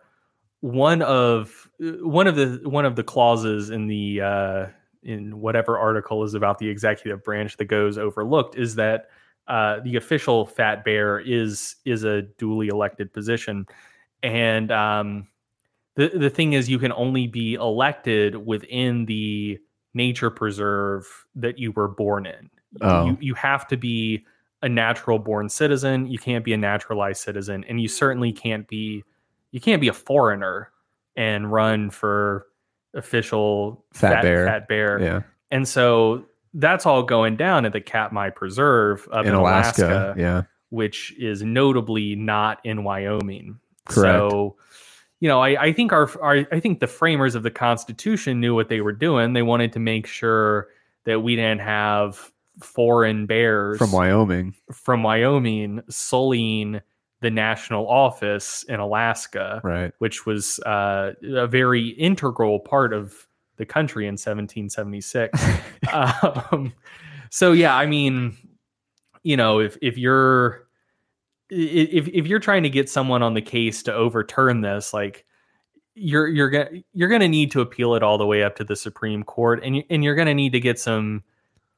one of one of the one of the clauses in the uh, in whatever article is about the executive branch that goes overlooked is that uh, the official fat bear is is a duly elected position, and um, the the thing is you can only be elected within the nature preserve that you were born in. Oh. You you have to be a natural born citizen. You can't be a naturalized citizen, and you certainly can't be you can't be a foreigner and run for official Fat bear. Fat bear. Yeah, And so that's all going down at the Katmai Preserve up in, in, Alaska. Alaska Yeah, which is notably not in Wyoming. Correct. So, you know, I, I think our, our I think the framers of the Constitution knew what they were doing. They wanted to make sure that we didn't have foreign bears From Wyoming. from Wyoming sullying the national office in Alaska, Right. which was uh, a very integral part of the country in 1776. <laughs> um, so yeah, I mean, you know, if if you're if if you're trying to get someone on the case to overturn this, like you're you're gonna you're gonna need to appeal it all the way up to the Supreme Court, and you, and you're gonna need to get some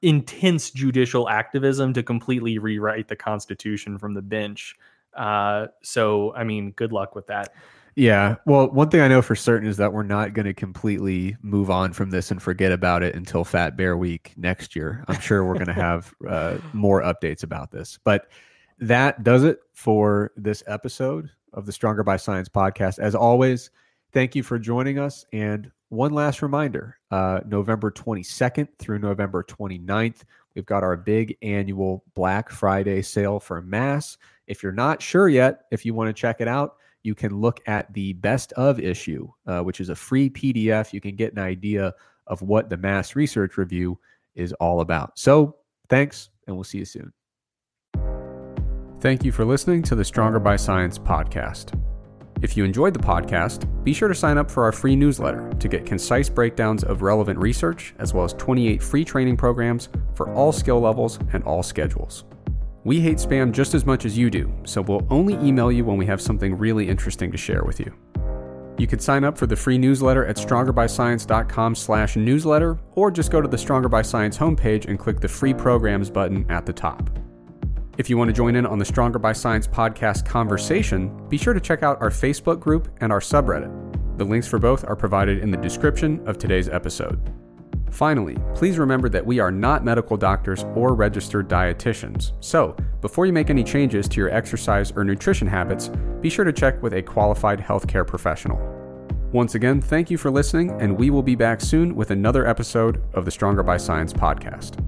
intense judicial activism to completely rewrite the Constitution from the bench. Uh, so I mean, good luck with that. Yeah. Well, one thing I know for certain is that we're not going to completely move on from this and forget about it until Fat Bear Week next year. I'm sure we're going to have <laughs> uh, more updates about this. But that does it for this episode of the Stronger by Science podcast. As always, thank you for joining us. And one last reminder uh, November 22nd through November 29th, we've got our big annual Black Friday sale for Mass. If you're not sure yet, if you want to check it out, you can look at the best of issue, uh, which is a free PDF. You can get an idea of what the Mass Research Review is all about. So, thanks, and we'll see you soon. Thank you for listening to the Stronger by Science podcast. If you enjoyed the podcast, be sure to sign up for our free newsletter to get concise breakdowns of relevant research, as well as 28 free training programs for all skill levels and all schedules. We hate spam just as much as you do, so we'll only email you when we have something really interesting to share with you. You can sign up for the free newsletter at strongerbyscience.com slash newsletter, or just go to the Stronger by Science homepage and click the free programs button at the top. If you want to join in on the Stronger by Science podcast conversation, be sure to check out our Facebook group and our subreddit. The links for both are provided in the description of today's episode. Finally, please remember that we are not medical doctors or registered dietitians. So, before you make any changes to your exercise or nutrition habits, be sure to check with a qualified healthcare professional. Once again, thank you for listening, and we will be back soon with another episode of the Stronger by Science podcast.